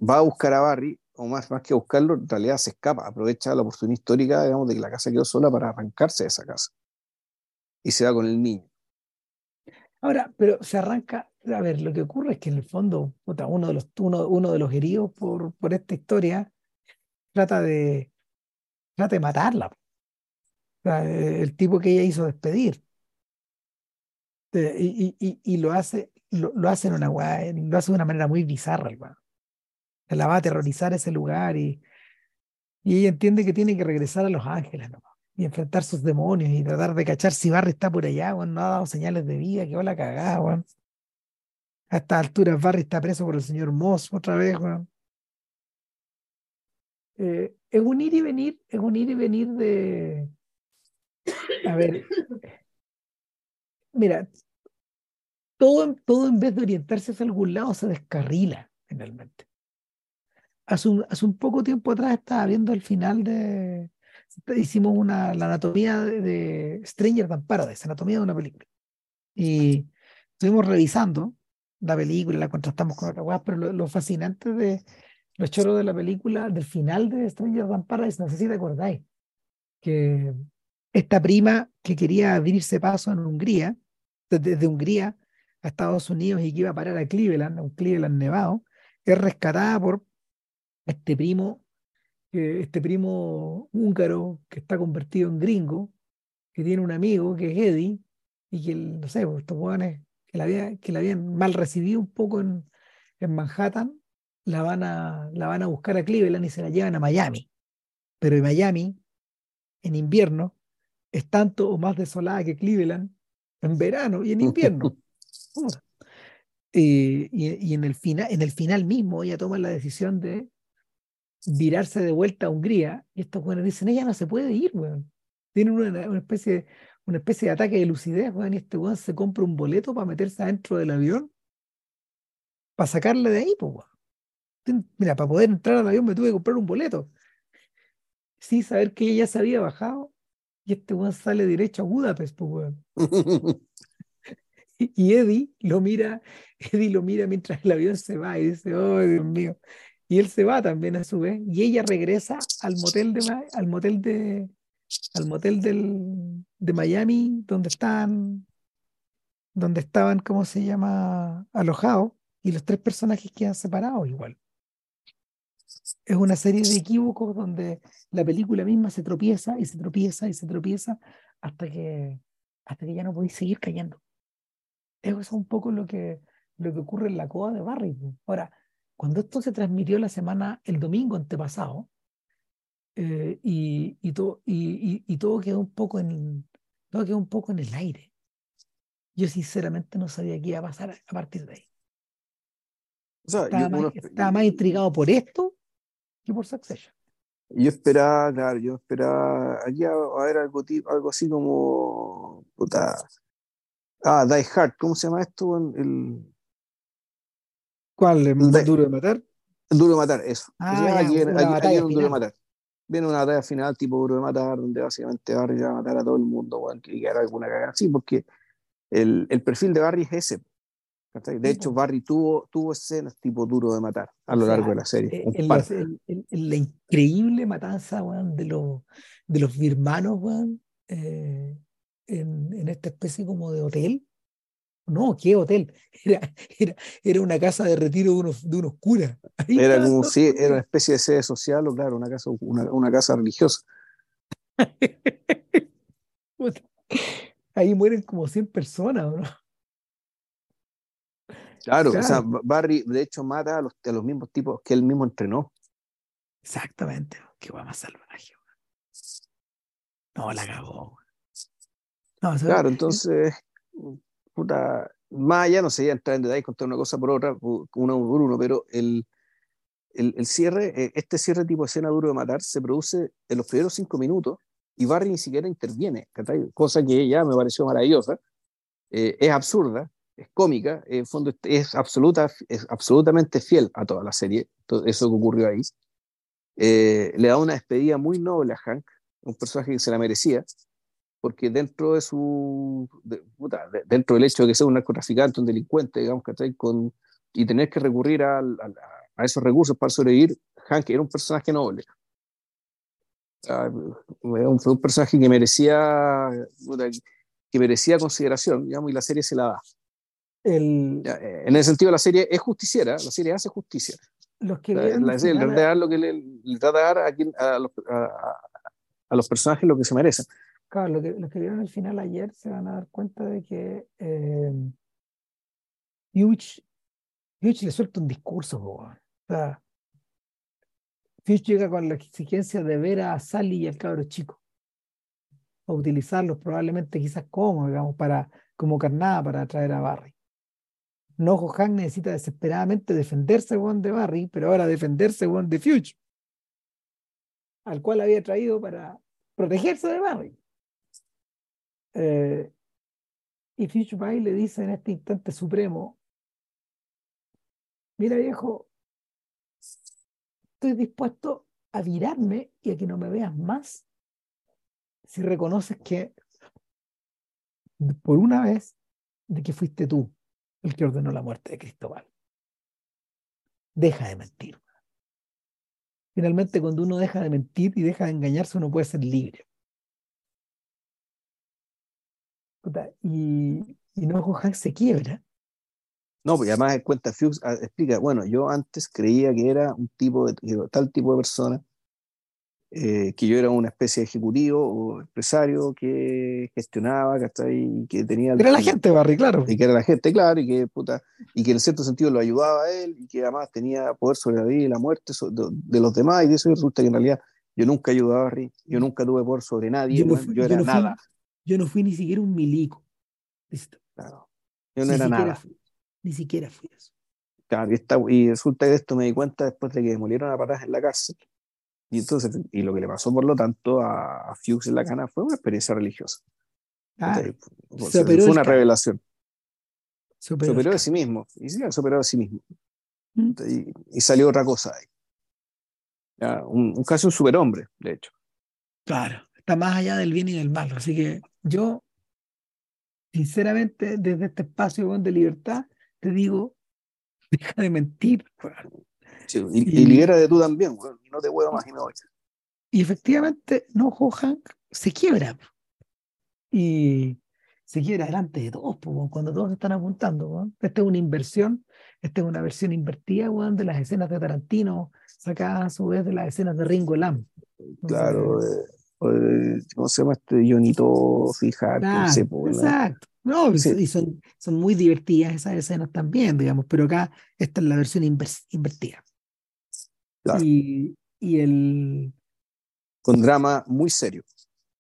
va a buscar a Barry, o más, más que buscarlo, en realidad se escapa, aprovecha la oportunidad histórica, digamos, de que la casa quedó sola para arrancarse de esa casa. Y se va con el niño. Ahora, pero se arranca, a ver, lo que ocurre es que en el fondo, uno, de los, uno, uno de los heridos por, por esta historia trata de, trata de matarla. el tipo que ella hizo despedir. Y, y, y, lo hace lo, lo hace en una lo hace de una manera muy bizarra, la va a aterrorizar ese lugar y, y ella entiende que tiene que regresar a Los Ángeles y enfrentar sus demonios y tratar de cachar si Barry está por allá, no ha dado señales de vida, que va la cagada, A estas alturas Barry está preso por el señor Moss otra vez, eh, es un ir y venir, es un ir y venir de... A ver, mira, todo, todo en vez de orientarse hacia algún lado se descarrila finalmente hace un, hace un poco tiempo atrás estaba viendo el final de. Hicimos una, la anatomía de, Stranger Than Paradise, anatomía de una película. Y estuvimos revisando la película, la contrastamos con otra pero lo, fascinante de los choros de la película, del final de Stranger Than Paradise, no sé si te acordáis, que esta prima que quería abrirse paso en Hungría, desde, Hungría a Estados Unidos y que iba a parar a Cleveland, a un Cleveland nevado, es rescatada por este primo, este primo húngaro que está convertido en gringo, que tiene un amigo que es Eddie, y que, no sé, pues, estos jóvenes que la, que la habían mal recibido un poco en, en Manhattan, la van, a, la van a buscar a Cleveland y se la llevan a Miami. Pero en Miami, en invierno, es tanto o más desolada que Cleveland en verano y en invierno. y, y, en, el final, en el final mismo ella toma la decisión de virarse de vuelta a Hungría y estos buenos dicen, ella no se puede ir, weón. Tienen una, una, especie, una especie de ataque de lucidez, weón, y este weón se compra un boleto para meterse adentro del avión para sacarle de ahí, pues, weón. Mira, para poder entrar al avión me tuve que comprar un boleto. Sí, saber que ella ya se había bajado y este weón sale derecho a Budapest, pues weón. y Eddie lo mira, Eddie lo mira mientras el avión se va y dice, oh Dios mío. Y él se va también a su vez, y ella regresa al motel de al motel de al motel del, de Miami, donde están, donde estaban, ¿cómo se llama? alojados, y los tres personajes quedan separados igual. Es una serie de equívocos donde la película misma se tropieza y se tropieza y se tropieza hasta que, hasta que ya no podéis seguir cayendo. Eso es un poco lo que, lo que ocurre en la coda de Barry. Ahora, cuando esto se transmitió la semana, el domingo antepasado, eh, y, y, todo, y, y, todo quedó un poco en todo quedó un poco en el aire. Yo sinceramente no sabía qué iba a pasar a partir de ahí. estaba, más, estaba, más, intrigado por esto que por Succession. Yo esperaba, claro, yo esperaba aquí a, a ver algo, algo así como puta, Ah, Die Hard, ¿cómo se llama esto? El, ¿Cuál? ¿El, duro de matar? El duro de matar, eso. Ah, aquí, viene un duro de matar. Viene una batalla final tipo duro de matar, donde básicamente Barry va a matar a todo el mundo, bueno, que quiera alguna cagada. Sí, porque el, el, perfil de Barry es ese. De hecho, Barry tuvo, tuvo escenas tipo duro de matar a lo largo de la serie. Eh, la increíble matanza de, los, de los birmanos, eh, en, en, esta especie como de hotel. No, ¿qué hotel? Era, era, era una casa de retiro de unos, de unos curas. era como, sí, era una especie de sede social o claro, una casa, una, una casa religiosa. Ahí mueren como 100 personas, ¿no? Claro, o sea, Barry de hecho mata a los, a los mismos tipos que él mismo entrenó. Exactamente, qué guay más salvaje. No, la cagó claro, entonces, puta, más allá no sé, entrar en detalle, contar una cosa por otra, uno por uno, pero el, el, el, cierre, eh, este cierre tipo escena duro de matar se produce en los primeros cinco minutos y Barry ni siquiera interviene, cosa que ya me pareció maravillosa, eh, es absurda, es cómica, en fondo es, absoluta, es absolutamente fiel a toda la serie, todo eso que ocurrió ahí. Eh, le da una despedida muy noble a Hank, un personaje que se la merecía, porque dentro de su, dentro del hecho de que sea un narcotraficante, un delincuente, digamos, que con y tener que recurrir a, a, esos recursos para sobrevivir, Hank era un personaje noble. fue un personaje que merecía, que merecía consideración, digamos, y la serie se la da. El, en ese sentido, la serie es justiciera, la serie hace justicia. Los que la, la, serie le da lo que le, le trata de dar a, a, los, a, los personajes lo que se merecen. Claro, los que, los que vieron el final ayer se van a dar cuenta de que eh, Hughes, le suelta un discurso. O sea, Hughes llega con la exigencia de ver a Sally y al cabro chico, a utilizarlos probablemente quizás como, digamos, para, como carnada para atraer a Barry. Nojo Hank necesita desesperadamente defenderse de Barry, pero ahora defenderse de Fuchs, al cual había traído para protegerse de Barry. Eh, y Fishby le dice en este instante supremo, mira viejo, estoy dispuesto a virarme y a que no me veas más si reconoces que por una vez de que fuiste tú el que ordenó la muerte de Cristóbal. Deja de mentir. Finalmente, cuando uno deja de mentir y deja de engañarse, uno puede ser libre. y, y no Hank se quiebra. No, porque además cuenta Fuchs ah, explica, bueno, yo antes creía que era un tipo de tal tipo de persona, eh, que yo era una especie de ejecutivo o empresario que gestionaba, y que tenía... Era la gente, Barry, claro. Y que era la gente, claro, y que, puta, y que en cierto sentido lo ayudaba a él, y que además tenía poder sobre la vida y la muerte de, los demás, y de eso resulta que en realidad yo nunca ayudaba a Barry, yo mm. nunca tuve poder sobre nadie, yo, era nada. Yo no fui ni siquiera un milico. Claro. Yo no era nada. ni siquiera fui eso. Claro, y, está, y resulta que de esto me di cuenta después de que demolieron a patas en la cárcel. Y entonces, y lo que le pasó por lo tanto a, a Fuchs en la cana fue una experiencia religiosa. fue una revelación. Se operó, de sí mismo. Y sí, se operó de sí mismo. ¿Mm? Y, salió otra cosa ahí. un, un, casi un superhombre, de hecho. Claro, está más allá del bien y del mal. Así que yo, sinceramente, desde este espacio de libertad, te digo, deja de mentir. Y, libera de tú también, no te puedo imaginar. Y efectivamente, no, Hank se quiebra. Y se quiebra delante de todos, cuando todos están apuntando. Esta es una inversión, esta es una versión invertida de las escenas de Tarantino, sacadas a su vez de las escenas de Ringo Lam. Claro, ¿cómo se llama este Jonito Fijar? exacto. No, y son, son, muy divertidas esas escenas también, digamos, pero acá esta es la versión invertida. Y, y el, con drama muy serio.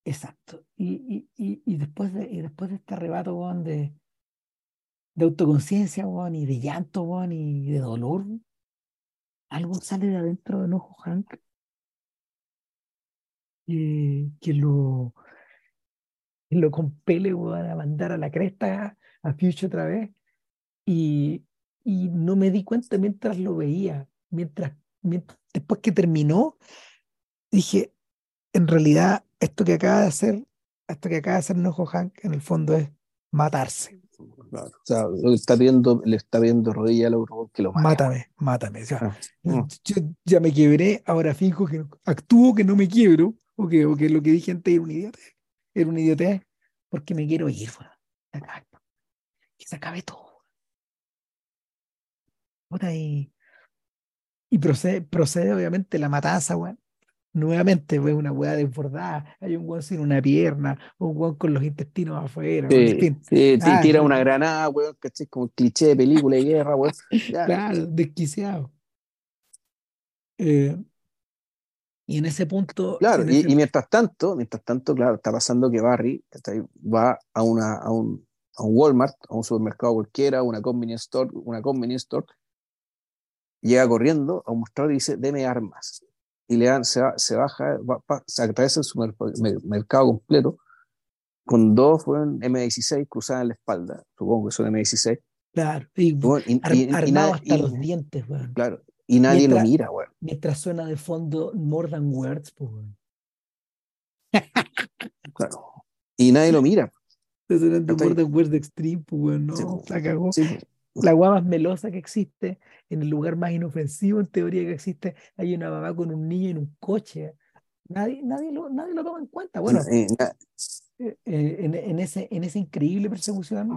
Exacto. Y, y, y, después, de, y después de este arrebato de, de autoconciencia y de llanto y de dolor, algo sale de adentro de Nojo Hank que lo, que lo compele a mandar a la cresta a Future otra vez. Y, y no me di cuenta mientras lo veía, mientras después que terminó, dije, en realidad esto que acaba de hacer, esto que acaba de hacer Nojo Hank, en el fondo es matarse. o sea, lo está viendo, le está viendo rodilla al robot que lo mata. Mátame, mátame. Ah, yo ya me quebré, ahora fijo que actúo que no me quiebro, o que, o que lo que dije antes era un idiota. Era un idiota porque me quiero ir. Que se acabe todo. Y, y procede, procede, obviamente, la matanza, weón nuevamente fue una hueá desbordada, hay un hueón sin una pierna, un hueón con los intestinos afuera. Sí, ah, tira una granada, hueón, ¿cachai? Como un cliché de película de guerra, hueón. claro, desquiciado. Eh, y en ese punto. Claro, y, mientras tanto, mientras tanto, claro, está pasando que Barry va a, una, a, un, a un Walmart, a un supermercado cualquiera, una convenience store, una convenience store, llega corriendo a un mostrador y dice, deme armas y le dan, se, se baja, se atraviesa su mercado completo con dos fueron M16 cruzadas en la espalda, supongo que son M16. Claro, y, armado hasta los dientes, weón. Claro, y nadie lo mira, weón. Mientras suena de fondo More Than Words, pues, claro, y nadie lo mira. More Than Words de Extreme, pues, weón, no, la cagó. Sí, la agua más melosa que existe, en el lugar más inofensivo en teoría que existe, hay una mamá con un niño en un coche. Nadie, nadie, lo, nadie lo toma en cuenta. Bueno, eh, eh, en, en, ese, en esa increíble persecución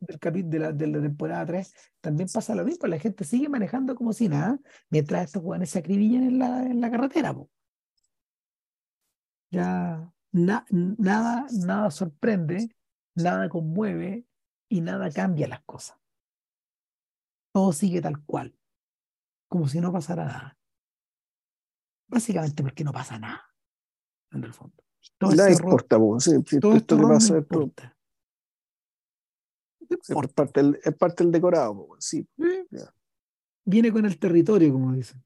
del capítulo de la, de la temporada 3, también pasa lo mismo. La gente sigue manejando como si nada, mientras estos jóvenes se acribillan en la, en la carretera. Ya nada, nada sorprende, nada conmueve y nada cambia las cosas todo sigue tal cual, como si no pasara nada. Básicamente porque no pasa nada, en el fondo. Todo la este importa, todo esto que pasa es, parte del, es parte del decorado, sí. Viene con el territorio, como dicen.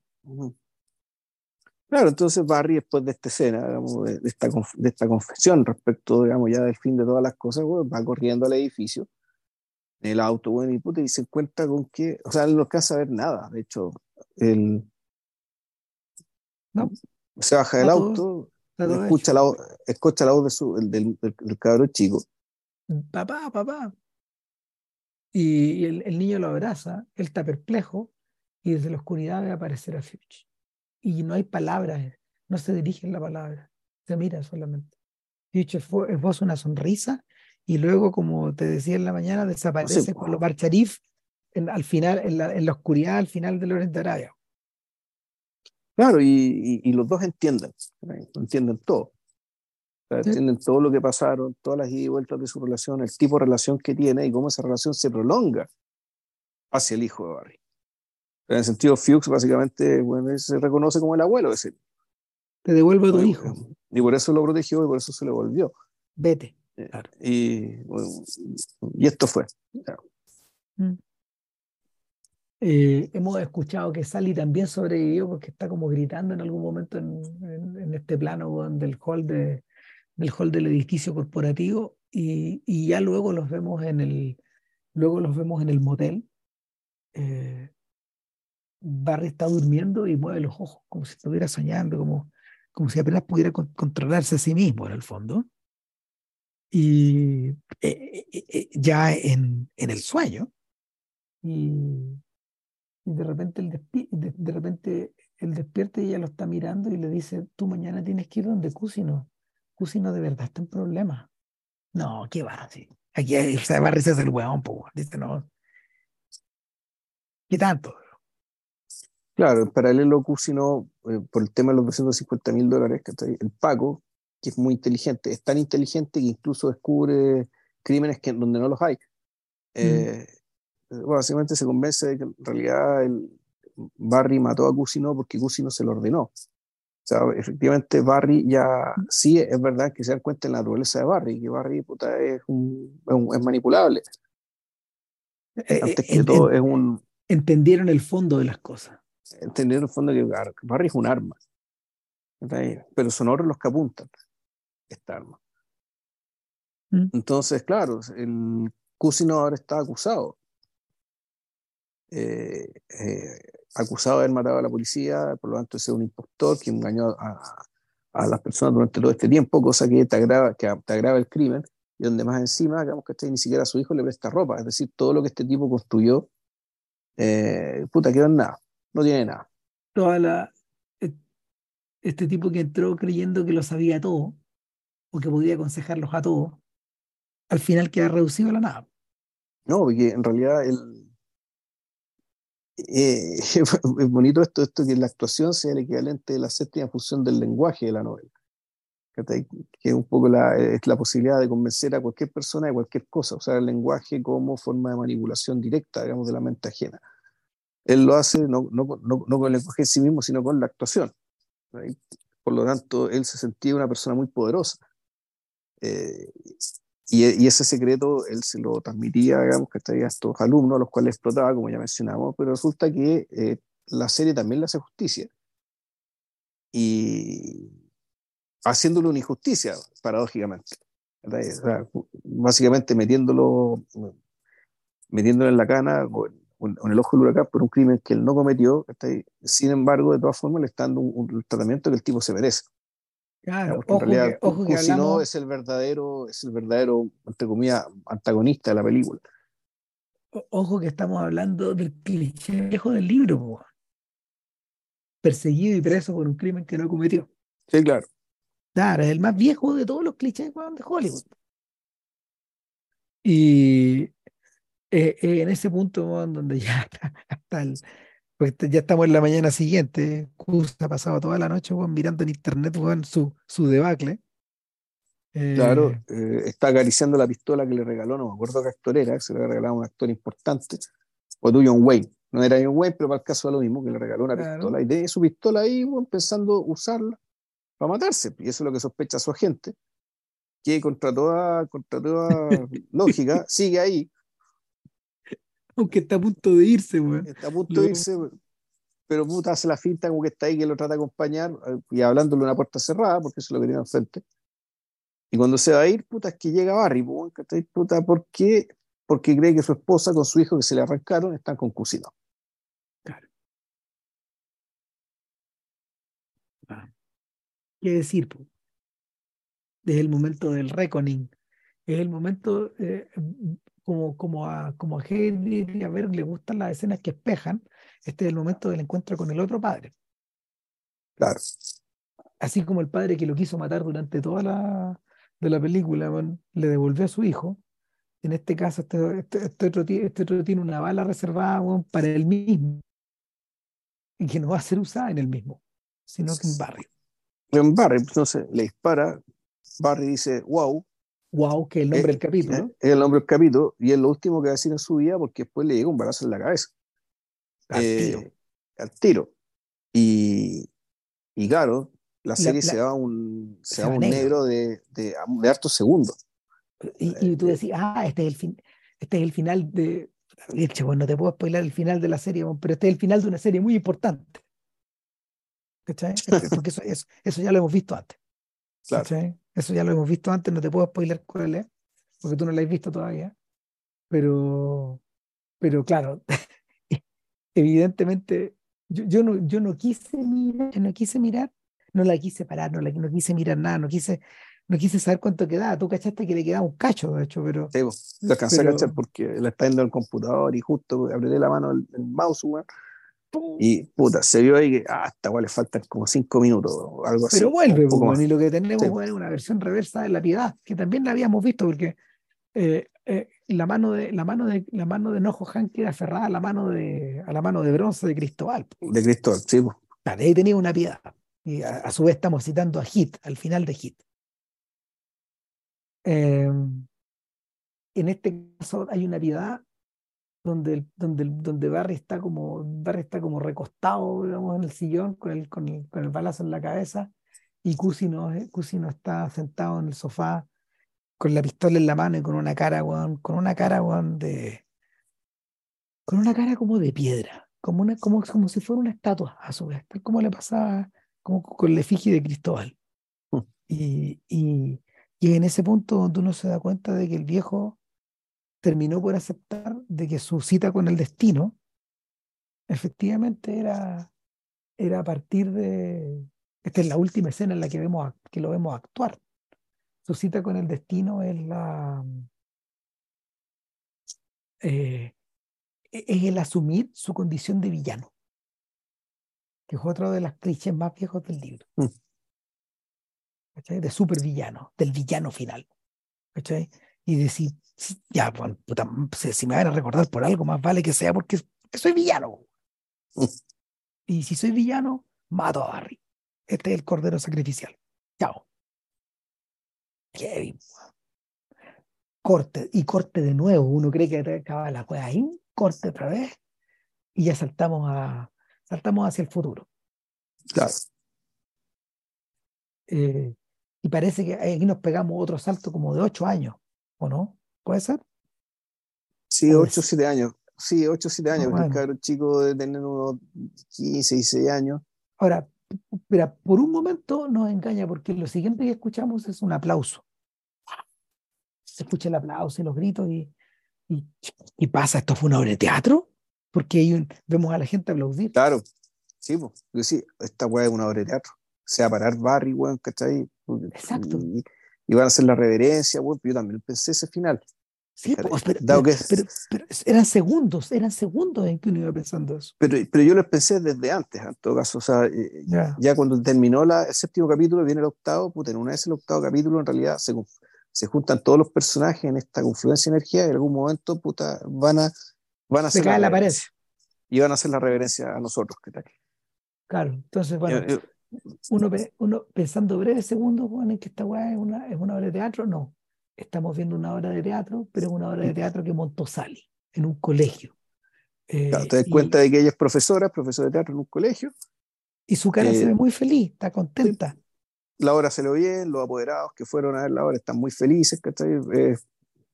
Claro, entonces Barry, después de esta escena, de, esta, de esta confesión respecto, digamos, ya del fin de todas las cosas, va corriendo al edificio en el auto, bueno, y, puta, y se encuentra con que, o sea, él no alcanza a ver nada. De hecho, él no. se baja del auto, escucha la, escucha la voz de su, del, del, cabrón chico. Papá, papá. Y, el, el, niño lo abraza, él está perplejo, y desde la oscuridad ve aparecer a Fuchs. Y no hay palabras, no se dirigen la palabra, se mira solamente. Fuchs es una sonrisa y luego, como te decía en la mañana, desaparece con los Barcharif al final, en la, en la, oscuridad al final de Lorenzo Arabia. Claro, y, y, los dos entienden, entienden todo. Entienden todo lo que pasaron, todas las idas y vueltas de su relación, el tipo de relación que tiene y cómo esa relación se prolonga hacia el hijo de Barry. En el sentido, Fuchs básicamente bueno, se reconoce como el abuelo de ese. Te devuelvo a tu hijo. Y por eso lo protegió y por eso se le volvió. Vete. Y, y esto fue. Mm. Eh, hemos escuchado que Sally también sobrevivió porque está como gritando en algún momento en, en, este plano del hall, de, del hall del edificio corporativo y, y, ya luego los vemos en el luego los vemos en el motel. Eh, Barry está durmiendo y mueve los ojos como si estuviera soñando, como, como si apenas pudiera controlarse a sí mismo en el fondo. Y eh, eh, ya en, en, el sueño. Y, de repente el de, de, repente él despierta y ella lo está mirando y le dice, tú mañana tienes que ir donde Cusino. Cusino de verdad está en problemas. No, ¿qué va? Sí. Aquí o sea, va a hacer el hueón. ¿Qué tanto? Claro, en paralelo, Cusino, eh, por el tema de los 250 mil dólares, que el Paco, que es muy inteligente, es tan inteligente que incluso descubre crímenes que, donde no los hay. Eh, mm. Básicamente se convence de que en realidad el Barry mató a Cusino porque Cusino se lo ordenó. O sea, efectivamente Barry ya sí es verdad que se dan cuenta de la naturaleza de Barry, que Barry puta, es, un, es, manipulable. Eh, Antes que todo es un... Entendieron el fondo de las cosas. Entendieron el fondo de que Barry es un arma. Pero son otros los que apuntan esta arma. Mm. Entonces, claro, el Cusino ahora está acusado. Eh, eh, acusado de haber matado a la policía, por lo tanto es un impostor que engañó a, a, las personas durante todo este tiempo, cosa que te agrava, que te agrava el crimen, y donde más encima, digamos que ni siquiera a su hijo le presta ropa, es decir, todo lo que este tipo construyó, eh, puta, quedó en nada, no tiene nada. Toda la, este tipo que entró creyendo que lo sabía todo, o que podía aconsejarlos a todos, al final queda reducido a la nada. No, porque en realidad el, eh, es bonito esto, esto que la actuación sea el equivalente de la séptima función del lenguaje de la novela. Que es un poco la, es la posibilidad de convencer a cualquier persona de cualquier cosa, usar el lenguaje como forma de manipulación directa, digamos, de la mente ajena. Él lo hace no, no, no, no con el lenguaje en sí mismo, sino con la actuación. Por lo tanto, él se sentía una persona muy poderosa. Eh, y, ese secreto él se lo transmitía, digamos, que a estos alumnos, a los cuales explotaba, como ya mencionamos, pero resulta que eh, la serie también le hace justicia. Y haciéndole una injusticia, paradójicamente. básicamente metiéndolo, metiéndolo en la cana o en, el ojo del huracán por un crimen que él no cometió. Sin embargo, de todas formas, le está dando un tratamiento que el tipo se merece. Claro, ojo en realidad que, si no es el verdadero, es el verdadero, entre comillas, antagonista de la película. Ojo que estamos hablando del cliché viejo del libro, perseguido y preso por un crimen que no cometió. Sí, claro. Claro, es el más viejo de todos los clichés de Hollywood. Y eh, eh, en ese punto donde ya está el, pues ya estamos en la mañana siguiente. Cus ha pasado toda la noche mirando en internet su, su debacle. claro, eh, eh, está acariciando la pistola que le regaló, no me acuerdo qué actor era, se le había regalado a un actor importante, o tú John Wayne. No era John Wayne, pero para el caso era lo mismo, que le regaló una pistola. Y de su pistola ahí, empezando a usarla para matarse. Y eso es lo que sospecha su agente, que contra toda, contra toda lógica sigue ahí aunque está a punto de irse, güey. Está a punto de irse, pero puta hace la finta como que está ahí, que lo trata de acompañar eh, y hablándole una puerta cerrada, porque es lo que tiene enfrente. Y cuando se va a ir, puta, es que llega Barry, puta, ¿por qué? Porque cree que su esposa con su hijo que se le arrancaron están con Cusino. Claro. Ah. ¿Qué decir? Desde el momento del reckoning, es el momento eh, como, como, a, como a a ver, le gustan las escenas que espejan, este es el momento del encuentro con el otro padre. Claro. Así como el padre que lo quiso matar durante toda la, de la película, le devolvió a su hijo. En este caso, este, este, este, otro, este otro, tiene una bala reservada para él mismo y que no va a ser usada en el mismo, sino que en Barry. En Barry, entonces le dispara, Barry dice, wow, Wow, que es el nombre del capítulo. Es, el nombre del capítulo y es lo último que va a decir en su vida porque después le llega un balazo en la cabeza. Al tiro. Eh, al tiro. Y, y claro, la serie se da un, se, da un negro, de, de, de, hartos segundos. Y, tú decís, ah, este es el, fin, este es el final de. Bueno, no te puedo spoiler el final de la serie, pero este es el final de una serie muy importante. ¿Cachai? Porque eso, eso, eso ya lo hemos visto antes. Claro. Eso ya lo hemos visto antes, no te puedo spoiler cuál es, porque tú no la has visto todavía. Pero, pero claro, evidentemente, yo, yo, no, yo no quise mirar, no quise mirar no la quise parar, no, la, no quise mirar nada, no quise, no quise saber cuánto quedaba. Tú cachaste que le quedaba un cacho, de hecho, pero. Sí, lo alcancé a cachar porque le está yendo el computador y justo abriré la mano el, mouse, weón. Y puta, se vio ahí que ah, hasta igual le faltan como cinco minutos o algo así. Pero vuelve, pues, y lo que tenemos es una versión reversa de la piedad, que también la habíamos visto, porque eh, eh, la mano de la mano de la mano de Nojo Han queda aferrada a la mano de a la mano de bronce de Cristóbal. De Cristóbal, sí. ahí tenía una piedad. Y a, su vez estamos citando a Hit, al final de Hit. Em, en este caso hay una piedad donde, donde, donde Barry está como Barry está como recostado digamos, en el sillón con el, con el, con el balazo en la cabeza y Cusi no, eh, no está sentado en el sofá con la pistola en la mano y con una cara, con una cara, de. con una cara como de piedra, como, una, como, como si fuera una estatua, a su vez, tal como le pasaba como con el efigie de Cristóbal. Mm. Y, y, y en ese punto donde uno se da cuenta de que el viejo terminó por aceptar de que su cita con el destino efectivamente era, era a partir de. Esta es la última escena en la que, vemos, que lo vemos actuar su cita con el destino es la eh, e-, es el asumir su condición de villano, que es otro de las clichés más viejos del libro. Mm. De supervillano, del villano final. Y decir, ya, si me van a recordar por algo, más vale que sea porque soy villano. Y si soy villano, mato a Barry. Este es el cordero sacrificial. Chao. Kevin. Corte, y corte de nuevo. Uno cree que acaba la cueva ahí, corte otra vez, y ya saltamos a saltamos hacia el futuro. Claro. Eh, y parece que aquí nos pegamos otro salto como de ocho años, ¿o no? ¿Puede ser? Sí, ocho o siete años. Sí, ocho o siete años, porque el chico de tener unos 15, 16 años. Ahora, Mira, por un momento nos engaña porque lo siguiente que escuchamos es un aplauso. Se escucha el aplauso y los gritos y, y, pasa, ¿esto fue una obra de teatro? Porque vemos a la gente aplaudir. Claro, sí, pues, sí, esta weá es una obra de teatro. O sea, parar Barry, weón, ¿cachai? Exacto. Y, y, van a hacer la reverencia, yo también pensé ese final. Sí, pues, pero, eran segundos, eran segundos en que uno iba pensando eso. Pero, pero yo lo pensé desde antes, en todo caso. O sea, eh, ya cuando terminó la, el séptimo capítulo, viene el octavo, puta, en una vez el octavo capítulo, en realidad se, se juntan todos los personajes en esta confluencia de energía y en algún momento, puta, van a, van a se cae la, pared. Y van a hacer la reverencia a nosotros. ¿qué tal? Claro, entonces, bueno, uno, uno pensando breves segundos, bueno, en que esta weá es una, es una obra de teatro, no estamos viendo una obra de teatro, pero es una obra de teatro que montó Sally en un colegio. te das cuenta de que ella es profesora, profesora de teatro en un colegio. Y su cara se ve eh, muy feliz, está contenta. La obra se lo bien, los apoderados que fueron a ver la obra están muy felices, ¿cachai?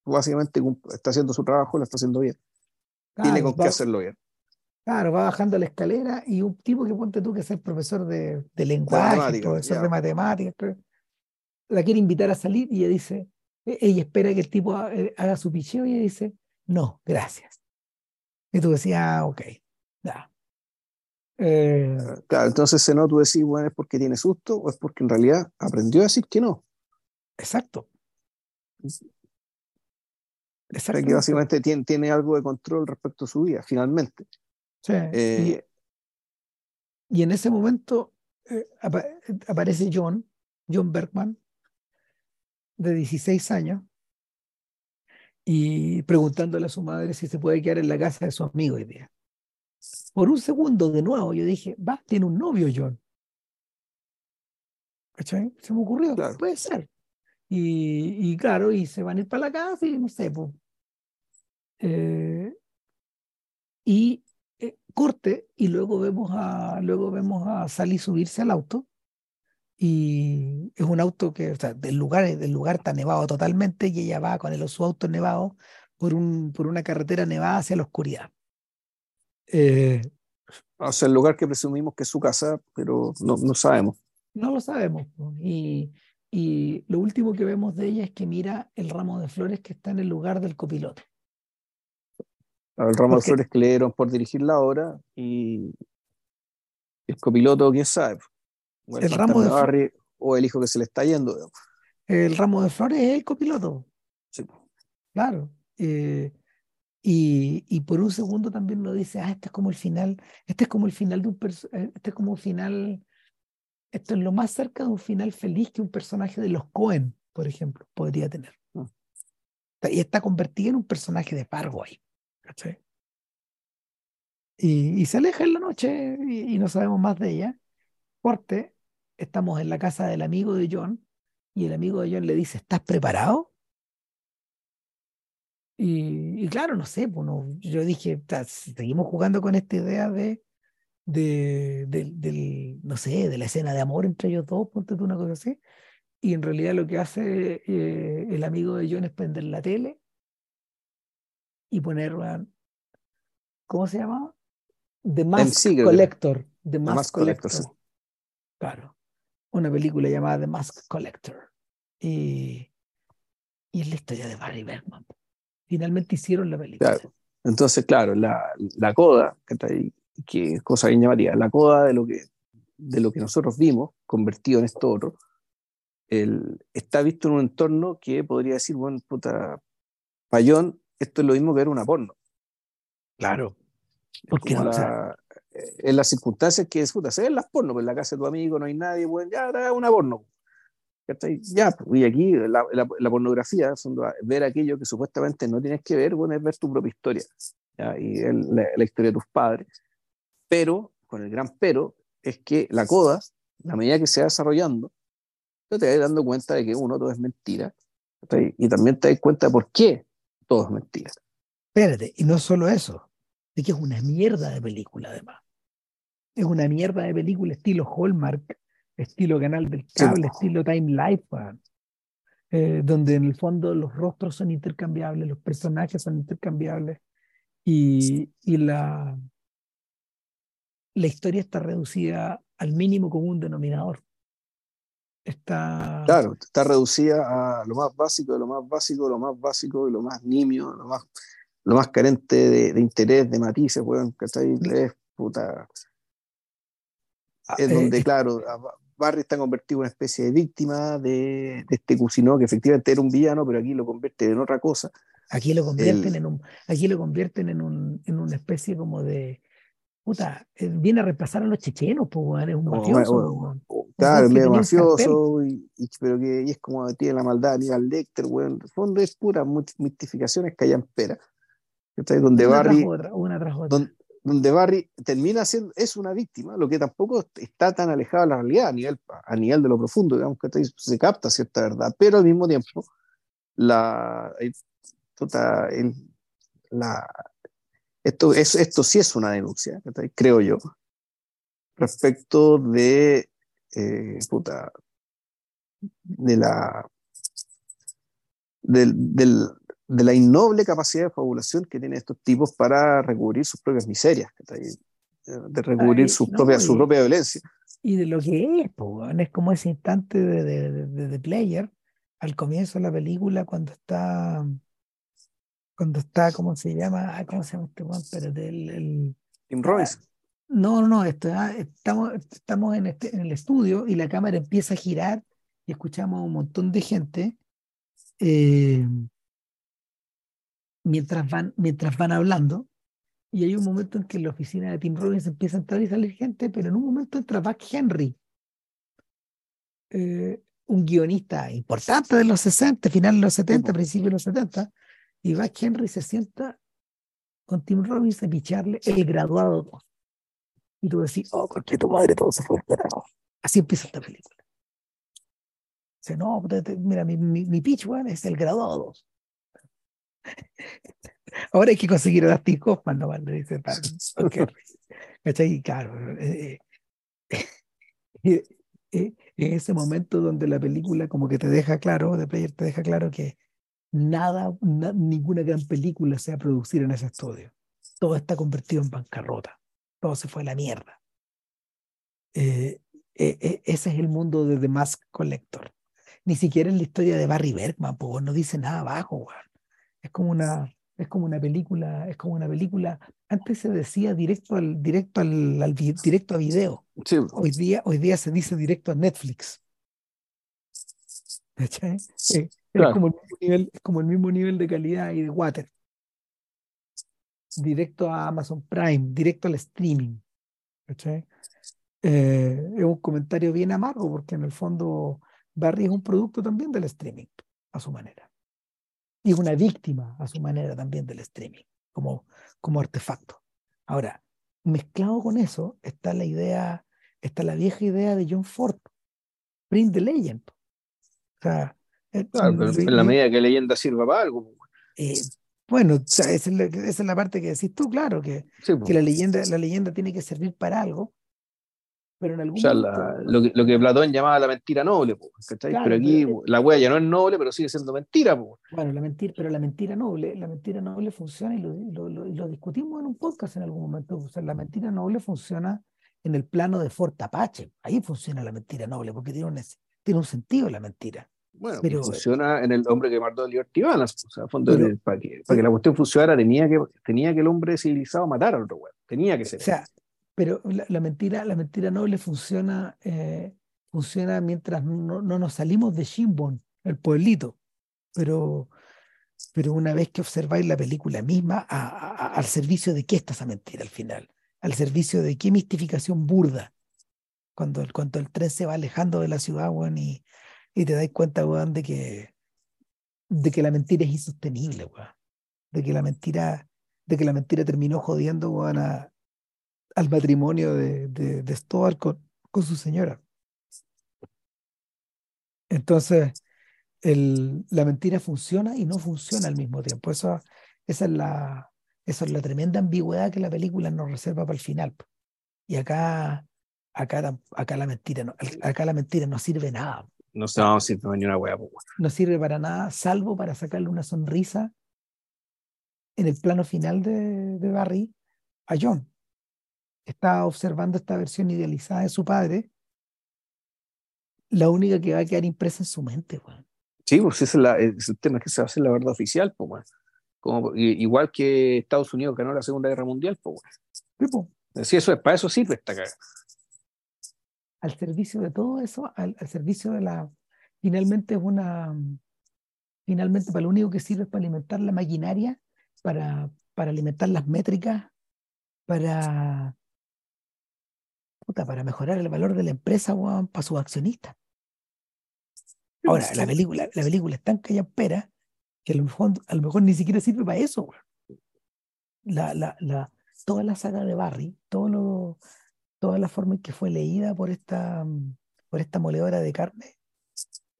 básicamente está haciendo su trabajo, lo está haciendo bien. Tiene con qué hacerlo bien. Claro, va bajando la escalera y un tipo que ponte tú que es el profesor de, de lenguaje, profesor de matemáticas, la quiere invitar a salir y ella dice, e-, ella espera que el tipo eh, haga su picheo y ella dice, no, gracias. Y tú decías, ah, ok, ya. Eh, claro, entonces no tú decís, bueno, es porque tiene susto o es porque en realidad aprendió a decir que no. Exacto. Exacto. Que básicamente tiene, tiene, algo de control respecto a su vida, finalmente. Sí. Eh, y, en ese momento aparece John, John Bergman, de 16 años y preguntándole a su madre si se puede quedar en la casa de su amigo hoy día. Por un segundo, de nuevo, yo dije, va, tiene un novio, John. ¿Cachai? Se me ocurrió, puede ser. Y, y, claro, y se van a ir para la casa y no sé, pues. y eh, corte, y luego vemos a, luego vemos a Sally subirse al auto y es un auto que, o sea, del lugar, del lugar está nevado totalmente y ella va con el, su auto nevado por, un, por una carretera nevada hacia la oscuridad. Eh, o sea, el lugar que presumimos que es su casa, pero no, no sabemos. No lo sabemos. Y, y lo último que vemos de ella es que mira el ramo de flores que está en el lugar del copiloto. El ramo de flores que le dieron por dirigir la obra y el copiloto, quién sabe. el, ramo de Barry, o el hijo que se le está yendo. El ramo de flores es el copiloto. Sí. Claro. Eh, y, y, por un segundo también lo dice, ah, este es como el final, este es como el final de un eh, este es como un final, esto es lo más cerca de un final feliz que un personaje de los Cohen, por ejemplo, podría tener. Mm. Y está convertido en un personaje de Fargo ahí. Y, se aleja en la noche y, no sabemos más de ella. Corte, estamos en la casa del amigo de John y el amigo de John le dice, ¿estás preparado? Y, claro, no sé, bueno, pues, yo dije, seguimos jugando con esta idea de, de, del, no sé, de la escena de amor entre ellos dos, ponte tú una cosa así. Y en realidad lo que hace eh, el amigo de John es prender la tele y poner, ¿cómo se llama? The Mask Collector. The Mask, Collector. Claro. Una película llamada The Mask Collector. Y, y es la historia de Barry Bergman finalmente hicieron la película. Entonces, claro, la, la coda, que es cosa bien llamaría, la coda de lo que, de lo que nosotros vimos, convertido en esto otro, el, está visto en un entorno que podría decir, bueno, puta, payón, esto es lo mismo que ver una porno. Claro. Porque no, en las circunstancias que es, puta, se ven las porno, pues en la casa de tu amigo no hay nadie, bueno, ya, era una porno. Ya, pues, y aquí la, la, pornografía, ver aquello que supuestamente no tienes que ver, bueno, es ver tu propia historia, y la, historia de tus padres. Pero, con el gran pero, es que la coda, la medida que se va desarrollando, te vas dando cuenta de que uno, todo es mentira, y también te das cuenta de por qué todo es mentira. Espérate, y no solo eso, es que es una mierda de película además. Es una mierda de película estilo Hallmark, estilo canal del cable, estilo Time Life, eh, donde en el fondo los rostros son intercambiables, los personajes son intercambiables y, y la, la historia está reducida al mínimo común denominador. Está... Claro, está reducida a lo más básico de lo más básico, lo más básico y lo más nimio, lo más, lo más carente de, interés, de matices, weón, que está ahí, es puta. Ah, es donde, eh, claro, Barry está convertido en una especie de víctima de, este Cusinó, que efectivamente era un villano, pero aquí lo convierte en otra cosa. Aquí lo convierten, en, un, aquí lo convierten en, un, en una especie como de. Puta, eh, viene a reemplazar a los chechenos, pues, es un mafioso. claro, es medio mafioso, y, pero que y es como tiene la maldad de al Lecter, el fondo es pura mistificaciones que hay en pera. Donde una Barry. una tras otra donde Barry termina siendo, es una víctima, lo que tampoco está tan alejado de la realidad a nivel, a nivel de lo profundo, digamos que se capta cierta verdad, pero al mismo tiempo, la, tota, la, esto, es, esto sí es una denuncia, creo yo, respecto de, eh, puta, de la, del, del, de la innoble capacidad de fabulación que tienen estos tipos para recubrir sus propias miserias, de recubrir su, propia, su propia violencia. Y de lo que es, es como ese instante de, de, de, Player al comienzo de la película cuando está cuando está, ¿cómo se llama? ¿Cómo se llama este Pero del el, Tim Robbins. No, no, esto, ah, estamos, estamos en, este, en el estudio y la cámara empieza a girar y escuchamos a un montón de gente eh, mientras van, mientras van hablando. Y hay un momento en que en la oficina de Tim Robbins empieza a entrar y salir gente, pero en un momento entra Buck Henry, eh, un guionista importante de los 60, final de los 70, principios de los 70, y Buck Henry se sienta con Tim Robbins a picharle el graduado Y tú decís, oh, qué tu madre, todo se fue Así empieza esta película. Dice, no, mira, mi, mi, mi pitch, one es el graduado 2. Ahora hay que conseguir a Hoffman, no le dice Claro. Eh, eh, eh, en ese momento donde la película como que te deja claro, de Player te deja claro que nada, ninguna gran película se va a producir en ese estudio. Todo está convertido en bancarrota. Todo se fue a la mierda. ese es el mundo de The Mask Collector. Ni siquiera en la historia de Barry Bergman, pues no dice nada abajo, es como una, Es como una película, es como una película. Antes se decía directo al, directo al, al directo a video. Sí. Hoy día, hoy día se dice directo a Netflix. ¿Cachai? Claro. es, como el mismo nivel, es como el mismo nivel de calidad y de water. Directo a Amazon Prime, directo al streaming. ¿Cachai? Eh, es un comentario bien amargo porque en el fondo Barry es un producto también del streaming, a su manera. Y es una víctima a su manera también del streaming, como, como artefacto. Ahora, mezclado con eso está la idea, está la vieja idea de John Ford, Print the Legend. O sea, Claro, pero en la medida que leyenda sirva para algo. pues, eh, bueno, o sea, esa, es la, esa es la parte que decís tú, claro, que, Sí, pues. que la leyenda, la leyenda tiene que servir para algo, pero en algún O sea, momento- la- lo, que, lo que Platón llamaba la mentira noble, pues, pero aquí pero- la wea ya no es noble, pero sigue siendo mentira. pues. Bueno, la mentira, pero la mentira noble, la mentira noble funciona y lo, discutimos en un podcast en algún momento. O sea, la mentira noble funciona en el plano de Fort Apache. Ahí funciona la mentira noble, porque tiene un, tiene un sentido la mentira. Bueno, Pero- funciona en el hombre que mató a Liberty Balance. O sea, a fondo, Pero- el- para, que, para que la cuestión funcionara, tenía que, tenía que el hombre civilizado matar al otro weón. Tenía que ser. O sea, pero la, la mentira, la mentira noble funciona, eh, funciona mientras no, no nos salimos de Shinbon, el pueblito. Pero, pero una vez que observáis la película misma, a- a- al servicio de qué está esa mentira al final, al servicio de qué mistificación burda. Cuando el, cuando el tren se va alejando de la ciudad, weón, y, y te das cuenta, weón, de que, de que la mentira es insostenible, weón. De que la mentira, de que la mentira terminó jodiendo, weón, al matrimonio de, de, con, con su señora. Entonces, el, la mentira funciona y no funciona al mismo tiempo. Eso, esa, es la, es la tremenda ambigüedad que la película nos reserva para el final. Y acá, acá, acá, la mentira no, acá la mentira no sirve nada. No se a decir ni una wea, pues. No sirve para nada, salvo para sacarle una sonrisa en el plano final de, de Barry a John. Está observando esta versión idealizada de su padre, la única que va a quedar impresa en su mente. Sí, pues ese es, la- es el tema, que se va a hacer la verdad oficial, pues, weón. Como, igual que Estados Unidos ganó la Segunda Guerra Mundial, pues. Sí, eso es, para eso sirve esta caga. Al servicio de todo eso, al, al servicio de la. Finalmente es una. Finalmente, para lo único que sirve es para alimentar la maquinaria, para, para alimentar las métricas, para. puta, para mejorar el valor de la empresa, weón, para sus accionistas. Ahora, la película, la película es tan callampera que a lo mejor, a lo mejor ni siquiera sirve para eso. La, la, la, toda la saga de Barry, todo lo, toda la forma en que fue leída por esta, mm, por esta moledora de carne,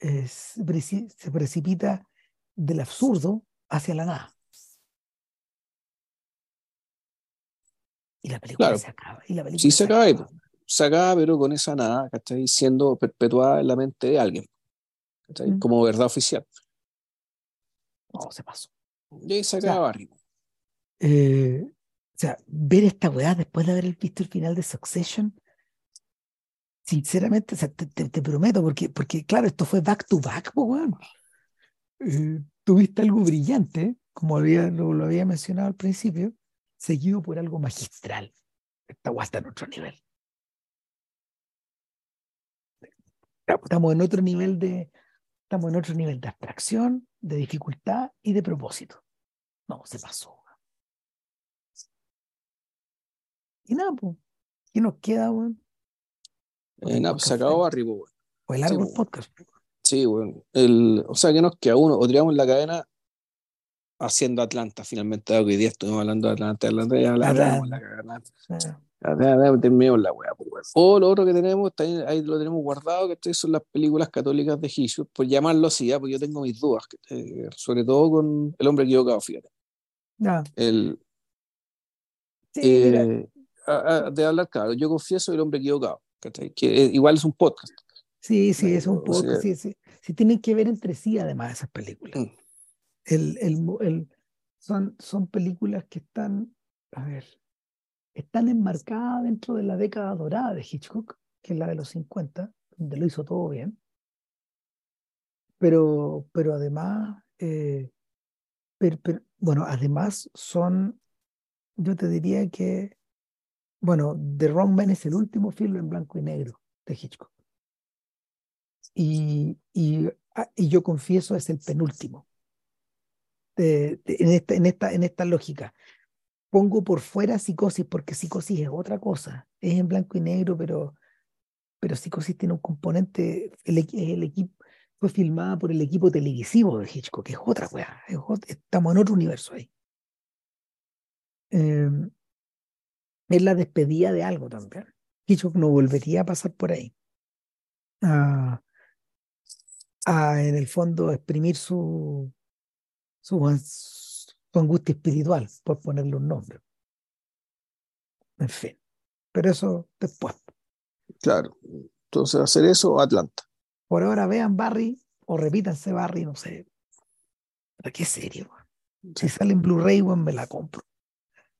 eh, se, preci- se precipita del absurdo hacia la nada. Y la película Claro. se acaba. Y la película Sí, se acaba ahí, pues. Se acaba, pero con esa nada, ¿cachai? Siendo perpetuada en la mente de alguien. Mm. Como verdad oficial. No, se pasó. Y ahí se sea, acaba Barry. Eh, o sea, ver esta weá después de haber visto el final de Succession, sinceramente, o sea, te, te- prometo, porque, porque claro, esto fue back to back, weón. Eh, tuviste algo brillante, como había, lo, lo había mencionado al principio, seguido por algo magistral. Esta weá está en otro nivel. Estamos en otro nivel de, estamos en otro nivel de abstracción, de dificultad y de propósito. No, se pasó. weón. Y nada, pues, ¿qué nos queda, weón? Eh, nada, pues se acabó Barry, pues, weón. Sí, el po. podcast. Sí, bueno. El, o sea, que nos queda uno, o tiramos la cadena haciendo Atlanta, finalmente, dado que hoy día estuvimos hablando de Atlanta, Atlanta, ya damos la. Ah, terminemos la weá, pues, weón. O lo otro que tenemos, ahí lo tenemos guardado, que son las películas católicas de Jesús, por llamarlo así, ya, porque yo tengo mis dudas, eh, sobre todo con El hombre equivocado, fíjate. El, Sí, eh, a- a- de hablar claro, yo confieso El hombre equivocado, ¿cachai? que eh, igual es un podcast. sí, sí, es un o poco, sea- sí, sí. Sí, tienen que ver entre sí, además, esas películas. Mm. El, el, el- son, son películas que están, a ver, están enmarcadas dentro de la década dorada de Hitchcock, que es la de los 50, donde lo hizo todo bien. Pero, pero además, eh, pero, bueno, además son, yo te diría que, bueno, The Wrong Man es el último film en blanco y negro de Hitchcock. Y, y, ah, y yo confieso es el penúltimo. en, esta, en, esta, en esta lógica. Pongo por fuera psicosis porque psicosis es otra cosa. Es en blanco y negro, pero, pero psicosis tiene un componente, el, el equipo, fue filmada por el equipo televisivo de Hitchcock, que es otra weá. estamos en otro universo ahí. Em, es la despedida de algo también. Hitchcock no volvería a pasar por ahí. A, en el fondo, exprimir su, su, angustia espiritual, por ponerle un nombre. En fin. Pero eso después. Claro. Entonces, hacer eso, Atlanta. Por ahora vean Barry o repítanse Barry, no sé. Pero qué serio, Si sale en Blu-ray, me la compro.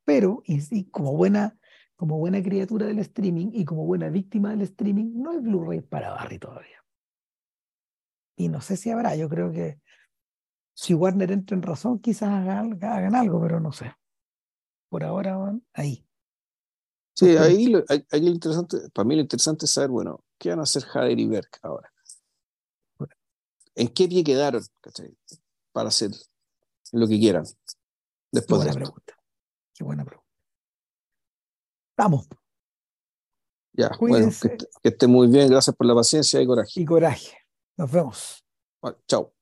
Pero, y, como buena, como buena criatura del streaming y como buena víctima del streaming, no hay Blu-ray para Barry todavía. Y no sé si habrá, yo creo que si Warner entra en razón, quizás hagan, hagan algo, pero no sé. Por ahora van ahí. Sí, ahí lo, interesante, para mí lo interesante es saber, bueno, ¿qué van a hacer Jader y Berg ahora? ¿En qué pie quedaron para hacer lo que quieran? Después qué buena pregunta. Qué buena pregunta. Vamos. Ya, bueno, que, esté muy bien. Gracias por la paciencia y coraje. Y coraje. Nos vemos. chao.